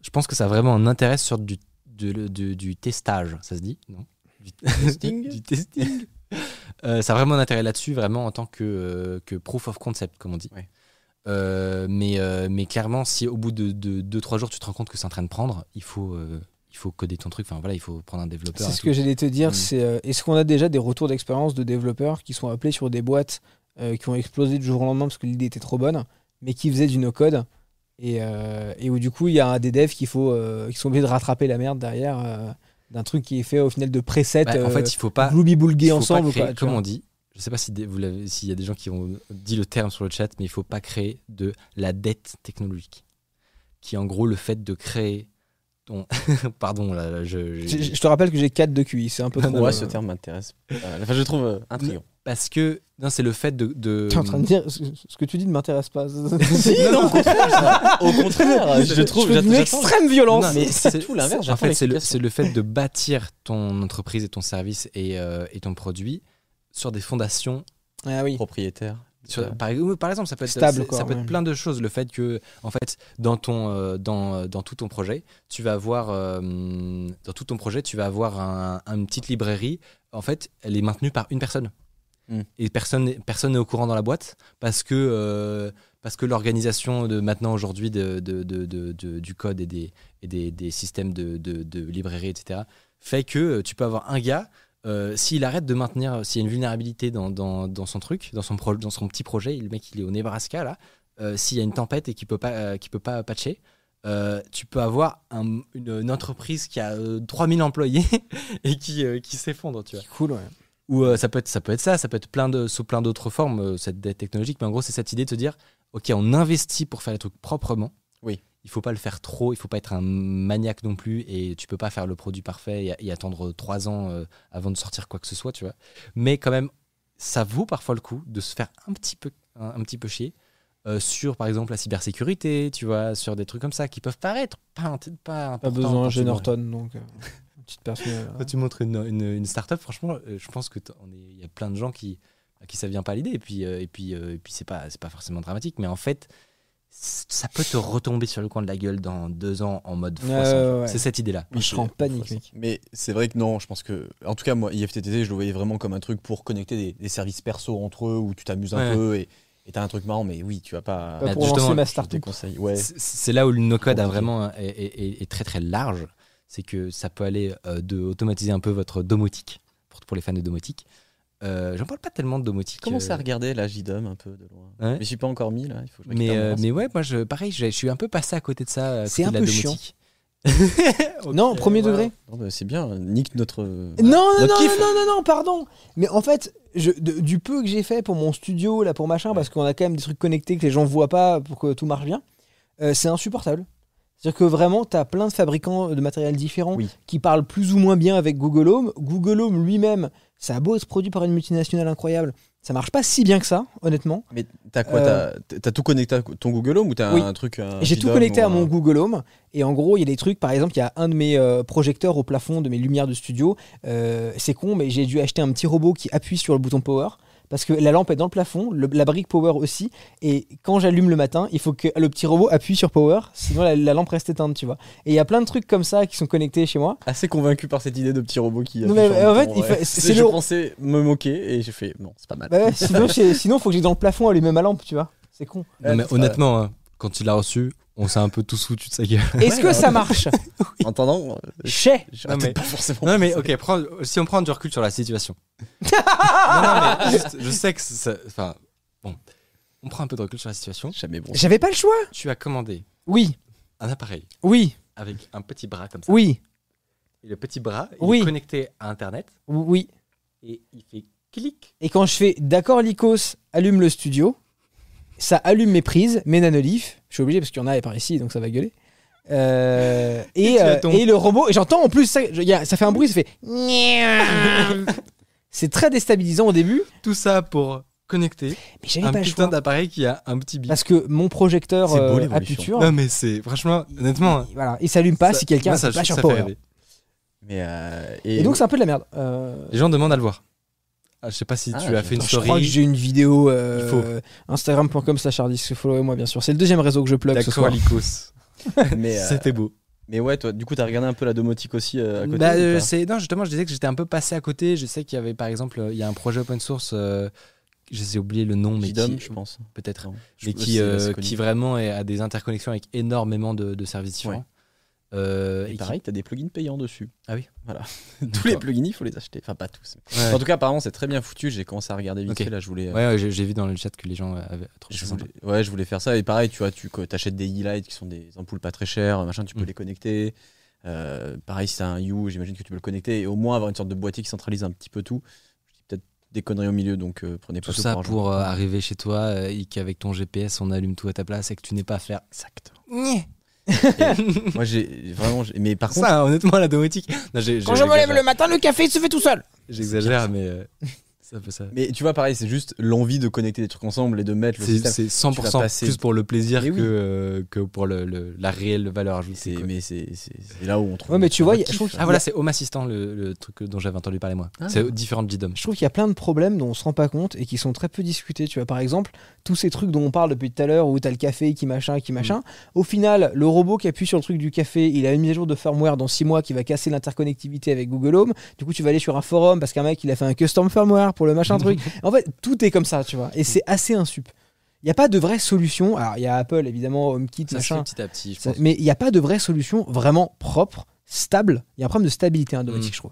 Je pense que ça a vraiment un intérêt sur du, de- de- du testage, ça se dit Non? <laughs> Du, Testing? Du testing. Euh, ça a vraiment un intérêt là-dessus, vraiment en tant que, euh, que proof of concept, comme on dit. Ouais. Euh, mais, euh, mais clairement, si au bout de 2-3 jours, tu te rends compte que c'est en train de prendre, il faut, euh, il faut coder ton truc. Enfin voilà, il faut prendre un développeur. C'est ce que j'allais te dire. Mm. C'est euh, est-ce qu'on a déjà des retours d'expérience de développeurs qui sont appelés sur des boîtes euh, qui ont explosé du jour au lendemain parce que l'idée était trop bonne, mais qui faisaient du no-code et, euh, et où du coup il y a des devs qu'il faut, euh, qui sont obligés de rattraper la merde derrière euh, d'un truc qui est fait au final de presets. Bah, en fait, il faut pas. boulguer il faut ensemble. pas créer- quoi, comme vois. on dit, je sais pas si s'il y a des gens qui ont dit le terme sur le chat, mais il faut pas créer de la dette technologique, qui est en gros le fait de créer ton. <laughs> Pardon, là, là, je, je- te rappelle que j'ai 4 de QI, c'est un peu trop. Moi, euh, ce terme m'intéresse. Euh, Enfin, je le trouve euh, intriguant. Parce que non, c'est le fait de. de- T'es en train de dire ce ce que tu dis ne m'intéresse pas. <laughs> Si, non, au contraire, au <laughs> contraire, je trouve. je j'attends- extrême violence. Non, mais c'est tout l'inverse, En fait, c'est le, fait de bâtir ton entreprise et ton service et, euh, et ton produit sur des fondations Ah oui. propriétaire. Sur- Ouais. par, exemple, ça peut être, Stable, quoi, ça peut ouais. être plein de choses. Le fait que, en fait, dans ton, euh, dans, dans tout ton projet, tu vas avoir, euh, dans tout ton projet, tu vas avoir un- une petite librairie. En fait, elle est maintenue par une personne. Mm. Et personne, n'est- personne n'est au courant dans la boîte parce que, euh, parce que l'organisation de maintenant aujourd'hui de, de- de- du code et des, et des, des systèmes de, librairie, etc., fait que euh, tu peux avoir un gars euh, s'il arrête de maintenir, s'il y a une vulnérabilité dans, dans, dans son truc, dans son, pro- dans son petit projet, le mec il est au Nebraska là, euh, s'il y a une tempête et qu'il peut pas, qu'il peut pas patcher, euh, tu peux avoir un- une, une entreprise qui a euh, 3000 employés <laughs> et qui, euh, qui s'effondre, tu vois. Cool, ouais. Ou euh, ça, peut être, ça peut être ça, ça peut être plein de, sous plein d'autres formes, euh, cette dette technologique, mais en gros c'est cette idée de te dire, ok, on investit pour faire les trucs proprement. Oui. Il faut pas le faire trop, il faut pas être un maniaque non plus, et tu peux pas faire le produit parfait et, et attendre trois ans euh, avant de sortir quoi que ce soit, tu vois. Mais quand même, ça vaut parfois le coup de se faire un petit peu, un, un petit peu chier euh, sur, par exemple, la cybersécurité, tu vois, sur des trucs comme ça qui peuvent paraître pas, pas, Pas besoin, j'ai Norton, donc. <laughs> euh, petite personne. quand tu montres une, une, une start-up, franchement, euh, je pense que t- on est- il y a plein de gens qui à qui ça vient pas à l'idée. Et puis, euh, et puis, euh, et puis c'est pas, c'est pas forcément dramatique, mais en fait, ça peut te retomber sur le coin de la gueule dans deux ans en mode cent, ouais. C'est cette idée-là. Je serais en panique, mec. Mais c'est vrai que non, je pense que. En tout cas, moi, IFTTT, je le voyais vraiment comme un truc pour connecter des, des services perso entre eux où tu t'amuses un Ouais. peu et et t'as un truc marrant, mais oui, tu vas pas. Bah, pour lancer ma Je te startup. Ouais. C'est- C'est là où le no-code a vraiment est, est- est- est très très large. C'est que ça peut aller euh, de automatiser un peu votre domotique pour, pour les fans de domotique. Euh, J'en parle pas tellement de domotique. Commence euh, à regarder la JDOM un peu de loin. Ouais. Mais je suis pas encore mis là. Il faut que je mais, euh, mais ouais, moi je, pareil, je, je suis un peu passé à côté de ça. C'est un de peu la chiant. domotique. <laughs> Non, premier voilà. degré. Bah, c'est bien. Nique notre. Non, non, non, Notre non, kiff. non, non, non, pardon. Mais en fait, je, de- du peu que j'ai fait pour mon studio, là, pour machin, parce qu'on a quand même des trucs connectés que les gens voient pas pour que tout marche bien, euh, c'est insupportable. C'est-à-dire que vraiment, tu as plein de fabricants de matériel différents Oui. qui parlent plus ou moins bien avec Google Home. Google Home lui-même, ça a beau être produit par une multinationale incroyable, ça marche pas si bien que ça, honnêtement. Mais t'as quoi Euh, T'as t'as tout connecté à ton Google Home ou t'as Oui. un truc J'ai tout connecté à mon Google Home. Et en gros, il y a des trucs, par exemple, il y a un de mes euh, projecteurs au plafond de mes lumières de studio. Euh, c'est con, mais j'ai dû acheter un petit robot qui appuie sur le bouton power. Parce que la lampe est dans le plafond, le- la brique power aussi. Et quand j'allume le matin, il faut que le petit robot appuie sur power. Sinon, la, la lampe reste éteinte, tu vois. Et il y a plein de trucs comme ça qui sont connectés chez moi. Assez convaincu par cette idée de petit robot qui. Non, mais, en fait, il fait- c'est Je le- pensais me moquer et j'ai fait non, c'est pas mal. Bah ouais, sinon, sinon, faut que j'ai dans le plafond allumer ma lampe, tu vois. C'est con. Non, mais honnêtement, hein, quand tu l'as reçu, on s'est un peu tous foutu de sa gueule. Est-ce que ça marche? <laughs> En attendant, euh, Chez Non, mais- pas forcément. Non mais ok, prends- si on prend du recul sur la situation. <laughs> non, non, mais juste, je sais que ça, enfin bon, on prend un peu de recul sur la situation. Jamais bon. J'avais pas le choix. Tu as commandé Oui, un appareil oui, avec un petit bras comme ça. oui, Et le petit bras, il Oui. est connecté à Internet oui. et il fait clic. Et quand je fais d'accord Lycos, allume le studio, ça allume mes prises, mes nanolifs. Je suis obligé parce qu'il y en a par ici, donc ça va gueuler. Euh, Et et, euh, et le robot, et j'entends en plus ça, je- il y a- ça fait un bruit, ça fait. <laughs> C'est très déstabilisant au début, Tout ça pour connecter mais j'avais un pas putain d'appareil qui a un petit bip. Parce que mon projecteur C'est beau, euh, à puture, Non mais c'est franchement, honnêtement, il, voilà, il s'allume pas ça- si quelqu'un moi, ça, pas ça sur fait power. rêver. Mais euh, Et, donc c'est un peu de la merde. Euh, Les gens demandent à le voir. Ah, je sais pas si Ah, tu as fait une je story. crois que j'ai une vidéo euh. Instagram.com slash harddisk, followez-moi bien sûr. C'est le deuxième réseau que je plug ce soir. <laughs> Mais, euh, C'était beau. mais ouais, toi, du coup, t'as regardé un peu la domotique aussi euh, à côté Bah, euh, c'est non justement je disais que j'étais un peu passé à côté je sais qu'il y avait par exemple il y a un projet open source euh, j'ai oublié le nom mais qui je pense. peut-être. Je- mais qui, qui vraiment est- a des interconnexions avec énormément de, de services différents Euh, Et et pareil, t'as des plugins payants dessus. Ah oui Voilà. <laughs> tous les plugins, il faut les acheter. Enfin, pas tous. qui- ouais. En tout cas, apparemment, c'est très bien foutu. J'ai commencé à regarder vite fait. Là, je voulais. euh, Ouais, ouais, j'ai vu dans le chat que les gens avaient trouvé Je voulais, ouais, je voulais faire ça. Et pareil, tu vois, tu achètes des e-lights qui sont des ampoules pas très chères, machin, tu peux Mm. les connecter. Euh, pareil, si t'as un U, j'imagine que tu peux le connecter et au moins avoir une sorte de boîtier qui centralise un petit peu tout. Je dis peut-être des conneries au milieu, donc euh, prenez pas tout ça pour, pour euh, arriver chez toi euh, et qu'avec ton GPS on allume tout à ta place et que tu n'aies pas à faire Exact. Nyeh. Moi, j'ai vraiment. j'ai- Mais par contre, ça honnêtement la domotique Non, j'ai- Quand j'ai- je me lève j'exagère. le matin, le café il se fait tout seul. j'exagère mais euh, c'est un peu ça mais tu vois, pareil, c'est juste l'envie de connecter des trucs ensemble et de mettre le C'est système. c'est 100% Tu vas passer- plus pour le plaisir Mais que, oui. euh, que pour le, le- la réelle valeur ajoutée. C'est- quoi. mais c'est c'est- c'est là où on trouve. Ouais, mais tu vois, y a- kiff. je trouve qu'il Ah voilà, c'est Home Assistant, le, le truc dont j'avais entendu parler moi. Ah. C'est différent de JDOM. Je trouve qu'il y a plein de problèmes dont on se rend pas compte et qui sont très peu discutés. Tu vois, par exemple, tous ces trucs dont on parle depuis tout à l'heure où t'as le café qui machin, qui machin. Au final, le robot qui appuie sur le truc du café, il a une mise à jour de firmware dans 6 mois qui va casser l'interconnectivité avec Google Home. Du coup, tu vas aller sur un forum parce qu'un mec il a fait un custom firmware pour le machin truc. <laughs> En fait, tout est comme ça, tu vois. Et c'est assez insup. Il n'y a pas de vraie solution. Alors, il y a Apple, évidemment, HomeKit, Ça machin. petit à petit, je Ça- pense. mais il n'y a pas de vraie solution vraiment propre, stable. Il y a un problème de stabilité hein, domotique, Mm. je trouve.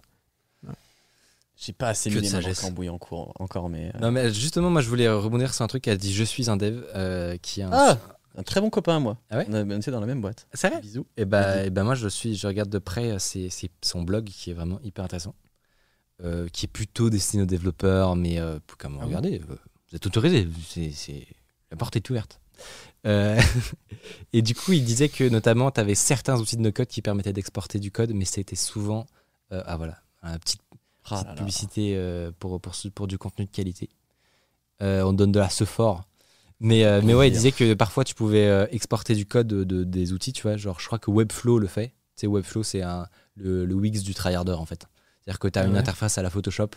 J'ai pas assez Que mis les mains cambouis en cours encore, mais. euh, Non mais justement, moi je voulais rebondir sur un truc a dit je suis un dev euh, qui a un... Ah Un très bon copain à moi. Ah ouais On bossé dans la même boîte. C'est vrai Bisous. Et bah, Vas-y. et bah moi je suis, je regarde de près euh, c'est, c'est son blog qui est vraiment hyper intéressant, euh, qui est plutôt destiné aux développeurs, mais euh, comme Ah regardez, euh, vous êtes autorisé, c'est, la porte est ouverte. Euh, <laughs> et du coup, il disait que notamment, tu avais certains outils de no-code qui permettaient d'exporter du code, mais c'était souvent, euh, ah voilà, une petite, Ah publicité euh, pour, pour, pour du contenu de qualité. Euh, on donne de la ce fort. Mais, euh, mais ouais, il disait que parfois tu pouvais exporter du code de, de- des outils, tu vois. Genre, je crois que Webflow le fait. Tu sais, Webflow, c'est le, le Wix du tryharder en fait. C'est-à-dire que tu as une interface à la Photoshop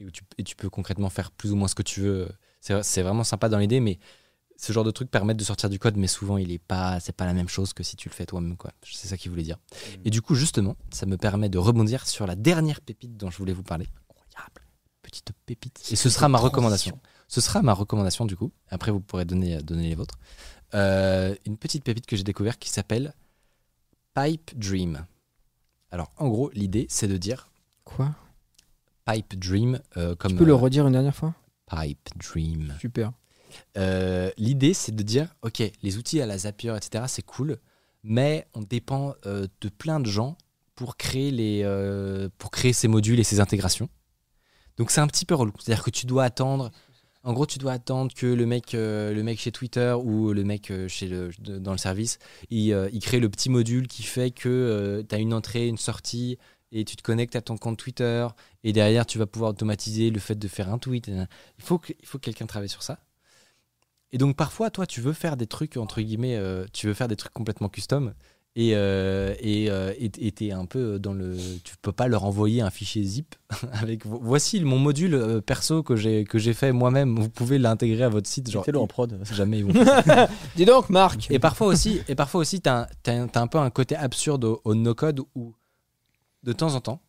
et, où tu, et tu peux concrètement faire plus ou moins ce que tu veux. C'est c'est vraiment sympa dans l'idée, mais ce genre de trucs permettent de sortir du code, mais souvent il est pas, c'est pas la même chose que si tu le fais toi-même, quoi. C'est ça qu'il voulait dire. Et du coup, justement, ça me permet de rebondir sur la dernière pépite dont je voulais vous parler. Incroyable, petite pépite. Et ce sera ma recommandation. Ce sera ma recommandation du coup. Après, vous pourrez donner, donner les vôtres. Euh, une petite pépite que j'ai découverte qui s'appelle Pipe Dream. Alors, en gros, l'idée, c'est de dire Quoi? Pipe Dream euh, comme Tu peux le euh, redire une dernière fois? Pipe Dream. Super. Euh, L'idée, c'est de dire, ok, les outils à la Zapier, etc., c'est cool, mais on dépend euh, de plein de gens pour créer, les, euh, pour créer ces modules et ces intégrations. Donc c'est un petit peu relou. C'est-à-dire que tu dois attendre, en gros, tu dois attendre que le mec, le mec chez Twitter ou le mec chez le, dans le service, il, il crée le petit module qui fait que tu as une entrée, une sortie, et tu te connectes à ton compte Twitter, et derrière, tu vas pouvoir automatiser le fait de faire un tweet. Il faut que, il faut que quelqu'un travaille sur ça. Et donc parfois, toi, tu veux faire des trucs, entre guillemets, euh, tu veux faire des trucs complètement custom. Et euh, et euh, et- et t'es un peu dans le. Tu peux pas leur envoyer un fichier zip <laughs> avec. vo- Voici mon module euh, perso que j'ai que j'ai fait moi-même. Vous pouvez l'intégrer à votre site. Genre, Mettez-le en prod. jamais ils vont. <laughs> Dis donc, Marc. et parfois aussi, et parfois aussi, t'as un, peu un côté absurde au, au no-code où, de temps en temps,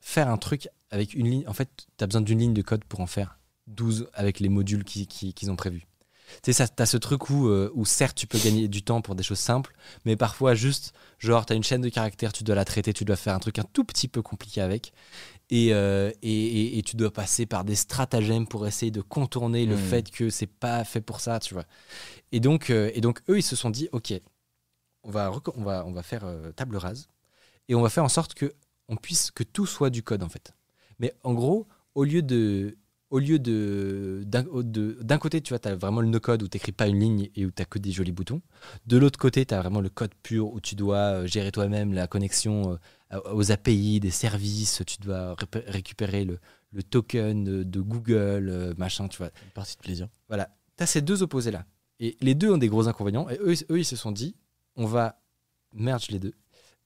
faire un truc avec une ligne. En fait, t'as besoin d'une ligne de code pour en faire 12 avec les modules qui- qui- qu'ils ont prévus. Tu sais, t'as ce truc où, euh, où certes tu peux gagner du temps pour des choses simples, mais parfois juste, genre, t'as une chaîne de caractères, tu dois la traiter, tu dois faire un truc un tout petit peu compliqué avec. Et, euh, et, et- et tu dois passer par des stratagèmes pour essayer de contourner le Mm. fait que c'est pas fait pour ça, tu vois. Et donc, euh, et donc eux, ils se sont dit, ok, on va, on va, on va faire table rase et on va faire en sorte que on puisse que tout soit du code en fait. Mais en gros, au lieu de au lieu de d'un côté, tu vois, tu as vraiment le no-code où tu n'écris pas une ligne et où tu que des jolis boutons. De l'autre côté, tu as vraiment le code pur où tu dois euh, gérer toi-même la connexion euh, aux API, des services, tu dois récupérer le, le token de, de Google, euh, machin, tu vois. Une partie de plaisir. Voilà, tu as ces deux opposés-là. Et les deux ont des gros inconvénients. Et eux, eux, ils se sont dit, on va merge les deux.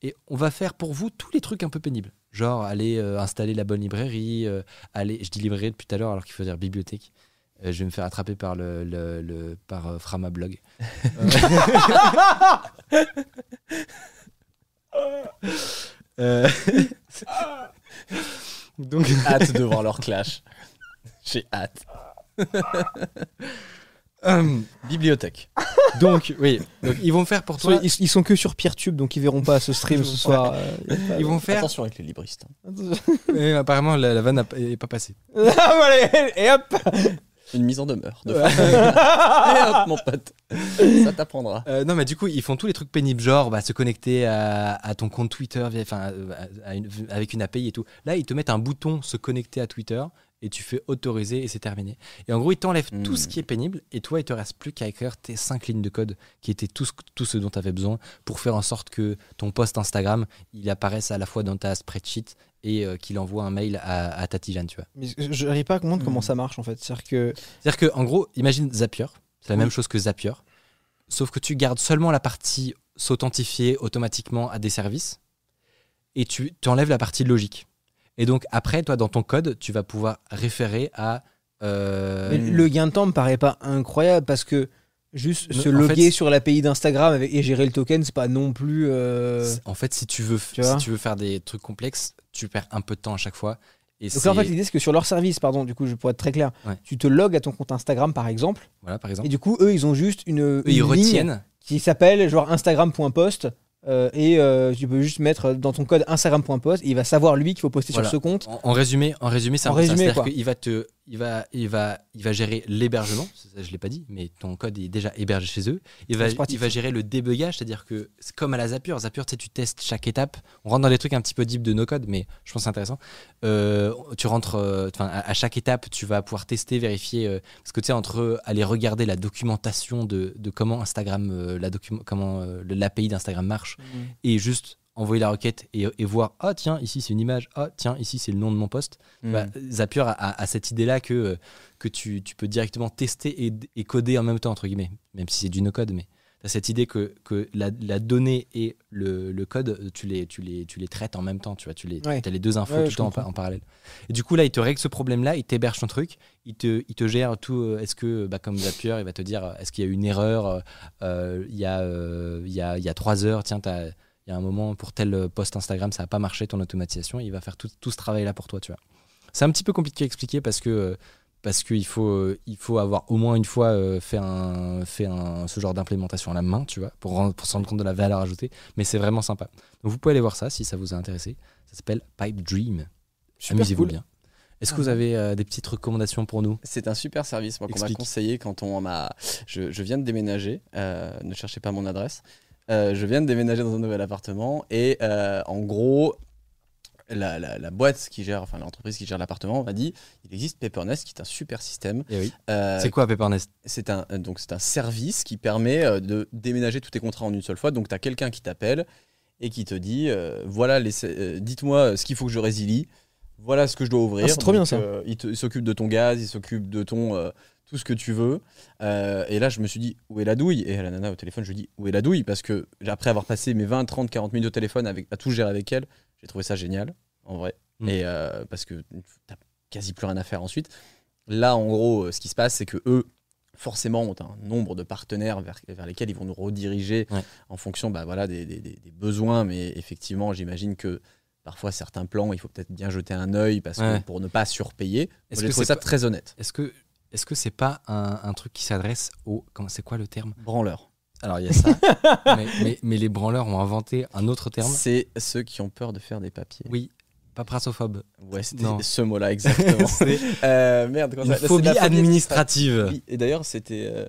Et on va faire pour vous tous les trucs un peu pénibles. Genre aller euh, installer la bonne librairie, euh, aller, je dis librairie depuis tout à l'heure alors qu'il faut dire bibliothèque. Euh, je vais me faire attraper par le, le- le- par euh, Framablog. <laughs> Euh, <laughs> Donc, Hâte de voir leur clash. J'ai hâte. <laughs> euh, Bibliothèque. <laughs> donc, oui, donc, ils vont faire pour toi. Ils, ils sont que sur Peertube, donc ils verront pas ce stream ce <laughs> soir. euh, Ils vont faire. Attention avec les libristes. hein. <laughs> Mais apparemment, la, la vanne n'a pas- est pas passée. Ah, et hop Une mise en demeure. de. Et hop, mon pote. Ça t'apprendra. Euh, non, mais du coup, ils font tous les trucs pénibles, genre bah, se connecter à, à ton compte Twitter via- enfin, à- à une- avec une API et tout. Là, ils te mettent un bouton se connecter à Twitter et tu fais autoriser et c'est terminé. Et en gros, ils t'enlèvent Mm. tout ce qui est pénible et toi, il te reste plus qu'à écrire tes cinq lignes de code qui étaient tout ce, tout ce dont tu avais besoin pour faire en sorte que ton post Instagram, il apparaisse à la fois dans ta spreadsheet et euh, qu'il envoie un mail à, à ta Tijane, tu vois. Mais je n'arrive pas à comprendre Hmm. comment ça marche en fait. C'est-à-dire que. C'est-à-dire que, en gros, imagine Zapier, c'est la même chose que Zapier, sauf que tu gardes seulement la partie s'authentifier automatiquement à des services et tu, tu enlèves la partie logique. Et donc, après, toi, dans ton code, tu vas pouvoir référer à. euh, Mais le gain de temps me paraît pas incroyable parce que juste se loguer fait- sur l'API d'Instagram avec- et gérer le token, c'est pas non plus. euh, En fait, si tu, veux, Tu si vois tu veux faire des trucs complexes, tu perds un peu de temps à chaque fois. Et Donc là, en fait, l'idée, c'est que sur leur service, pardon, du coup, je pourrais être très clair, Ouais. tu te logs à ton compte Instagram, par exemple, Voilà, par exemple. et du coup, eux, ils ont juste une, Eux, une ils ligne retiennent. qui s'appelle genre Instagram.post. euh, et euh, tu peux juste mettre dans ton code Instagram.post et il va savoir lui qu'il faut poster Voilà. sur ce compte. En, en résumé, en résumé, c'est un ça. résumé, C'est-à-dire quoi. qu'il va te, il va, il va, il va gérer l'hébergement. Ça, je l'ai pas dit, mais ton code est déjà hébergé chez eux. Il va, il va gérer le débugage, c'est-à-dire que c'est comme à la Zapier. Zapier, tu sais, tu testes chaque étape. On rentre dans des trucs un petit peu deep de no code, mais je pense que c'est intéressant. Euh, tu rentres, euh, enfin, à, à chaque étape, tu vas pouvoir tester, vérifier, euh, parce que tu sais, entre aller regarder la documentation de, de comment Instagram, la document, comment l'API d'Instagram marche, et juste envoyer la requête et, et voir ah tiens ici c'est une image. Ah tiens ici c'est le nom de mon poste. Mm. bah, Zapier a, a- a cette idée là que, euh, que tu, tu peux directement tester et, et coder en même temps entre guillemets. Même si c'est du no code mais tu as cette idée que, que la, la donnée et le, le code tu les, tu, les, tu les traites en même temps tu vois. Tu les, Ouais. as les deux infos Ouais, tout le temps en, parallèle. Et du coup là il te règle ce problème là il t'héberge ton truc il te, il te gère tout euh, est-ce que bah, comme Zapier il va te dire est-ce qu'il y a une erreur euh, euh, il y, a, euh, il y, a, il y a trois heures tiens t'as il y a un moment pour tel post Instagram, ça n'a pas marché ton automatisation, il va faire tout, tout ce travail-là pour toi, tu vois. C'est un petit peu compliqué à expliquer parce que euh, parce qu'il faut, euh, il faut avoir au moins une fois euh, fait, un, fait un, ce genre d'implémentation à la main, tu vois, pour, rendre- pour se rendre compte de la valeur ajoutée. Mais c'est vraiment sympa. Donc vous pouvez aller voir ça si ça vous a intéressé. Ça s'appelle Pipe Dream. Amusez-vous cool. bien. Est-ce que Ah vous bon. avez euh, des petites recommandations pour nous? C'est un super service moi, qu'on m'a conseillé quand on m'a. Je, je viens de déménager. euh, ne cherchez pas mon adresse. Euh, je viens de déménager dans un nouvel appartement et euh, en gros, la, la- la boîte qui gère, enfin l'entreprise qui gère l'appartement m'a dit il existe Papernet qui est un super système. Eh oui. Euh, C'est quoi Pepernest c'est un, donc un service qui permet de déménager tous tes contrats en une seule fois. Donc tu as quelqu'un qui t'appelle et qui te dit voilà, dites-moi ce qu'il faut que je résilie. Voilà ce que je dois ouvrir. Ah, c'est trop bien, ça. euh, il s'occupe de ton gaz, il s'occupe de ton euh, tout ce que tu veux. Euh, et là, je me suis dit où est la douille? Et à la nana au téléphone, je lui dis où est la douille? Parce que après avoir passé mes 20, 30, 40 minutes au téléphone avec, à tout gérer avec elle, j'ai trouvé ça génial, en vrai. Mm. Et parce que t'as quasi plus rien à faire ensuite. Là, en gros, ce qui se passe, c'est que eux, forcément, ont un nombre de partenaires vers, vers lesquels ils vont nous rediriger Ouais. en fonction bah, voilà, des, des- des- des besoins. Mais effectivement, j'imagine que parfois, certains plans, il faut peut-être bien jeter un œil parce que pour ne pas surpayer. Est-ce que c'est ça très honnête. Est-ce que est-ce que c'est pas un, un truc qui s'adresse aux. C'est quoi le terme? Branleur. Alors il y a ça, <laughs> mais, mais- mais les branleurs ont inventé un autre terme. C'est ceux qui ont peur de faire des papiers. Oui, paprassophobe. Ouais, c'était ce mot-là exactement. <laughs> Euh, merde, comment une phobie administrative. Et d'ailleurs, c'était euh.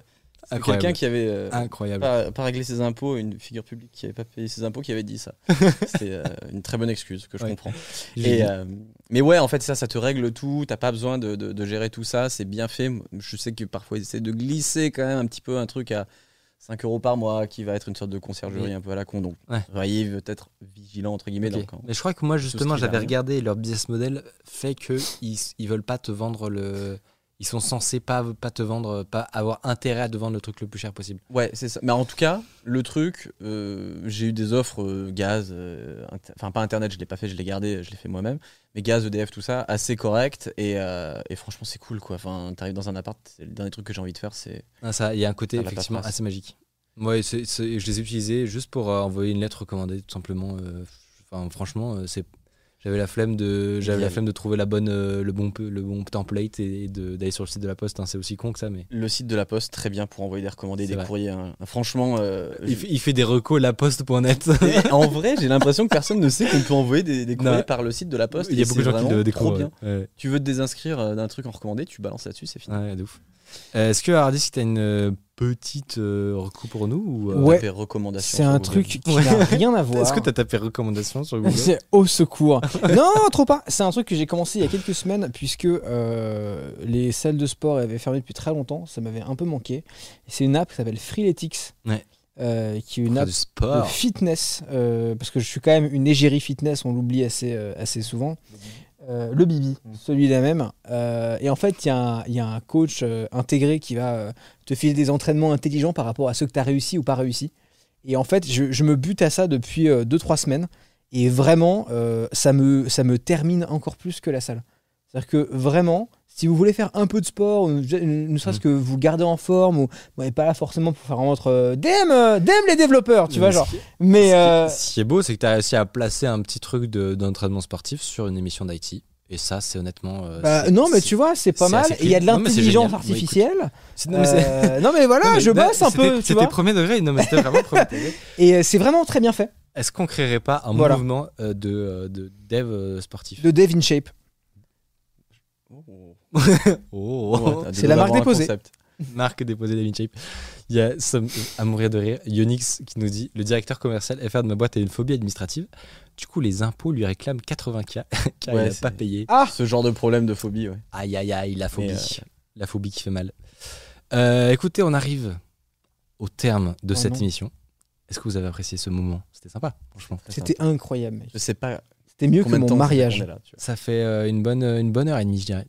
Quelqu'un qui avait euh, Incroyable. pas, pas réglé ses impôts, une figure publique qui avait pas payé ses impôts, qui avait dit ça. <laughs> C'était euh, une très bonne excuse que je Ouais. comprends. Et, euh, mais ouais, en fait, ça, ça te règle tout. T'as pas besoin de, de- de gérer tout ça. C'est bien fait. Je sais que parfois, ils essaient de glisser quand même un petit peu un truc à 5 euros par mois qui va être une sorte de conciergerie Oui. un peu à la con. Donc, Ouais. soyez peut-être vigilant, entre guillemets. Ok. donc, Mais je crois que moi justement j'avais va regardé leur business model fait que ils, ils veulent pas te vendre le ils sont censés pas pas te vendre pas avoir intérêt à te vendre le truc le plus cher possible. Ouais, c'est ça. Mais en tout cas, le truc, euh, j'ai eu des offres euh, gaz, euh, enfin pas internet, je l'ai pas fait, je l'ai gardé, je l'ai fait moi-même. Mais gaz, EDF, tout ça, assez correct. Et, et franchement, c'est cool quoi. Enfin, t'arrives dans un appart, c'est le dernier truc que j'ai envie de faire, c'est. Ah, ça il y a un côté va effectivement assez magique. Ouais, c'est- c'est- je les ai utilisés juste pour envoyer une lettre recommandée tout simplement. Enfin franchement c'est j'avais la flemme de j'avais la flemme de trouver la bonne euh, le bon le bon template et d'aller sur le site de la poste. hein, c'est aussi con que ça mais Le site de la Poste, très bien pour envoyer des recommandés, des vrai. courriers. hein. Franchement, euh, il, fait, il fait des recos laposte.net. Et <laughs> en vrai, j'ai l'impression que personne ne sait qu'on peut envoyer des, des courriers Non. par le site de la Poste. il y a beaucoup de gens qui le découvrent. bien. ouais. Ouais. Tu veux te désinscrire euh, d'un truc en recommandé, tu balances là-dessus, c'est fini. Ouais, de ouf. Euh, Est-ce que Hardis, tu as une petite euh, reco pour nous ou, euh, Ouais. Tapez recommandations C'est un Google. truc qui Ouais. n'a rien à voir. Est-ce que tu as tapé recommandation sur Google? C'est au secours. <laughs> non, trop pas. C'est un truc que j'ai commencé il y a quelques semaines puisque euh, les salles de sport avaient fermé depuis très longtemps. Ça m'avait un peu manqué. C'est une app qui s'appelle Freeletics. Ouais. euh, qui est une app de sport. fitness. euh, parce que je suis quand même une égérie fitness, on l'oublie assez, euh, assez souvent. Euh, le Bibi, celui-là même. Euh, et en fait, il y, a un- il y a un coach euh, intégré qui va te filer des entraînements intelligents par rapport à ceux que tu as réussi ou pas réussi. Et en fait, je, je me bute à ça depuis 2-3 semaines. Et vraiment, ça, me, ça me termine encore plus que la salle. C'est-à-dire que vraiment, si vous voulez faire un peu de sport, ou ne serait-ce Mm. que vous garder en forme, ou vous n'êtes pas là forcément pour faire un autre euh, Damn, euh, damn les développeurs, tu vois, Mais genre. ce qui- Mais ce qui- euh, Ce qui est beau, c'est que tu as réussi à placer un petit truc de- d'entraînement sportif sur une émission d'IT. Et ça, c'est honnêtement. euh, bah, non, mais tu vois, c'est pas mal. il y a de l'intelligence. Bon, écoute. artificielle. non, mais Euh, non, mais voilà, Non, mais je bosse un peu, C'était vois. premier degré, non, mais c'était vraiment premier <laughs> degré. Et euh, c'est vraiment très bien fait. Est-ce qu'on créerait pas un Voilà. mouvement euh, de, euh, de dev euh, sportif? De Dev in Shape. Oh. Oh, Ouais, C'est la marque déposée. Marque déposée David Shape. Il y a à mourir de rire, Yonix qui nous dit Le directeur commercial FR de ma boîte a une phobie administrative. Du coup, les impôts lui réclament 80K <laughs> car Ouais, il n'a pas payé. Ah Ce genre de problème de phobie, ouais. Aïe aïe aïe, la phobie. Euh, La phobie qui fait mal. Euh, écoutez, on arrive au terme de Oh cette non. émission. Est-ce que vous avez apprécié ce moment? C'était sympa, franchement. C'était incroyable, mec. Je sais pas C'était mieux que mon mariage. là. Ça fait euh, une, bonne, une bonne heure et demie, je dirais.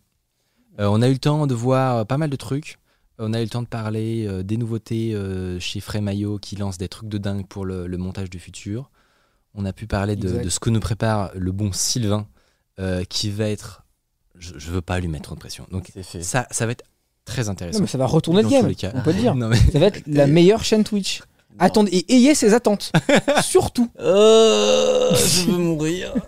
Euh, on a eu le temps de voir euh, pas mal de trucs. On a eu le temps de parler euh, des nouveautés euh, chez Frémaillot qui lance des trucs de dingue pour le, le montage du futur. On a pu parler de, ce que nous prépare le bon Sylvain euh, qui va être. Je, je veux pas lui mettre trop de pression. Donc C'est fait. ça, ça va être très intéressant. Non, mais ça va retourner le game, les cas. on peut le dire. <laughs> Non, mais- Ça va être la meilleure chaîne Twitch. Non. Attendez, et ayez ces attentes. <laughs> Surtout. Euh, je veux mourir. <laughs>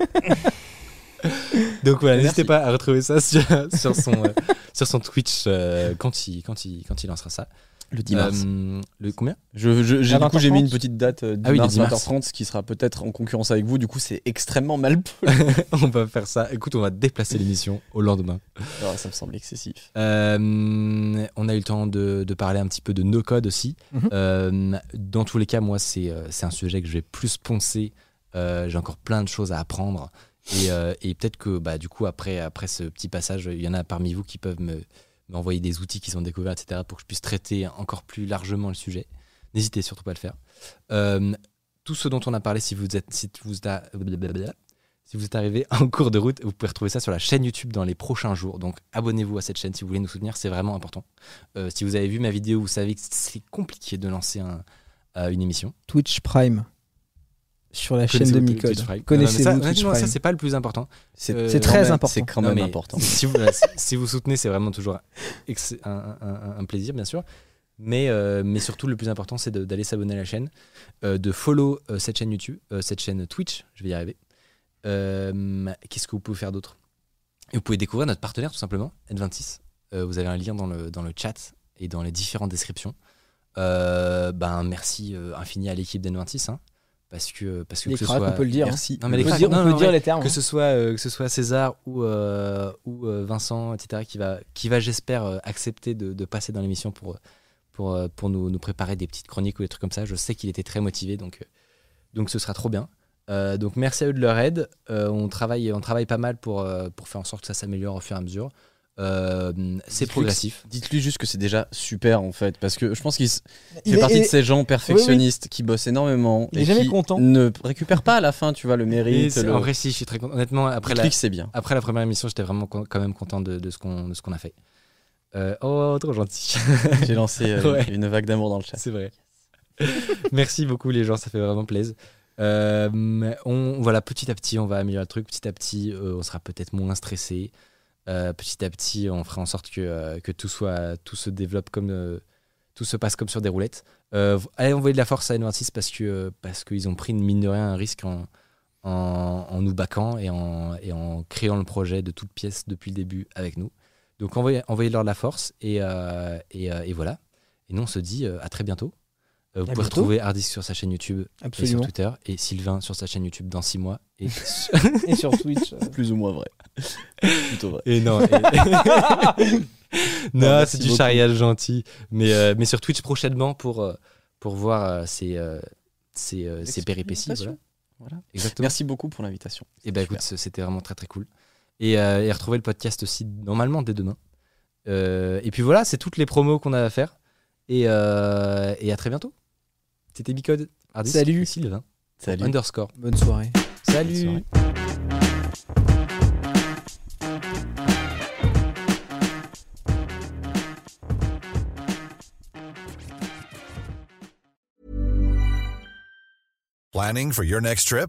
<laughs> Donc voilà, n'hésitez pas à retrouver ça sur, sur son, euh, <laughs> sur son Twitch euh, quand, il, quand, il, quand il lancera ça. Le 10 mars. Euh, le combien? Je, je- j'ai, À du coup, j'ai mis 20h30. une petite date euh, 10 Ah oui, le mars, 10 mars. 20h30, ce qui sera peut-être en concurrence avec vous. Du coup, c'est extrêmement mal. <laughs> On va faire ça. Écoute, on va déplacer l'émission au lendemain. Alors, ça me semble excessif. Euh, on a eu le temps de, de parler un petit peu de no code aussi. Mhm. Euh, dans tous les cas, moi, c'est c'est un sujet que je vais plus poncer. Euh, J'ai encore plein de choses à apprendre. Et, euh, et peut-être que bah, du coup, après, après ce petit passage, il y en a parmi vous qui peuvent me m'envoyer des outils qui sont découverts, etc., pour que je puisse traiter encore plus largement le sujet. N'hésitez surtout pas à le faire. Euh, tout ce dont on a parlé, si vous êtes, si vous êtes, arrivé <laughs> en cours de route, vous pouvez retrouver ça sur la chaîne YouTube dans les prochains jours. Donc abonnez-vous à cette chaîne si vous voulez nous soutenir, c'est vraiment important. Euh, si vous avez vu ma vidéo, vous savez que c'est compliqué de lancer un- une émission. Twitch Prime. Sur la chaîne de Micode. Connaissez-vous Non, non, ça, ça c'est pas le plus important. C'est, Euh, très même- important. C'est quand même important. <laughs> Si vous, si- soutenez, c'est vraiment toujours un, un- un- un plaisir, bien sûr. Mais, euh, mais surtout, le plus important, c'est d'aller s'abonner à la chaîne, euh, de follow euh, cette chaîne YouTube, euh, cette chaîne Twitch, je vais y arriver. Euh, Qu'est-ce que vous pouvez faire d'autre? Vous pouvez découvrir notre partenaire, tout simplement, N26. Euh, vous avez un lien dans le, dans le chat et dans les différentes descriptions. Euh, ben, merci euh, infini à l'équipe d'N26. Hein, parce que, parce que, Les que ce soit. on peut le dire. hein. Merci. Non, On mais les peut cracks, dire, non, on peut non, dire les termes. que ce soit euh, que ce soit César ou euh, ou euh, Vincent etc qui va qui va j'espère euh, accepter de, de passer dans l'émission pour pour euh, pour nous, nous préparer des petites chroniques ou des trucs comme ça je sais qu'il était très motivé donc euh, donc ce sera trop bien Euh, donc merci à eux de leur aide Euh, on travaille on travaille pas mal pour euh, pour faire en sorte que ça s'améliore au fur et à mesure Euh, c'est Dites-lui progressif Dites-lui juste que c'est déjà super en fait, parce que je pense qu'il fait est- partie de ces gens perfectionnistes qui bossent énormément Il et jamais qui content. ne récupèrent pas à la fin, tu vois, le mérite. c'est- le... en vrai si je suis très content honnêtement après la, Dites-lui que c'est bien. après la première émission j'étais vraiment con- quand même content de, de ce qu'on a fait Euh, oh trop gentil <laughs> J'ai lancé euh, Ouais. une vague d'amour dans le chat. C'est vrai. <laughs> Merci beaucoup les gens, ça fait vraiment plaisir. Euh, mais on, voilà, petit à petit, on va améliorer le truc. Petit à petit, euh, on sera peut-être moins stressé. Euh, petit à petit, on fera en sorte que, euh, que tout soit, tout se développe comme, euh, tout se passe comme sur des roulettes. Allez envoyer de la force à N26 parce euh, parce qu'ils ont pris une mine de rien un risque en, en, nous baquant et en, et en créant le projet de toutes pièces depuis le début avec nous. Donc envoyez, envoyez-leur de la force et, et, voilà. Et nous, on se dit à très bientôt. Euh, vous À pouvez bientôt. retrouver Hardisk sur sa chaîne YouTube et sur. Twitter et Sylvain sur sa chaîne YouTube dans 6 mois. Et, <laughs> Et sur Twitch. euh, Plus ou moins vrai. Plutôt vrai. et non, et- <laughs> non, c'est du beaucoup. charriage gentil. Mais, euh, mais sur Twitch prochainement pour, euh, pour voir euh, ces, euh, euh, péripéties. Voilà. Expérimentation. Voilà. Exactement. Merci beaucoup pour l'invitation. Et bah Super. écoute, c'était vraiment très très cool. Et, euh, et retrouver le podcast aussi normalement dès demain. Euh, et puis voilà, c'est toutes les promos qu'on a à faire. Et, euh, et à très bientôt. C'était Bicode. Hardisk Salut. et Sylvain. Salut. Underscore. Bonne soirée. Salut. soirée. Planning for your next trip?